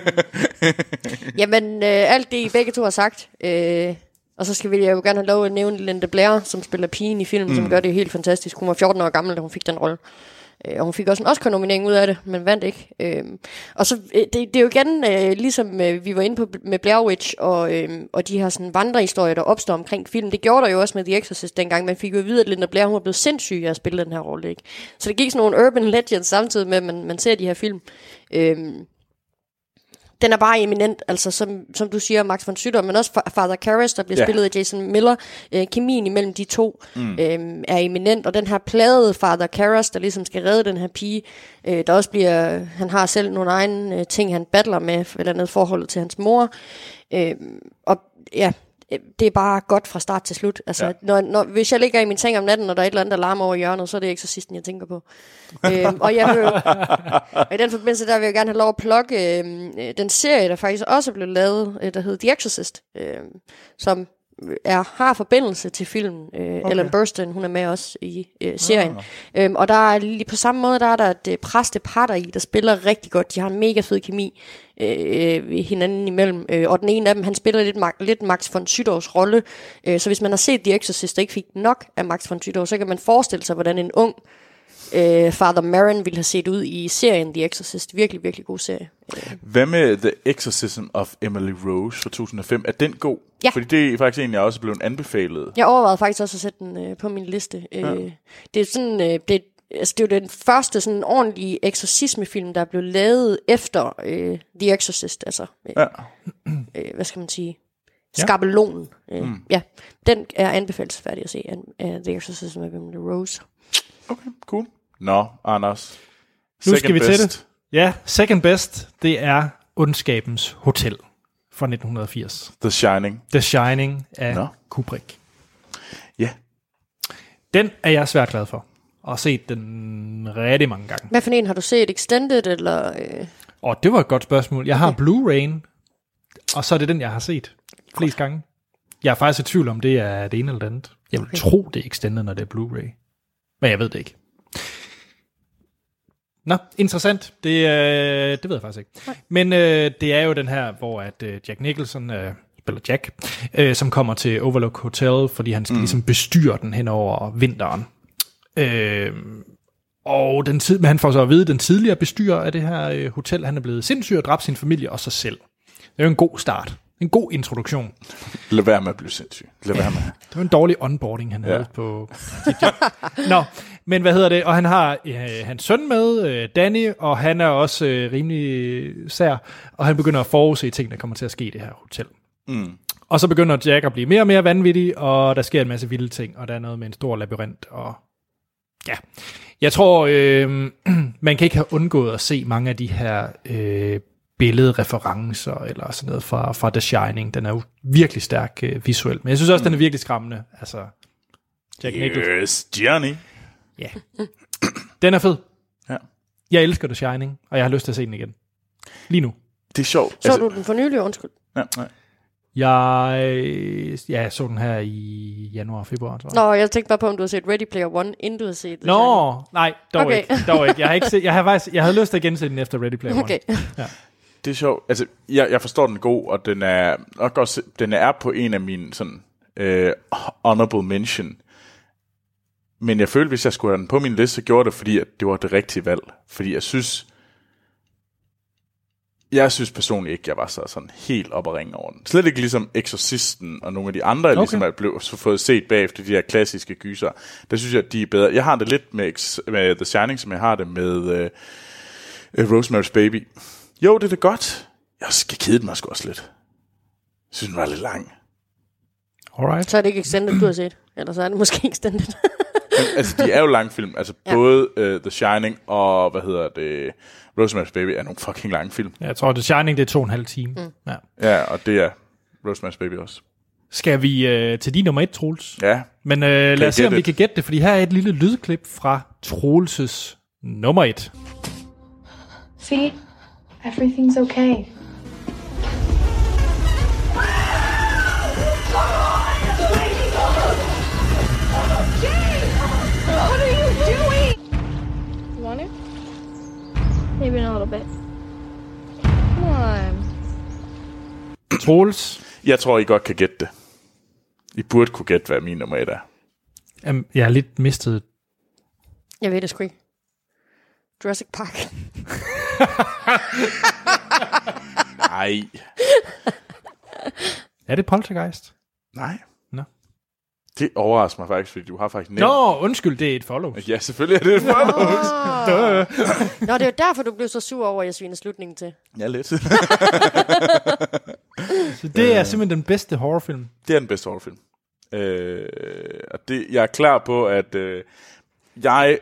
jamen, øh, alt det I begge to har sagt. Øh, og så skal vi jeg jo gerne have lov at nævne Linda Blair, som spiller pigen i filmen, mm. som gør det helt fantastisk. Hun var 14 år gammel, da hun fik den rolle. Øh, og hun fik også en Oscar-nominering ud af det, men vandt ikke. Øh, og så, øh, det, det er jo igen, øh, ligesom øh, vi var inde på med Blair Witch, og, øh, og de her sådan vandrehistorier, der opstår omkring film. Det gjorde der jo også med The Exorcist dengang. Man fik jo at vide, at Linda Blair hun var blevet sindssyg af at spille den her rolle. Ikke? Så det gik sådan nogle urban legends samtidig med, at man, man ser de her film. Øh, den er bare eminent, altså som, som du siger, Max von Sydow, men også Fa- Father Karras, der bliver Ja. spillet af Jason Miller. Øh, kemien imellem de to mm. øh, er eminent, og den her plade Father Karras, der ligesom skal redde den her pige, øh, der også bliver, han har selv nogle egne øh, ting, han battler med, eller andet forholdet til hans mor. Øh, og ja, det er bare godt fra start til slut. Altså, ja. Når, når, hvis jeg ligger i min seng om natten, og der er et eller andet, der larmer over hjørnet, så er det ikke så sidsten, jeg tænker på. øhm, og, jeg vil, [LAUGHS] og i den forbindelse, der vil jeg gerne have lov at plukke øhm, øh, den serie, der faktisk også blev lavet, øh, der hedder The Exorcist, øhm, som er, har forbindelse til filmen. Øh, okay. Ellen Burstyn, hun er med også i øh, serien. Ah. Øhm, og der er lige på samme måde, der er der et øh, præstepar der i, der spiller rigtig godt. De har en mega fed kemi øh, øh, hinanden imellem. Øh, og den ene af dem, han spiller lidt, lidt Max von Sydows rolle. Øh, så hvis man har set The Exorcist og ikke fik nok af Max von Sydow, så kan man forestille sig, hvordan en ung øh, Father Maron ville have set ud i serien The Exorcist. Virkelig, virkelig god serie. Øh, Hvad med The Exorcism of Emily Rose fra 2005? Er den god? Ja. Fordi det er faktisk en, jeg også er blevet anbefalet. Jeg overvejede faktisk også at sætte den øh, på min liste. Øh, Det er sådan, øh, det, altså, det er jo den første sådan ordentlige eksorcismefilm, der er blevet lavet efter øh, The Exorcist. Altså, øh, Ja. øh, hvad skal man sige? Ja. Skabelonen. Øh, mm. Ja, den er anbefalesværdig at se. Uh, The Exorcism of Emily Rose. Okay, cool. Nå, Anders. Nu Second skal vi best. til det. Ja, second best, det er Ondskabens Hotel fra 1980. The Shining. The Shining af Nå. Kubrick. Ja. Den er jeg svært glad for. Og har set den rigtig mange gange. Hvad for en har du set? Extended eller... Øh, Og det var et godt spørgsmål. Jeg har Blu-ray'en og så er det den, jeg har set flest gange. Jeg er faktisk i tvivl om, det er det ene eller det andet. Jeg vil okay. tro, det er extended, når det er Blu-ray. Men jeg ved det ikke. Nå, interessant. Det, øh, det ved jeg faktisk ikke. Nej. Men øh, det er jo den her, hvor at øh, Jack Nicholson øh, spiller Jack, øh, som kommer til Overlook Hotel, fordi han skal mm. ligesom bestyre den hen over vinteren. Øh, og den tid, men han får så at vide, at den tidligere bestyrer af det her øh, hotel, han er blevet sindssyg og dræbt sin familie og sig selv. Det er jo en god start. En god introduktion. Lad være med at blive sindssyg. Lad være med. Det var en dårlig onboarding, han ja. havde på sit job. Nå, men hvad hedder det? Og han har øh, hans søn med, øh, Danny, og han er også øh, rimelig sær, og han begynder at forudse ting, der kommer til at ske i det her hotel. Mm. Og så begynder Jack at blive mere og mere vanvittig, og der sker en masse vilde ting, og der er noget med en stor labyrint, og ja. Jeg tror, øh, [CLEARS THROAT] man kan ikke have undgået at se mange af de her øh, billedreferencer eller sådan noget fra, fra The Shining. Den er jo virkelig stærk øh, visuelt, men jeg synes også, mm. den er virkelig skræmmende. Altså, Jack Nicholson. Yes, Johnny. Ja. [COUGHS] Den er fed. Ja. Jeg elsker The Shining, og jeg har lyst til at se den igen. Lige nu. Det er sjovt. Så altså, du den for nylig, undskyld? Ja, nej. Jeg, ja, jeg så den her i januar februar, tror jeg. Nå, jeg tænkte bare på, om du har set Ready Player One, inden du har set The Nå, Shining. nej, dog Okay. ikke. Dog ikke. Jeg har ikke set, jeg har faktisk, jeg havde lyst til at gense den efter Ready Player One. Okay. Ja. Det er sjovt. Altså, jeg, jeg forstår den er god, og den er nok også, den er på en af mine sådan, øh, honorable mention. Men jeg følte, hvis jeg skulle have den på min liste, så gjorde det, fordi at det var det rigtige valg. Fordi jeg synes, jeg synes personligt ikke, jeg var så sådan helt op at ringe over den. Slet ikke ligesom Exorcisten og nogle af de andre, jeg Okay. ligesom er blevet så fået set bagefter de her klassiske gyser. Der synes jeg, at de er bedre. Jeg har det lidt med, Ex- med The Shining, som jeg har det med øh, øh, Rosemary's Baby. Jo, det er det godt. Jeg skal kede mig sgu også lidt. Jeg synes, den var lidt lang. Alright. Så er det ikke extended, du har set. Eller så er det måske extended. [LAUGHS] Altså, de er jo langfilm. Altså, Ja. ja. både uh, The Shining og, hvad hedder det, Rosemary's Baby er nogle fucking lange film. Jeg tror, The Shining, det er to og en halv time. Mm. Ja. Ja, og det er Rosemary's Baby også. Skal vi øh, til din nummer et, Troels? Ja, Men øh, lad os se, om get vi it? kan gætte det, fordi her er et lille lydklip fra Troelses nummer et. See? Everything's okay. Maybe in a little bit. Come on. Troels, jeg tror, I godt kan gætte det. I burde kunne gætte, hvad min nummer et er. um, jeg har lidt mistet... Jeg ved det sgu ikke. Jurassic Park. [LAUGHS] Nej. Er det Poltergeist? Nej. Nå. Det overrasker mig faktisk, fordi du har faktisk nævnt. Nå, undskyld, det er et follow. Ja, selvfølgelig er det et follow. Nå, det er jo derfor, du blev så sur over, at jeg sviner slutningen til. Ja, lidt. [LAUGHS] Så det er simpelthen den bedste horrorfilm. det er den bedste horrorfilm. Øh, og det, jeg er klar på, at øh, jeg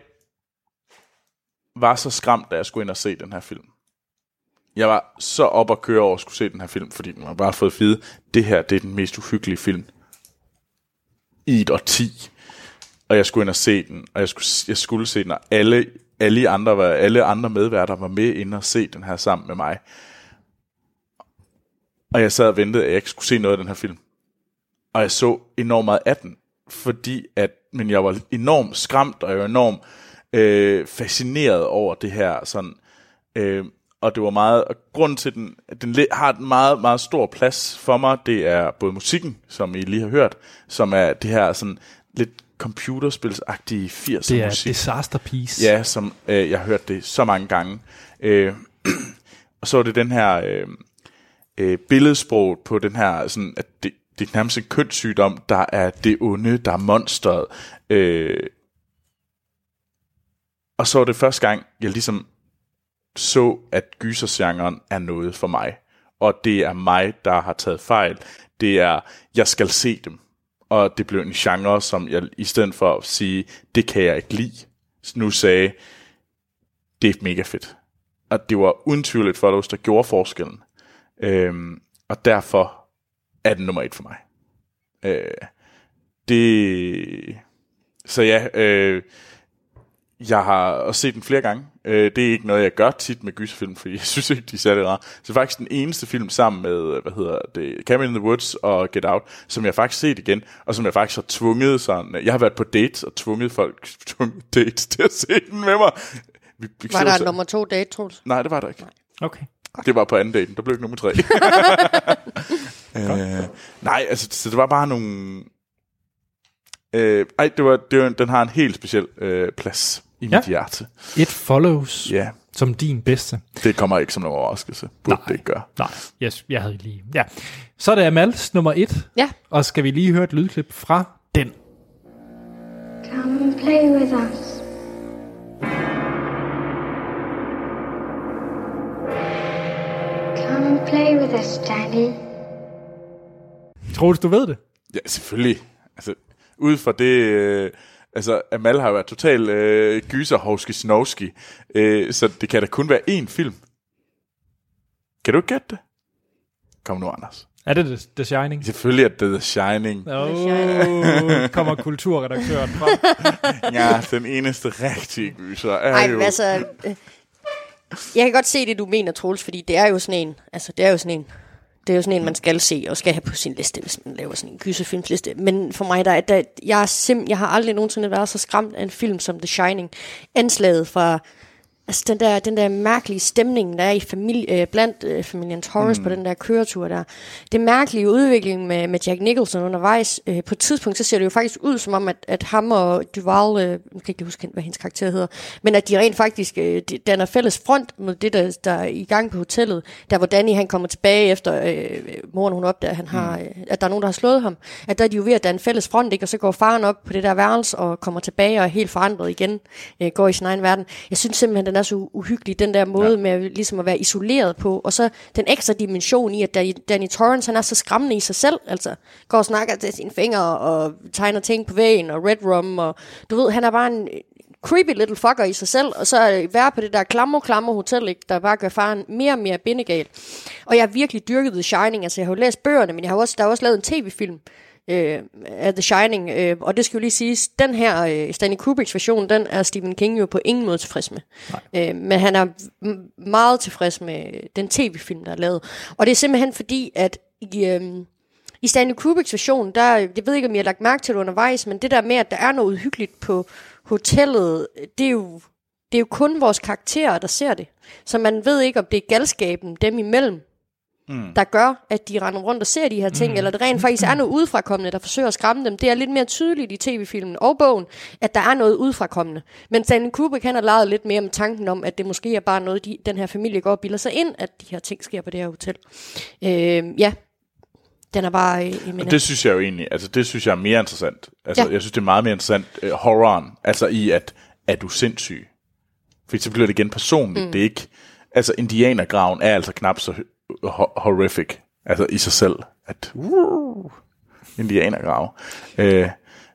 var så skræmt, da jeg skulle ind og se den her film. Jeg var så op at køre over at skulle se den her film, fordi den har bare fået at vide, det her det er den mest uhyggelige film i et årti. Og jeg skulle ind og se den, og jeg skulle, jeg skulle se den, og alle, alle, andre, var, alle andre medværter var med ind og se den her sammen med mig. Og jeg sad og ventede, at jeg ikke skulle se noget af den her film. Og jeg så enormt meget af den, fordi at, men jeg var enormt skræmt, og jeg var enormt øh, fascineret over det her sådan, øh, og det var meget, og grunden til, at den, den har en meget, meget stor plads for mig, det er både musikken, som I lige har hørt, som er det her sådan lidt computerspilsagtige 80'er Det er musik. Disaster Piece. Ja, som øh, jeg har hørt det så mange gange. Øh, og så er det den her øh, øh, billedsprog på den her, sådan, at det, det er nærmest en kønssygdom, der er det onde, der er monsteret. Øh, og så er det første gang, jeg ligesom så, at gysergenren er noget for mig. Og det er mig, der har taget fejl. Det er, jeg skal se dem. Og det blev en genre, som jeg i stedet for at sige, det kan jeg ikke lide, nu sagde, det er mega fedt. Og det var uden tvivl et follows, der gjorde forskellen. Øhm, og derfor er den nummer et for mig. Øh, det... Så ja, øh, jeg har også set den flere gange. Øh, det er ikke noget, jeg gør tit med gyserfilm, fordi jeg [LAUGHS] synes ikke, de er særlig rare. Så det er faktisk den eneste film sammen med, hvad hedder det, Cabin in the Woods og Get Out, som jeg faktisk set igen, og som jeg faktisk har tvunget sådan... Jeg har været på dates og tvunget folk [LAUGHS] tvunget dates til at se den med mig. Vi, vi Var der en nummer to date, Troels? Nej, det var der ikke. Okay. Det var på anden daten. Der blev ikke nummer tre. [LAUGHS] øh, nej, altså, så det var bare nogle... Øh, ej, det var, det var, den har en helt speciel øh, plads i Ja. mit hjerte. It follows Ja, som din bedste. det kommer ikke som nogen overraskelse. Burde det ikke gøre. Nej, yes, jeg havde lige... Ja. Så er det Amals nummer et. Ja. Og skal vi lige høre et lydklip fra den. Come and play with us. Come and play with us, Daddy. Troels, du ved det? Ja, selvfølgelig. Altså, ud fra det... Øh, altså, Amal har jo været total øh, gyserhovski snovski øh, så det kan da kun være én film. Kan du ikke gætte det? Kom nu, Anders. Er det The, The Shining? Selvfølgelig er det The Shining. Åh, oh, [LAUGHS] kommer kulturredaktøren frem. [LAUGHS] Ja, den eneste rigtige gyser er Ej, jo... altså... øh, Jeg kan godt se det, du mener, Troels, fordi det er jo sådan en... Altså, det er jo sådan en... Det er jo sådan en, man skal se og skal have på sin liste, hvis man laver sådan en gyserfilmsliste. Men for mig, der, er- der, jeg, er sim, jeg har aldrig nogensinde været så skræmt af en film som The Shining. Anslaget fra... Altså den der, den der mærkelige stemning, der er i familie, øh, blandt øh, familiens Horace mm. på den der køretur der. Det mærkelige udvikling med, med Jack Nicholson undervejs. Øh, på et tidspunkt, så ser det jo faktisk ud som om, at, at ham og Duval, øh, jeg kan ikke huske, hvad hendes karakter hedder, men at de rent faktisk øh, de- danner fælles front mod det, der, der er i gang på hotellet. Der hvor Danny han kommer tilbage efter øh, moren, hun opdager, at, han har, øh, at der er nogen, der har slået ham. At der er de jo ved at danne fælles front, ikke? og så går faren op på det der værelse og kommer tilbage og er helt forandret igen, øh, går i sin egen verden. Jeg synes simpelthen, den er så uhyggelig, den der måde ja. med at, ligesom at være isoleret på, og så den ekstra dimension i, at Danny, Torrance, han er så skræmmende i sig selv, altså går og snakker til sine fingre og tegner ting på væggen og red rum, og du ved, han er bare en creepy little fucker i sig selv, og så være på det der klammer, klammer hotel, ikke, der bare gør faren mere og mere bindegal. Og jeg har virkelig dyrket The Shining, altså jeg har jo læst bøgerne, men jeg har også, der er også lavet en tv-film, øh, af The Shining, øh, og det skal jo lige siges, den her øh, Stanley Kubricks version, den er Stephen King jo på ingen måde tilfreds med. Øh, men han er meget tilfreds med den tv-film, der er lavet. Og det er simpelthen fordi, at i, øh, i Stanley Kubricks version, der, jeg ved ikke, om jeg har lagt mærke til det undervejs, men det der med, at der er noget uhyggeligt på hotellet, det er jo, det er jo kun vores karakterer, der ser det. Så man ved ikke, om det er galskaben dem imellem, mm. der gør, at de render rundt og ser de her ting, mm. eller det rent faktisk er noget udefrakommende, der forsøger at skræmme dem. Det er lidt mere tydeligt i tv-filmen og bogen, at der er noget udefrakommende. Men Stanley Kubrick, han har leget lidt mere med tanken om, at det måske er bare noget, de, den her familie går og bilder sig ind, at de her ting sker på det her hotel. Øh, ja, den er bare øh, Og det synes jeg jo egentlig, altså det synes jeg er mere interessant. Altså Ja. jeg synes, det er meget mere interessant, uh, horroren, altså i at, er du sindssyg? Fordi så bliver det igen personligt. Mm. Det er ikke, altså indianergraven er altså knap så ho- horrific, altså i sig selv, at uh, indianergrav. Uh,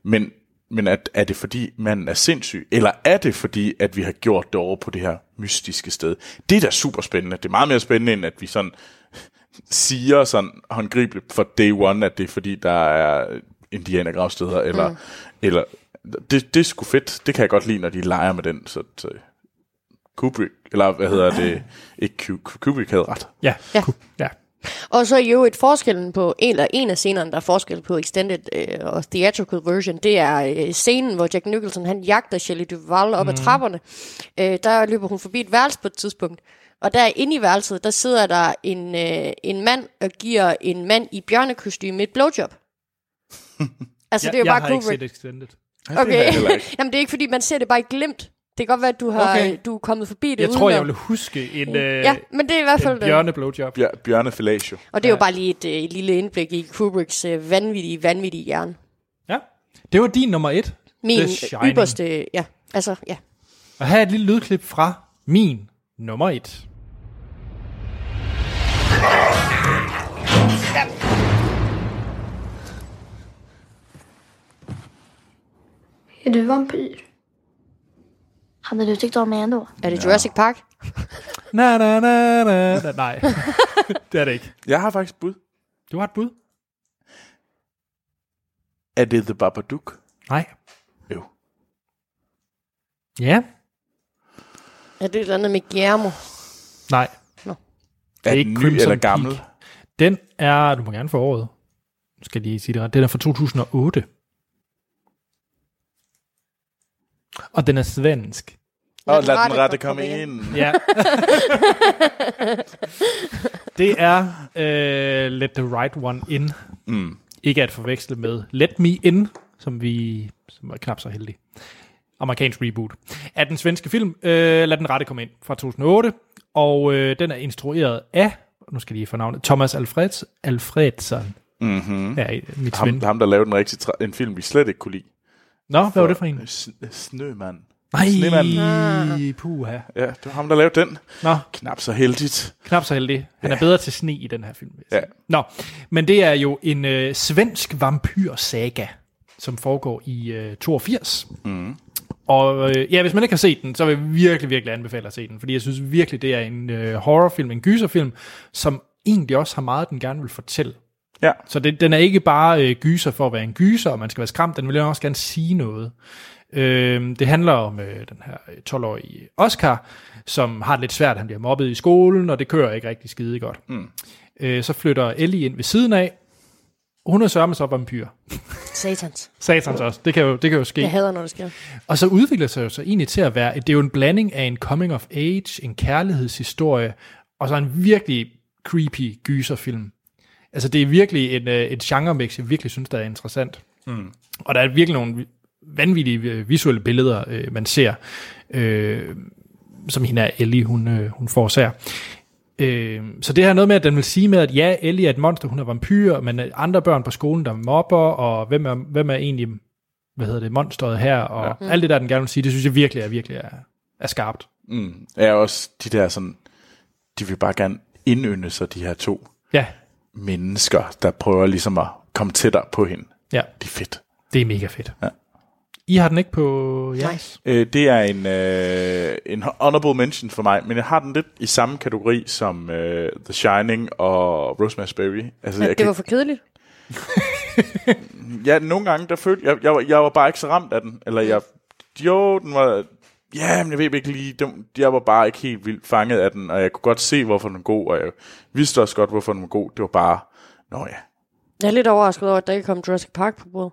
men men at, er det fordi manden er sindssyg, eller er det fordi, at vi har gjort det over på det her mystiske sted? Det er da super spændende. Det er meget mere spændende, end at vi sådan siger sådan håndgribeligt for day one, at det er fordi, der er indianergravsteder, eller, mm. eller det, det er sgu fedt. Det kan jeg godt lide, når de leger med den. Så, så Kubrick, eller hvad hedder det, ikke Ku- Kubrick havde ret. Ja. Ja. Ja. Og så jo et forskellen på, en, eller en af scenerne, der er forskel på extended øh, og theatrical version, det er øh, scenen, hvor Jack Nicholson, han jagter Shelley Duvall op mm. ad trapperne. Øh, der løber hun forbi et værelse på et tidspunkt. Og der inde i værelset, der sidder der en, øh, en mand og giver en mand i bjørnekostyme et blowjob. [LAUGHS] altså, det er jo jeg bare har ikke Kubrick. set Extended. Okay. jeg. [LAUGHS] Jamen, det er ikke, fordi man ser det bare i glimt. Det kan godt være, at du, har, Okay. du er kommet forbi det Jeg uden tror, jeg vil huske en, øh, Ja, men det er i hvert fald... en øh, bjørneblowjob. Bjør, Bjørne Fellatio. Og det er jo bare lige et, øh, et lille indblik i Kubricks øh, vanvittige, vanvittige hjerne. Ja. Det var din nummer et. Min ypperste, ja, altså, ja. Og her er et lille lydklip fra min nummer et. Är du vampyr? Hade du tyckt om mig ändå? Er det Jurassic Park? Na, [LAUGHS] na, na, na, na. Nej, [LAUGHS] det er det ikke. Jeg har faktisk bud. Du har et bud? Er det The Babadook? Nej. Jo. Ja. Er det et eller andet med Guillermo? Nej. Nå. Er Det er den ikke ny Crimson eller gammel? Peak. Den er, du må gerne få året. Nu skal jeg lige sige det ret. Den er fra 2008. Og den er svensk. Og lad den rette komme ind. Ja. [LAUGHS] det er uh, Let the Right One In. Mm. Ikke at forveksle med Let Me In, som vi som er knap så heldige. Amerikansk reboot. Af den svenske film, uh, Lad den rette komme ind, fra 2008. Og uh, den er instrueret af, nu skal jeg lige få navnet, Thomas Alfreds, Alfredsson. Mm-hmm. Ja, mit ham, sven. ham, der lavede en, rigtig tra- en film, vi slet ikke kunne lide. Nå, hvad var det for en? S- Snømand. Nej, Snemanden. puha. Ja, det var ham, der lavede den. Nå, Knap så heldigt. knap så heldig. Han er bedre til sne i den her film. Ja. Nå, men det er jo en øh, svensk vampyrsaga, som foregår i øh, 82. Mm. Og øh, ja, hvis man ikke har set den, så vil jeg virkelig, virkelig anbefale at se den, fordi jeg synes virkelig, det er en øh, horrorfilm, en gyserfilm, som egentlig også har meget, den gerne vil fortælle. Ja. Så det, den er ikke bare øh, gyser for at være en gyser, og man skal være skræmt, den vil også gerne sige noget. Øh, det handler om øh, den her øh, 12-årige Oscar, som har det lidt svært, han bliver mobbet i skolen, og det kører ikke rigtig skide godt. Mm. Øh, så flytter Ellie ind ved siden af, hun er sørme så vampyr. Satans. Satans også, det kan jo, det kan jo ske. Jeg hader, når det sker. Og så udvikler sig jo så egentlig til at være, det er jo en blanding af en coming of age, en kærlighedshistorie, og så en virkelig creepy gyserfilm. Altså det er virkelig en, øh, et genre-mix, jeg virkelig synes, der er interessant. Mm. Og der er virkelig nogle vanvittige øh, visuelle billeder, øh, man ser, øh, som hende er Ellie, hun, øh, hun forårsager. Øh, så det her er noget med, at den vil sige med, at ja, Ellie er et monster, hun er vampyr, men øh, andre børn på skolen, der mobber, og hvem er, hvem er egentlig, hvad hedder det, monsteret her, og ja. alt det der, den gerne vil sige, det synes jeg virkelig er, virkelig er, er skarpt. Mm. Ja, også de der sådan, de vil bare gerne indynde sig, de her to Ja, mennesker, der prøver ligesom at komme tættere på hende. ja, Det er fedt. det er mega fedt. Ja. I har den ikke på jeres? Øh, det er en, øh, en honorable mention for mig, men jeg har den lidt i samme kategori som øh, The Shining og Rosemary's Baby. Altså, Men jeg det var for kedeligt. [LAUGHS] Ja, nogle gange, der følte jeg, jeg, var, jeg var bare ikke så ramt af den. Eller jeg, jo, den var, ja, men jeg ved ikke lige, den, jeg var bare ikke helt vildt fanget af den, og jeg kunne godt se, hvorfor den var god, og jeg vidste også godt, hvorfor den var god. Det var bare, nå ja, Jeg er lidt overrasket over, at der ikke kom Jurassic Park på bordet,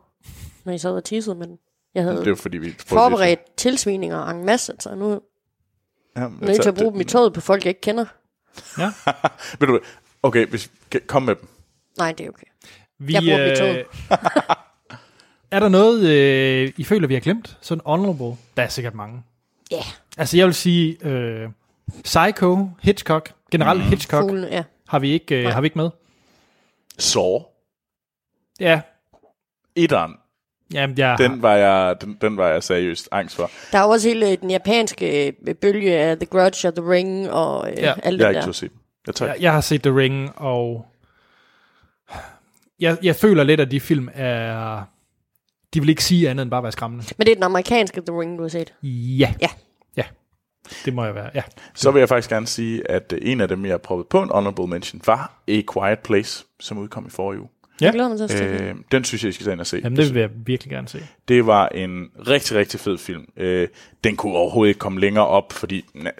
når I sad og teasede med den. Jeg havde det var fordi, vi... forberedt tilsvininger en masse, så nu Ja, er jeg nødt til at bruge dem i toget på folk, jeg ikke kender. Ja. [LAUGHS] Ved du? Okay, hvis, kom med dem. Nej, det er okay. Vi, Jeg bruger dem i toget. øh, [LAUGHS] er der noget, øh, I føler, vi har glemt? Sådan honorable? Der er sikkert mange. Ja. Yeah. Altså, jeg vil sige, øh, Psycho, Hitchcock, generelt mm. Hitchcock, Fuglene, ja. har vi ikke, øh, har vi ikke med. Saw. Ja, Etteren. Jamen, jeg Den var jeg, den, den var jeg seriøst angst for. Der er også hele den japanske øh, bølge af The Grudge og The Ring og øh, Ja. alt Jeg det har ikke der. så set. Jeg Jeg, jeg har set The Ring, og jeg, jeg føler lidt, at de film er... De vil ikke sige andet end bare at være skræmmende. Men det er den amerikanske The Ring, du har set. Ja. Ja. Ja. Det må jeg være, ja. Så vil jeg faktisk gerne sige, at øh, en af dem, jeg har proppet på en honorable mention, var A Quiet Place, som udkom i forrige uge. Ja. Jeg glæder mig til at se det. Øh, den synes jeg, I skal tage ind og se. Jamen, det vil jeg virkelig gerne se. Det var en rigtig, rigtig fed film. Øh, den kunne overhovedet ikke komme længere op, fordi na,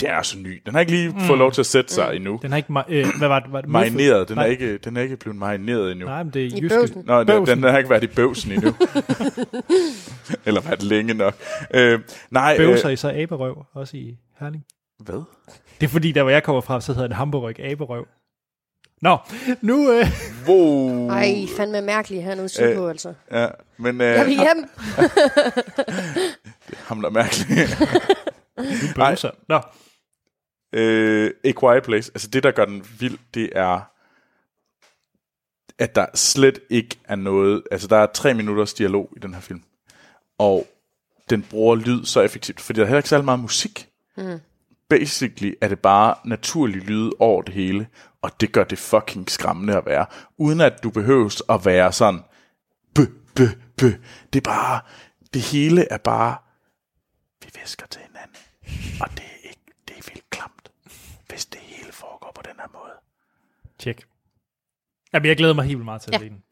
den er så ny. Den har ikke lige mm. fået lov til at sætte sig mm. endnu. Den har ikke... ma- Øh, hvad var det? Var det Marineret. Den er, Nej. ikke, den er ikke blevet marineret endnu. Nej, men det er I jyske. bøvsen. Nå, den, Bøvsen. den har ikke været i bøvsen endnu. [LAUGHS] Eller været længe nok. Øh, nej, Bøvser I så aberøv, også i Herning? hvad? Det er fordi, der hvor jeg kommer fra, så hedder det Hamburg aberøv. Nå, nu... Øh, Wow. Ej, fandme mærkeligt her nu sydpå, øh, altså. Ja, men øh, Jeg vil hjem. [LAUGHS] ham der er mærkelig. [LAUGHS] nu bøvser. Nå, øh, A Quiet Place, altså det, der gør den vild, det er, at der slet ikke er noget, altså der er tre minutters dialog i den her film, og den bruger lyd så effektivt, fordi der er heller ikke særlig meget musik. Mm. Basically er det bare naturlig lyd over det hele, og det gør det fucking skræmmende at være, uden at du behøves at være sådan, bø, bø, bø. Det er bare, det hele er bare, vi visker til hinanden, og det er ikke, det er vildt klamt, hvis det hele foregår på den her måde. tjek. Jamen, jeg glæder mig helt vildt meget til at Ja. se den.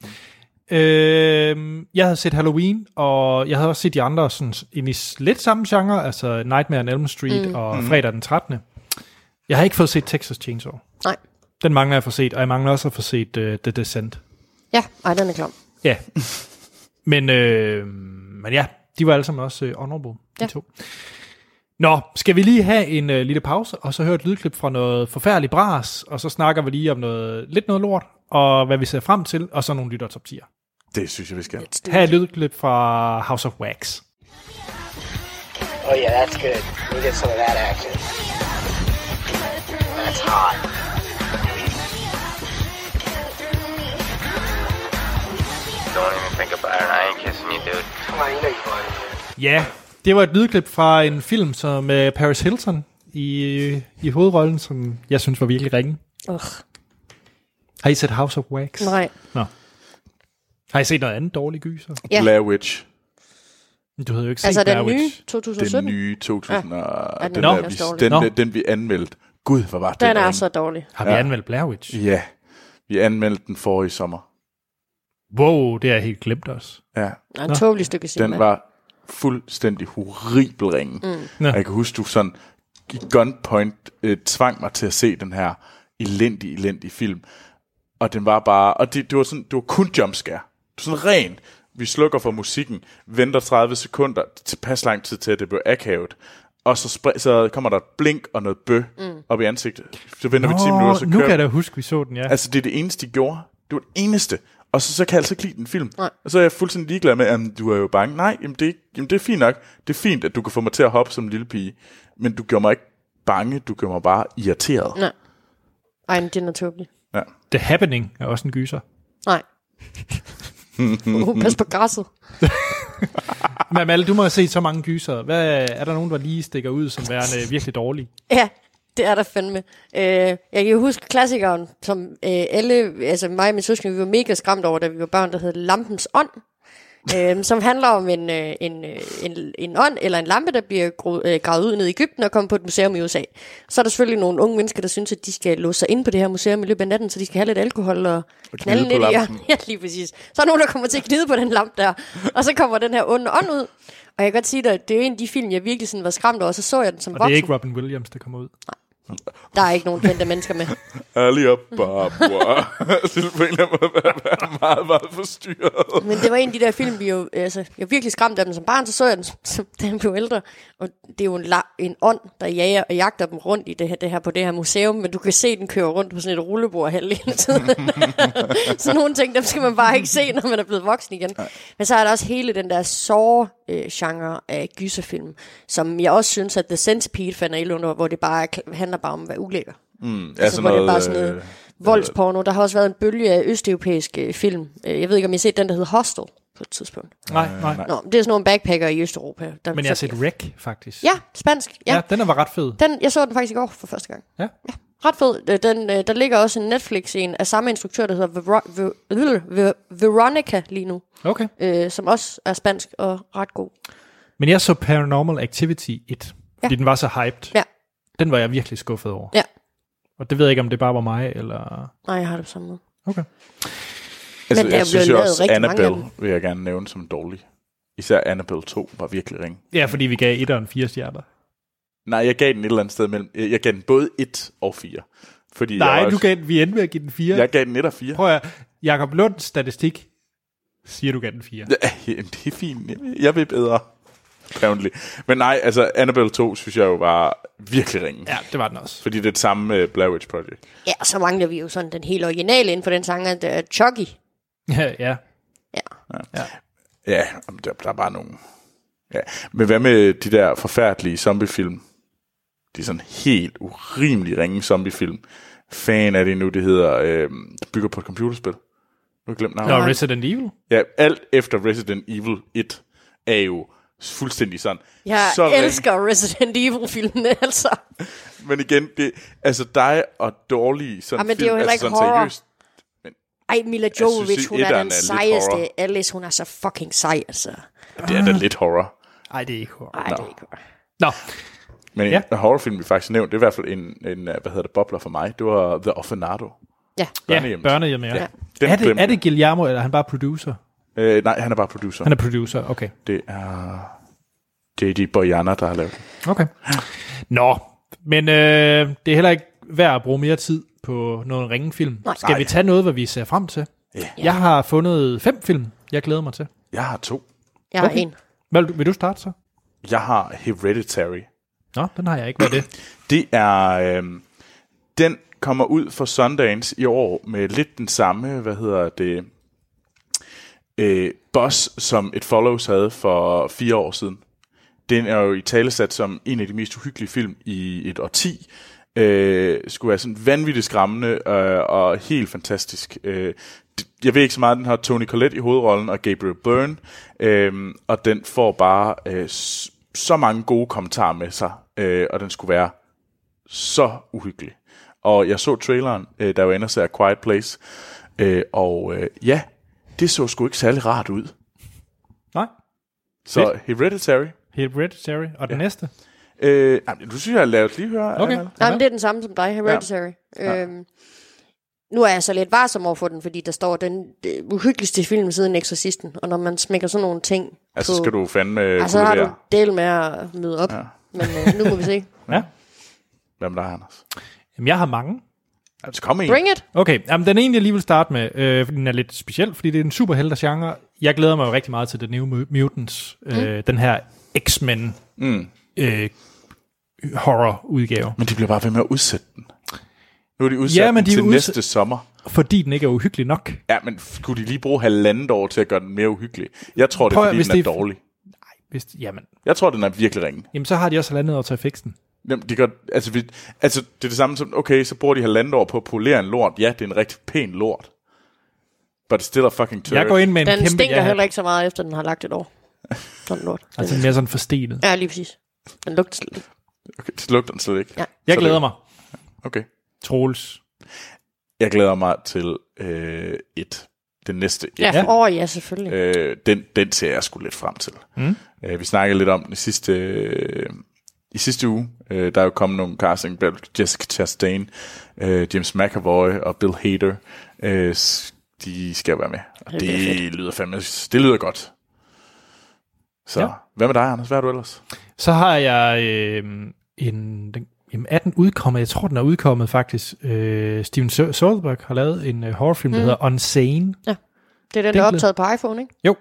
Øh, jeg havde set Halloween, og jeg havde også set de andre sådan, ind i lidt samme genre, altså Nightmare on Elm Street mm. og Mhm. fredag den 13. Jeg har ikke fået set Texas Chainsaw. Nej. Den mangler jeg at få set, og jeg mangler også at få set uh, The Descent. Ja, ej, den er klar. Ja. men, øh, men ja, de var alle sammen også uh, honorable, de Ja. to. Nå, skal vi lige have en uh, lille pause, og så høre et lydklip fra noget forfærdeligt bras, og så snakker vi lige om noget, lidt noget lort, og hvad vi ser frem til, og så nogle lytter top 10'er. Det synes jeg, vi skal. Her er et lydklip fra House of Wax. Oh yeah, that's good. We get some of that action. That's hot. Don't even think about it. I ain't kissing you, dude. Come on, you know you want it. Ja, det var et lydklip fra en film som med Paris Hilton i, i hovedrollen, som jeg synes var virkelig ringe. Ugh. Har I set House of Wax? Nej. Nå. Har I set noget andet dårligt gyser? Ja. Blair Witch. Du havde jo ikke set Altså Blair den Witch. nye 2017? Den nye 2000. Ja. Den den, der, vi, den, den, den, vi anmeldte. Gud, hvor var den Den er ringe. så dårlig. Har vi Ja. anmeldt Blair Witch? Ja, vi anmeldte den forrige sommer. Wow, det har jeg helt glemt også. Ja, Det er en tåbelig stykke cinema. den var fuldstændig horribel ringe. Mm. Nå. Jeg kan huske, du sådan i gunpoint øh, tvang mig til at se den her elendige, elendige film. Og den var bare, og det, det var sådan, det var kun jumpscare. Det var sådan ren. Vi slukker for musikken, venter 30 sekunder, til pas lang tid til, at det blev akavet. Og så, spre- så kommer der et blink og noget bø mm. op i ansigtet. Så venter vi 10 minutter, så nu kører kan jeg da huske, vi så den, ja. Altså, det er det eneste, de gjorde. Det var det eneste. Og så, så kan jeg altså ikke lide den film. Nej. Og så er jeg fuldstændig ligeglad med, at du er jo bange. Nej, jamen det, er jamen det er fint nok. Det er fint, at du kan få mig til at hoppe som en lille pige. Men du gjorde mig ikke bange, du gjorde mig bare irriteret. Nej. Ej, men den er tåbelig. Ja. The Happening er også en gyser. Nej. [LAUGHS] uh, pas på græsset. Men Amalie, du må have set så mange gyser. Hvad, er der nogen, der lige stikker ud som værende virkelig dårlige? Ja, det er der fandme. Øh, jeg kan huske klassikeren, som øh, alle, altså mig og min søskende, vi var mega skræmt over, da vi var børn, der hed Lampens Ånd. øh, som handler om en, øh, en, øh, en, en ånd eller en lampe, der bliver gro- øh, gravet ud ned i Ægypten og kommer på et museum i USA. Så er der selvfølgelig nogle unge mennesker, der synes, at de skal låse sig ind på det her museum i løbet af natten, så de skal have lidt alkohol og, Og knalde lidt i. [LAUGHS] Ja, lige præcis. Så er nogen, der kommer til at knide på den lampe der. Og så kommer den her onde ånd ud. Og jeg kan godt sige dig, at det er en af de film, jeg virkelig sådan var skræmt over. Så så jeg den som Og det er ikke Robin Williams, der kommer ud. Der er ikke nogen kendte mennesker med. Ærlig op, Barbara. det på en eller anden måde være, være meget, meget forstyrret. Men det var en af de der film, vi jo, altså, jeg var virkelig skræmt af dem som barn, så så jeg den, som, da jeg blev ældre. Og det er jo en, en ånd, der jager og jagter dem rundt i det her, det her, på det her museum, men du kan se, den kører rundt på sådan et rullebord hele tiden. [LAUGHS] så nogle ting, dem skal man bare ikke se, når man er blevet voksen igen. Men så er der også hele den der sår-genre af gyserfilm, som jeg også synes, at The Centipede fandt ind under, hvor det bare er, handler bare om at være ulækker. Mm, Altså, hvor det er bare sådan noget voldsporno. Der har også været en bølge af østeuropæiske film. Øh, Jeg ved ikke, om I har set den, der hedder Hostel på et tidspunkt. Nej, nej. Nå, det er sådan nogle backpacker i Østeuropa. Der Men jeg har set Wreck, faktisk. Ja, spansk. Ja. ja den var ret fed. Den, jeg så den faktisk i går for første gang. Ja. ja ret fed. Øh, Den, øh, der ligger også en Netflix-en af samme instruktør, der hedder Vero- Ver- Ver- Ver- Veronica lige nu. Okay. Øh, som også er spansk og ret god. Men jeg så Paranormal Activity 1, fordi Ja. den var så hyped. Ja. Den var jeg virkelig skuffet over. Ja. Og det ved jeg ikke, om det bare var mig, eller... Nej, jeg har det på samme måde. Okay. Altså, Men jeg jo synes jo også, Annabelle vil jeg gerne nævne som dårlig. Især Annabelle 2 var virkelig ring. Ja, fordi vi gav etteren fire stjerner. Nej, jeg gav den et eller andet sted mellem... Jeg gav den både 1 og 4. Fordi Nej, jeg du også, gav den, vi endte med at give den fire. Jeg gav den 1 og 4. Prøv at Jakob Lunds statistik siger, du gav den fire. Ja, [LAUGHS] jamen, det er fint. Jeg vil- Jeg vil bedre. Apparently. Men nej, altså Annabelle 2 synes jeg jo var virkelig ringe. Ja, det var den også. Fordi det er det samme med Blair Witch Project. Ja, og så mangler vi jo sådan den helt originale inden for den sang, at uh, Chucky. Ja, ja. Ja, jamen, der, der er bare nogle... Ja. Men hvad med de der forfærdelige zombiefilm? De er sådan helt urimelig ringe zombiefilm. Fan af det nu, det hedder... Øh, det bygger på et computerspil. Nu har jeg glemt Nå, navnet. Resident Evil. Ja, alt efter Resident Evil 1 er jo fuldstændig sådan. Jeg så elsker Resident Evil-filmene, [LAUGHS] altså. Men igen, det, altså dig og dårlige sådan Ja, men det er film, jo heller altså ikke horror. seriøst. Ej, Mila synes, Jovovich, hun er den er sejeste. Alice, hun er så fucking sej, altså. Det er da lidt horror. Nej, det er ikke horror. Ej, det er ikke horror. Nå, Men Ja. en horrorfilm, vi faktisk nævnt, det er i hvert fald en, en, øh, hvad hedder det, bobler for mig. Det var The Orfanato. Ja. Ja, børnehjem, ja. ja. Den Er, det, glemte er det Guillermo, eller er han bare producer? Øh, nej, han er bare producer. Han er producer, okay. Det er J.D. Boyana, der har lavet det. Okay. Nå, men øh, det er heller ikke værd at bruge mere tid på nogle ringefilm. Nej. Skal vi tage noget, hvad vi ser frem til? Ja. Jeg har fundet fem film, jeg glæder mig til. Jeg har to. Jeg har Okay. en. Vil du- vil du starte så? Jeg har Hereditary. Nå, den har jeg ikke. Hvad er det? [CLEARS THROAT] Det er... Øh, den kommer ud for Sundance i år med lidt den samme, hvad hedder det, øh, boss, som et Follows havde for fire år siden. Den er jo i talesat som en af de mest uhyggelige film i et årti. Øh, skulle være sådan vanvittigt skræmmende øh, og helt fantastisk. Øh, jeg ved ikke så meget, den har Tony Collette i hovedrollen og Gabriel Byrne, øh, og den får bare øh, så mange gode kommentarer med sig, øh, og den skulle være så uhyggelig. Og jeg så traileren, øh, der var ender sig af Quiet Place, øh, og øh, ja, det så sgu ikke særlig rart ud. Nej. Så Hereditary. Hereditary. Og den næste? Øh, jamen, du synes, jeg har lavet lige høre. Okay. Anna. Nej, men det er den samme som dig, Hereditary. Ja. Øhm, nu er jeg så lidt varsom over for den, fordi der står den det uhyggeligste film siden Exorcisten, og når man smækker sådan nogle ting Altså, på, skal du fandme altså, har du del med at møde op. Ja. Men øh, nu må vi se. Ja. Hvad med dig, Anders? Jamen, jeg har mange. Altså, kom en. Bring it! Okay, jamen, den ene, jeg lige vil starte med, øh, fordi den er lidt speciel, fordi det er en superhelter-genre. Jeg glæder mig jo rigtig meget til The New Mu- Mutants, øh, den her X-Men Mm. øh, horror-udgave. Men de bliver bare ved med at udsætte den. Nu er de udsat Ja, men de til udsæt- næste sommer. Fordi den ikke er uhyggelig nok. Ja, men skulle de lige bruge halvandet år til at gøre den mere uhyggelig? Jeg tror, det Prøv er, at- fordi den er det er- dårlig. Hvis, jamen, Jeg tror, den er virkelig ringe. jamen, så har de også halvandet år til at fikse den. Jamen, de gør, altså, vi, altså, det er det samme som, okay, så bruger de halvandet år på at polere en lort. Ja, det er en rigtig pæn lort. But it's still a fucking turd. Jeg går ind med en Den kæmpe stinker ja, heller ikke så meget, efter den har lagt et år. Sådan lort. [LAUGHS] Den, Altså mere sådan forstenet. ja, lige præcis. Den lugter slet ikke. Okay, det lugter den slet ikke. Ja. Jeg Så glæder det- mig. Okay. Troels. Jeg glæder mig til øh, et. Den næste. Ja, Ja. åh ja, selvfølgelig. Øh, den, den ser jeg sgu lidt frem til. Mm. Øh, vi snakkede lidt om den sidste, øh, i sidste uge. Øh, der er jo kommet nogle casting, blandt Jessica Chastain, øh, James McAvoy og Bill Hader. Øh, de skal være med. Og Det det, lyder fandme, det lyder godt. Så, Ja. ja. hvad med dig, Anders? Hvad er du ellers? Så har jeg øh, en... Den, jamen, er den udkommet? Jeg tror, den er udkommet faktisk. Øh, Steven Soderbergh har lavet en øh, horrorfilm, der Mm. hedder Unsane. Det er den, den der er optaget på iPhone, ikke? Jo,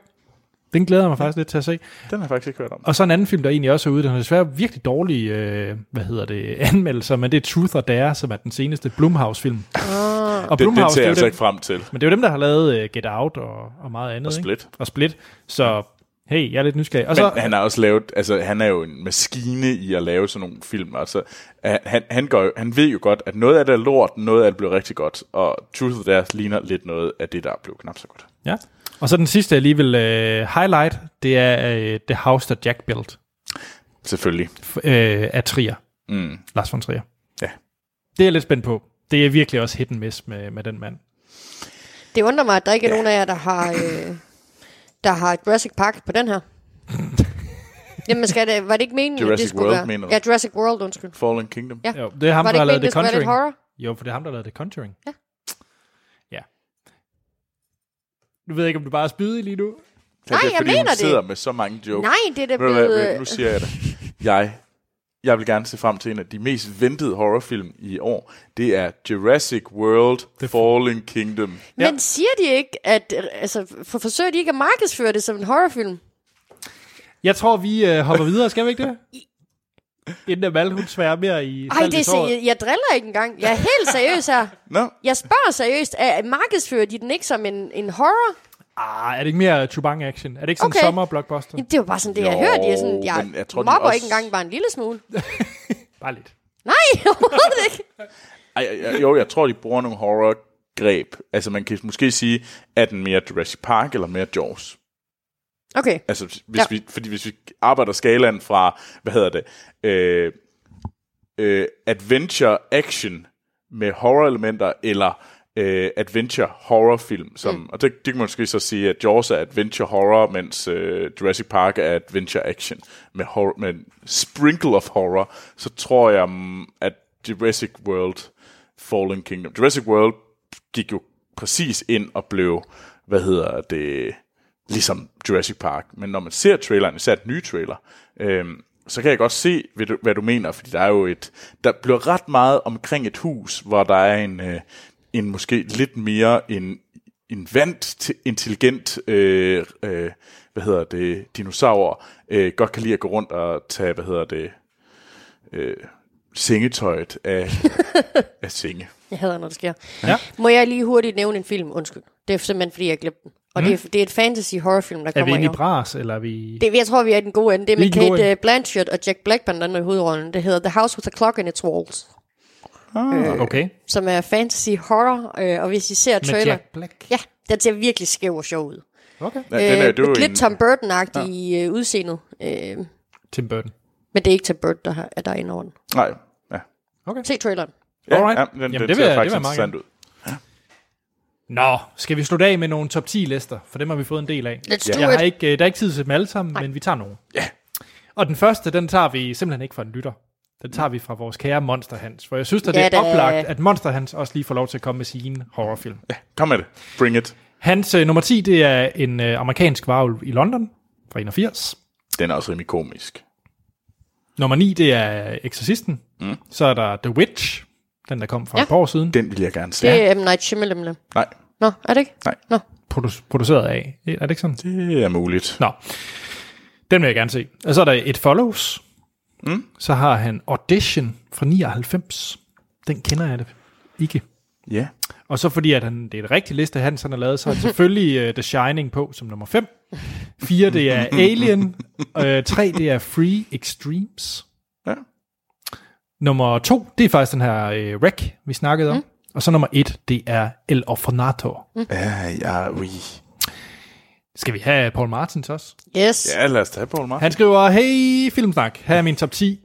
den glæder jeg mig faktisk lidt til at se. Den har jeg faktisk ikke hørt om. Og så en anden film, der egentlig også er ude. Den har desværre virkelig dårlige øh, hvad hedder det, [LAUGHS] anmeldelser, men det er Truth or Dare, som er den seneste Blumhouse-film. Ah. Og Blumhouse, ser det er jeg altså dem, ikke frem til. men det er jo dem, der har lavet øh, Get Out og, og meget andet. Og ikke? Split. Og Split. Så hey, jeg er lidt nysgerrig. Og Men så, han har også lavet, altså han er jo en maskine i at lave sådan nogle film. Altså, han, han, går, han ved jo godt, at noget af det er lort, noget af det bliver rigtig godt. Og Truth of Theirs ligner lidt noget af det, der blev knap så godt. ja. Og så den sidste, jeg lige vil øh, highlight, det er øh, The House That Jack Built Selvfølgelig. f- øh, af Trier. Mm. Lars von Trier. Ja. Det er jeg lidt spændt på. Det er virkelig også hit and miss med, med den mand. Det undrer mig, at der ikke er nogen af jer, der har, øh, der har Jurassic Park på den her. [LAUGHS] Jamen, skal det, var det ikke meningen, at Jurassic det skulle World, være? mener du? Ja, Jurassic World, undskyld. Fallen Kingdom. Ja. Jo, det er ham, var det der har lavet meningen, The det skulle være lidt Conjuring. horror? Jo, for det er ham, der har lavet The Conjuring. Ja. Ja. Nu ved jeg ikke, om du bare er spydig lige nu. Nej, det er, jeg fordi mener hun det. sidder med så mange jokes. Nej, det er da Ved du hvad, blevet... øh, nu siger jeg det. Jeg, jeg vil gerne se frem til en af de mest ventede horrorfilm i år. Det er Jurassic World Fallen Kingdom. Ja. Men siger de ikke, at... Altså, for forsøger de ikke at markedsføre det som en horrorfilm? Jeg tror, vi øh, hopper videre. Skal vi ikke det? Inden Amal, hun sværer mere i Ej, det er, se- jeg, jeg driller ikke engang. Jeg er helt seriøs her. [LAUGHS] Nå, Jeg spørger seriøst, er, markedsfører de den ikke som en, en horror? Ah, er det ikke mere Chubang-action? Er det ikke sådan en Okay. sommerblockbuster? Det var bare sådan det, jeg Jo, hørte. Jeg, sådan, jeg men jeg tror, mobber også- ikke engang bare en lille smule. [LAUGHS] Bare lidt. Nej, [LAUGHS] overhovedet ikke. ej, ej, jo, jeg tror, de bruger nogle horror-greb. Altså, man kan måske sige, er den mere Jurassic Park eller mere Jaws? Okay. Altså, hvis Ja. vi, fordi hvis vi arbejder skalaen fra, hvad hedder det, øh, øh, adventure action med horror-elementer, eller øh, adventure horror-film, som, mm. og det, det kan man måske så sige, at Jaws er adventure horror, mens øh, Jurassic Park er adventure action med, horror, med en sprinkle of horror, så tror jeg, mm, at Jurassic World Fallen Kingdom, Jurassic World gik jo præcis ind og blev, hvad hedder det, ligesom Jurassic Park. Men når man ser traileren, især den nye trailer, øhm, så kan jeg godt se, hvad du, hvad du mener, fordi der er jo et, der bliver ret meget omkring et hus, hvor der er en, øh, en måske lidt mere en, en vant til intelligent, øh, øh, hvad hedder det, dinosaur, øh, godt kan lide at gå rundt og tage, hvad hedder det, øh, sengetøjet af, [LAUGHS] af senge. Jeg hader, når det sker. Ja. Må jeg lige hurtigt nævne en film? Undskyld. Det er simpelthen, fordi jeg glemte den. Og mm. det, er, det er et fantasy horrorfilm, der Er vi kommer inde i i år. bras, eller er vi... Det, jeg tror, vi er i den gode ende. Det er Vi er med i gode Kate ende. uh, Blanchett og Jack Black, blandt andet i hovedrollen. Det hedder The House with a Clock in its Walls. Ah, okay. Som er fantasy horror. Øh, og hvis I ser Med trailer... Jack Black. Ja, den ser virkelig skæv og sjov ud. Okay. Ja, den er, Øh, det er lidt en, Tom Burton-agtig ja. udseendet. Øh, Tim Burton. men det er ikke Tim Burton, der er der inde over den. nej, ja. Se traileren. Ja, Alright. ja, den, Jamen, den det vil ser jeg- faktisk det vil interessant ud. Nå, skal vi slutte af med nogle top 10 lister? For dem har vi fået en del af. Let's do Jeg har it. ikke, øh, der er ikke tid til dem alle sammen, Nej. men vi tager nogle. Ja. Og den første, den tager vi simpelthen ikke fra en lytter. Den tager vi fra vores kære Monster Hans. For jeg synes, at det Ja er oplagt, at Monster Hans også lige får lov til at komme med sine horrorfilm. Ja, kom med det. Bring it. Hans øh, nummer 10, det er en øh, amerikansk varulv i London fra 81. Den er også rimelig komisk. Nummer 9, det er Exorcisten. Mm. Så er der The Witch, den der kom for ja. Et par år siden. Den vil jeg gerne se. Det er M. Night Shyamalan. Nej, Nå, er det ikke? Nej. Nå. Produ- produceret af. Er det ikke sådan? det er muligt. Nå, den vil jeg gerne se. Og så er der et Follows. Mm. Så har han Audition fra 99. Den kender jeg det ikke. Ja. Og så fordi, at han, det er et rigtigt liste, han sådan har lavet, så er han selvfølgelig uh, The Shining på som nummer 5. 4, det er Alien. [LAUGHS] 3, det er Free Extremes. Ja. Nummer 2, det er faktisk den her uh, Wreck, vi snakkede om. Og så nummer 1, det er El Orfanato. Ja, ja, oui. Skal vi have Paul Martins også? Yes. Ja, lad os tage Paul Martin. Han skriver, hey Filmsnak, her er min top 10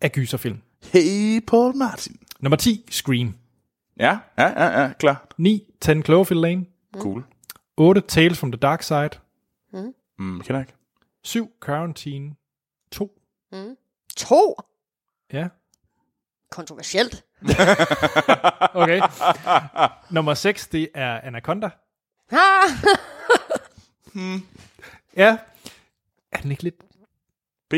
af gyserfilm. Hey, Paul Martin. Nummer 10, Scream. Ja, ja, ja, ja, klar. 9, 10 Cloverfield Lane. Cool. 8, Tales from the Dark Side. Mm, kender jeg ikke. 7, Quarantine 2. To. Ja, Kontroversielt. [LAUGHS] okay. Nummer 6, det er Anaconda. Ah! Ja. Er den ikke lidt... B.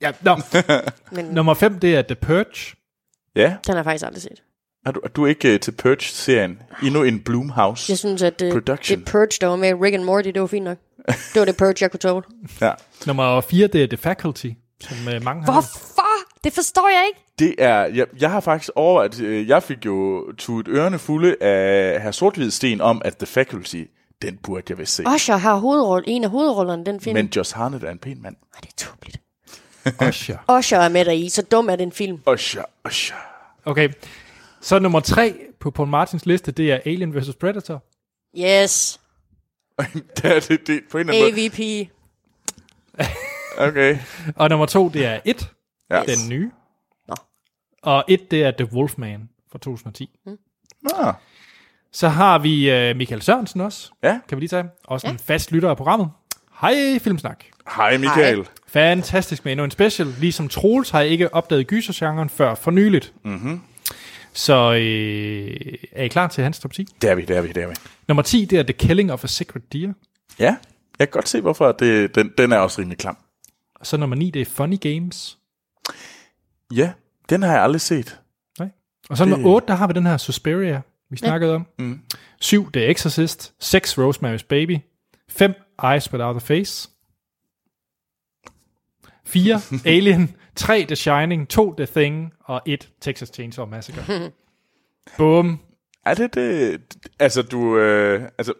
Ja, no. [LAUGHS] Men Nummer 5, det er The Purge. Ja, den har jeg faktisk aldrig set. er du, er du ikke uh, til Purge-serien? Endnu en Bloomhouse. Jeg synes, at det, Production. det Purge, der var med Rick and Morty, det var fint nok. Det var det Purge, jeg kunne tåle. [LAUGHS] Ja. Nummer 4, det er The Faculty, som uh, mange har. Det forstår jeg ikke. Det er, jeg, jeg har faktisk overvejet, øh, jeg fik jo tudet ørerne fulde af herr Sorthvidsten om, at The Faculty, den burde jeg vist se. Usher har hovedrolle, en af hovedrollerne i den film. Men Josh Harnett er en pæn mand. Ej, det er tåbeligt. [LAUGHS] Usher. Usher er med der i, så dum er den film. Usher, Usher. Okay. Så nummer 3 på Paul Martins liste, det er Alien vs. Predator. Yes. [LAUGHS] det er det, det, på en eller anden AVP. måde. Okay. [LAUGHS] Og nummer 2, det er 1, Ja. den nye. Nå. Og 1, det er The Wolfman fra 2010. Ah, Så har vi uh, Michael Sørensen også. ja. Kan vi lige tage? Også ja. en fast lytter af programmet. Hej Filmsnak. Hej Michael. Hej. Fantastisk med endnu en special. Ligesom Troels har jeg ikke opdaget gysergenren før for nyligt. Mm-hmm. Så øh, er I klar til hans top 10? Det er vi, det er vi, det er vi. Nummer 10, det er The Killing of a Sacred Deer. Ja, jeg kan godt se, hvorfor det, den, den er også rimelig klam. Og så nummer 9, det er Funny Games. Ja, den har jeg aldrig set. Nej. Og så Det- nummer 8, der har vi den her Suspiria, vi snakkede om. Mm. 7, det er Exorcist. 6, Rosemary's Baby. 5, Eyes Without a Face. 4, [LAUGHS] Alien. 3, The Shining. 2, The Thing. Og 1, Texas Chainsaw Massacre. [LAUGHS] Boom. Er det det? Altså, du... Øh, altså,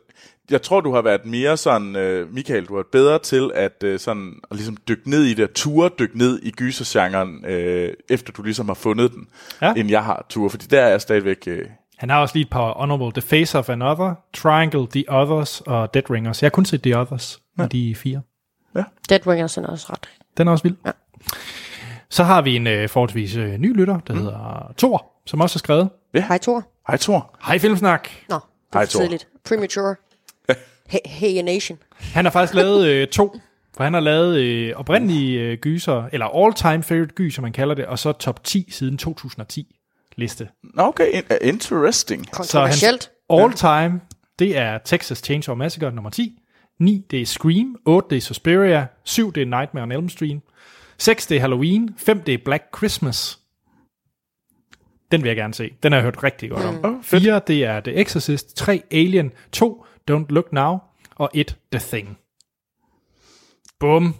jeg tror, du har været mere sådan... Øh, Michael, du har været bedre til at øh, sådan, at ligesom dykke ned i det, ture dykke ned i gysergenren, øh, efter du ligesom har fundet den, Ja. end jeg har tur, fordi der er jeg stadigvæk... Øh, Han har også lige et par honorable. The Face of Another, Triangle, The Others og Dead Ringers. Jeg har kun set The Others ja. de fire. Dead Ringers er også ret. Den er også vild. Ja. Så har vi en øh, forholdsvis øh, ny lytter, der mm. hedder Thor, som også har skrevet. Hej Thor. Hej, Thor. Hej Filmsnak. Nå, det Hej, er for Thor. tidligt. Premature. Hey, hey Nation. Han har faktisk lavet øh, to, for han har lavet øh, oprindelige øh, gyser, eller all-time favorite gyser, man kalder det, og så top 10 siden 2010. liste. Okay, uh, interesting. Så hans Kontroversielt. all time, det er Texas Chainsaw Massacre nummer 10. 9, det er Scream. 8, det er Suspiria. 7, det er Nightmare on Elm Street. 6, det er Halloween. 5, det er Black Christmas. Den vil jeg gerne se. Den har jeg hørt rigtig godt om. Fedt. 4, det er The Exorcist. 3, Alien. 2, Don't Look Now. Og 1, The Thing. Bum.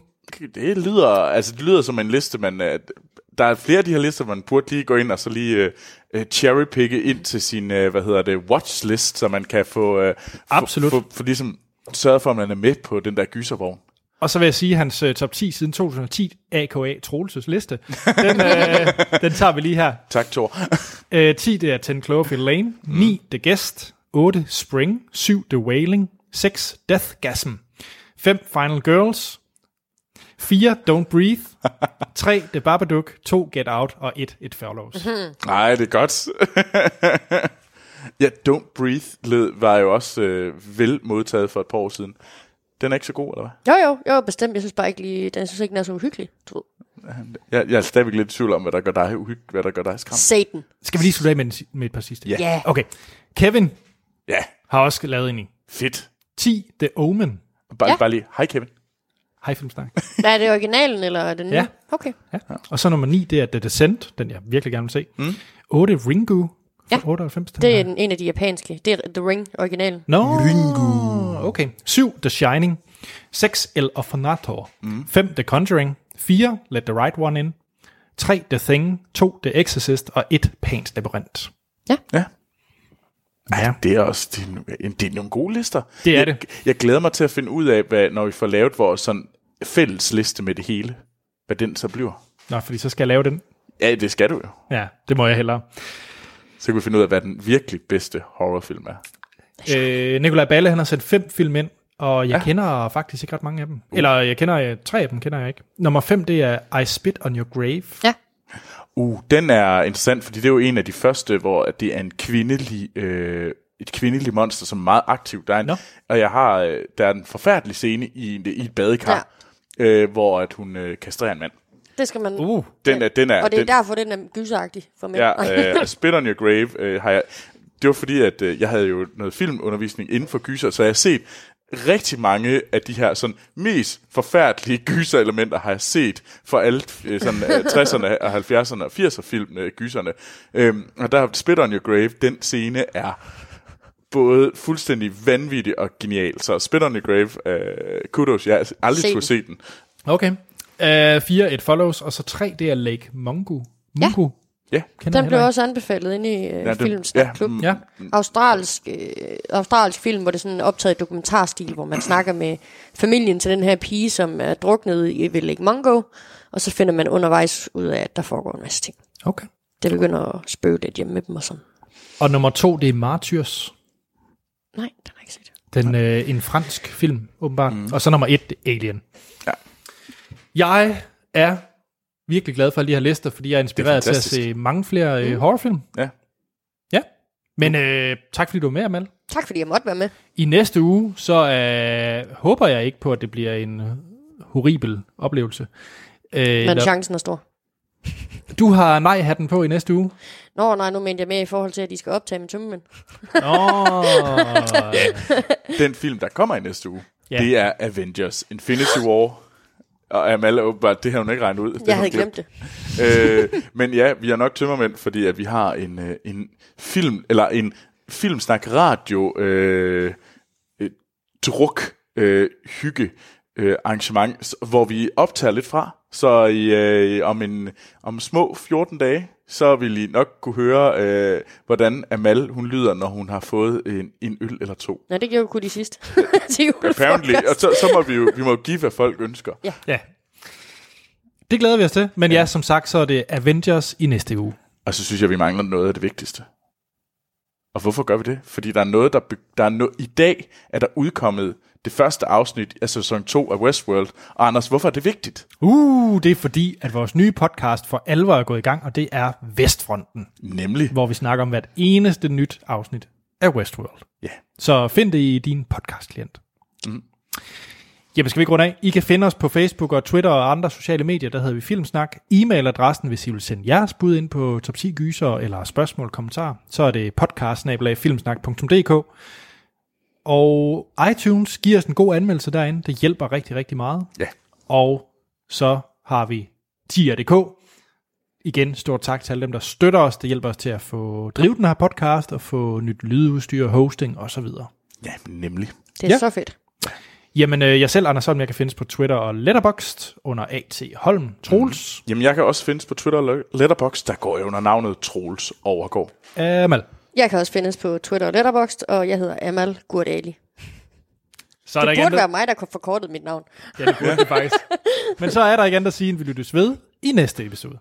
Det lyder, altså det lyder som en liste, man, øh, der er flere af de her lister, man burde lige gå ind og så lige uh, cherrypicke ind til sin, uh, hvad hedder det, watchlist, så man kan få, uh, Absolut. få, få, få ligesom sørget for, at man er med på den der gyservogn. Og så vil jeg sige, at hans uh, top 10 siden 2010, AKA Troelses liste, den, uh, [LAUGHS] den tager vi lige her. Tak, Thor. Uh, 10, det er 10 Cloverfield Lane. 9, The Guest. 8, Spring. 7, The Wailing. 6, Deathgasm. 5, Final Girls. 4, Don't Breathe. [LAUGHS] 3, The Babadook. 2, Get Out. Og 1, It Follows. Nej, det er godt. [LAUGHS] ja, Don't Breathe led, var jo også øh, vel modtaget for et par år siden. Den er ikke så god, eller hvad? Jo, jo, jo, bestemt. Jeg synes bare ikke lige, den synes ikke, den er så uhyggelig. Du ved. Jeg, jeg er stadigvæk lidt i tvivl om, hvad der gør dig uhyg, hvad der gør dig skræmt. Satan. Skal vi lige slutte af med, en, med et par sidste? Ja. Ja. Okay. Kevin Ja, har også lavet en i. fedt. 10, The Omen. Bare, Ja. bare lige, hej Kevin. Hej Filmsnak. Hvad er det originalen, eller er det nye? Ja. Okay. Ja. Og så nummer 9, det er The Descent, den jeg virkelig gerne vil se. Mm. 8, Ringu fra Ja. 98. Den Det er her. en, en af de japanske. Det er The Ring, originalen. Nå, Ringu. Okay. 7, The Shining. 6, El Orfanator. 5, The Conjuring. 4, Let the Right One In. 3, The Thing. 2, The Exorcist. Og 1, Pans Labyrinth. Ja. Ja. Det er også det er, nogle- det er nogle gode lister. Det er jeg, det. Jeg glæder mig til at finde ud af, hvad, når vi får lavet vores sådan fælles liste med det hele, hvad den så bliver. Nå, fordi så skal jeg lave den. Ja, det skal du jo. Ja, det må jeg hellere. Så kan vi finde ud af, hvad den virkelig bedste horrorfilm er. Øh, Nikolaj Balle, han har sendt fem film ind, og jeg ja. kender faktisk ikke ret mange af dem. Uh. Eller jeg kender øh, tre af dem, kender jeg ikke. Nummer 5, det er I Spit on Your Grave. Ja. Uh, den er interessant, fordi det er jo en af de første, hvor at det er en kvindelig, øh, et kvindeligt monster, som er meget aktiv. Der er en, Nå. og jeg har, øh, der er en forfærdelig scene i, en- i et badekar, ja. øh, hvor at hun øh, kastrerer en mand. Det skal man... Uh. Den er, den er, og det er den, derfor, den er gyseragtig for mig. Ja, [LAUGHS] øh, Spit on Your Grave øh, har jeg... Det var fordi, at øh, jeg havde jo noget filmundervisning inden for gyser, så jeg har set rigtig mange af de her sådan mest forfærdelige gyserelementer har jeg set for alle øh, sådan, øh, 60'erne og 70'erne og 80'er film, øh, gyserne. Øhm, og der er Spit on Your Grave, den scene er både fuldstændig vanvittig og genial. Så Spit on Your Grave, øh, kudos, jeg har aldrig Se skulle den. se den. Okay. Uh, 4, It Follows, og så 3, det er Lake Mungo. Mungo? Ja. Kender Den blev også anbefalet inde i Ja, øh, den- Filmsnakklub. ja, Ja. Ja. australsk, øh, australsk film, hvor det er sådan optaget i dokumentarstil, hvor man snakker med familien til den her pige, som er druknet i ved Lake Mungo, og så finder man undervejs ud af, at der foregår en masse ting. Okay. Det begynder at spøge lidt hjemme med dem og sådan. Og nummer 2, det er Martyrs. Nej, den har jeg ikke set. Den, øh, en fransk film, åbenbart. Mm. Og så nummer 1, Alien. Ja. Jeg er virkelig glad for alle de her lister, fordi jeg er inspireret til at se mange flere øh, horrorfilm. Ja. Ja. Men øh, tak fordi du var med, Amal. Tak fordi jeg måtte være med. I næste uge, så øh, håber jeg ikke på, at det bliver en øh, horribel oplevelse. Øh, Men der- chancen er stor. du har nej-hatten på i næste uge. Nå, nej, nu mente jeg mere i forhold til, at de skal optage med tømmermænd. Åh, [LAUGHS] Den film, der kommer i næste uge, Ja. ja. det er Avengers Infinity War. Og Amal åbenbart, det har hun ikke regnet ud. Det Jeg har havde hun glemt det. øh, men ja, vi er nok tømmermænd, fordi at vi har en, øh, en film, eller en filmsnak radio øh, øh, druk øh, hygge øh, arrangement, hvor vi optager lidt fra. Så i, øh, om, en, om små 14 dage, så vil I nok kunne høre, øh, hvordan Amal hun lyder, når hun har fået en, en øl eller to. Nej, det gjorde vi kun de sidste. [LAUGHS] til Apparently. Og så, så må vi jo vi må give, hvad folk ønsker. Ja. ja. Det glæder vi os til. Men ja, som sagt, så er det Avengers i næste uge. Og så synes jeg, vi mangler noget af det vigtigste. Og hvorfor gør vi det? Fordi der er noget, der, be- der er no- i dag er der udkommet det første afsnit af sæson 2 af Westworld. Og Anders, hvorfor er det vigtigt? Uh, det er fordi, at vores nye podcast for alvor er gået i gang, og det er Vestfronten, Nemlig. hvor vi snakker om hvert eneste nyt afsnit af Westworld. Ja. Så find det i din podcast-klient. Mm. Jamen skal vi runde af? I kan finde os på Facebook og Twitter og andre sociale medier, der hedder vi Filmsnak. E-mailadressen, hvis I vil sende jeres bud ind på top 10 gyser eller spørgsmål, kommentarer, så er det podcast Og iTunes giver os en god anmeldelse derinde. Det hjælper rigtig, rigtig meget. Ja. Og så har vi tier.dk. Igen, stort tak til alle dem, der støtter os. Det hjælper os til at få drive den her podcast og få nyt lydudstyr, hosting osv. Ja, nemlig. Det er Ja. så fedt. Jamen, øh, jeg selv, Anders Holm, jeg kan findes på Twitter og Letterboxd under A.T. Holm. Troels. Jamen, jeg kan også findes på Twitter og Letterboxd. Der går jeg under navnet Troels Overgaard. Amal. Jeg kan også findes på Twitter og Letterboxd, og jeg hedder Amal Gurdali. Så er det der burde andet- være mig, der kunne forkortet mit navn. Ja, det burde det faktisk. [LAUGHS] Men så er der ikke andet at sige, end vi lyttes ved i næste episode.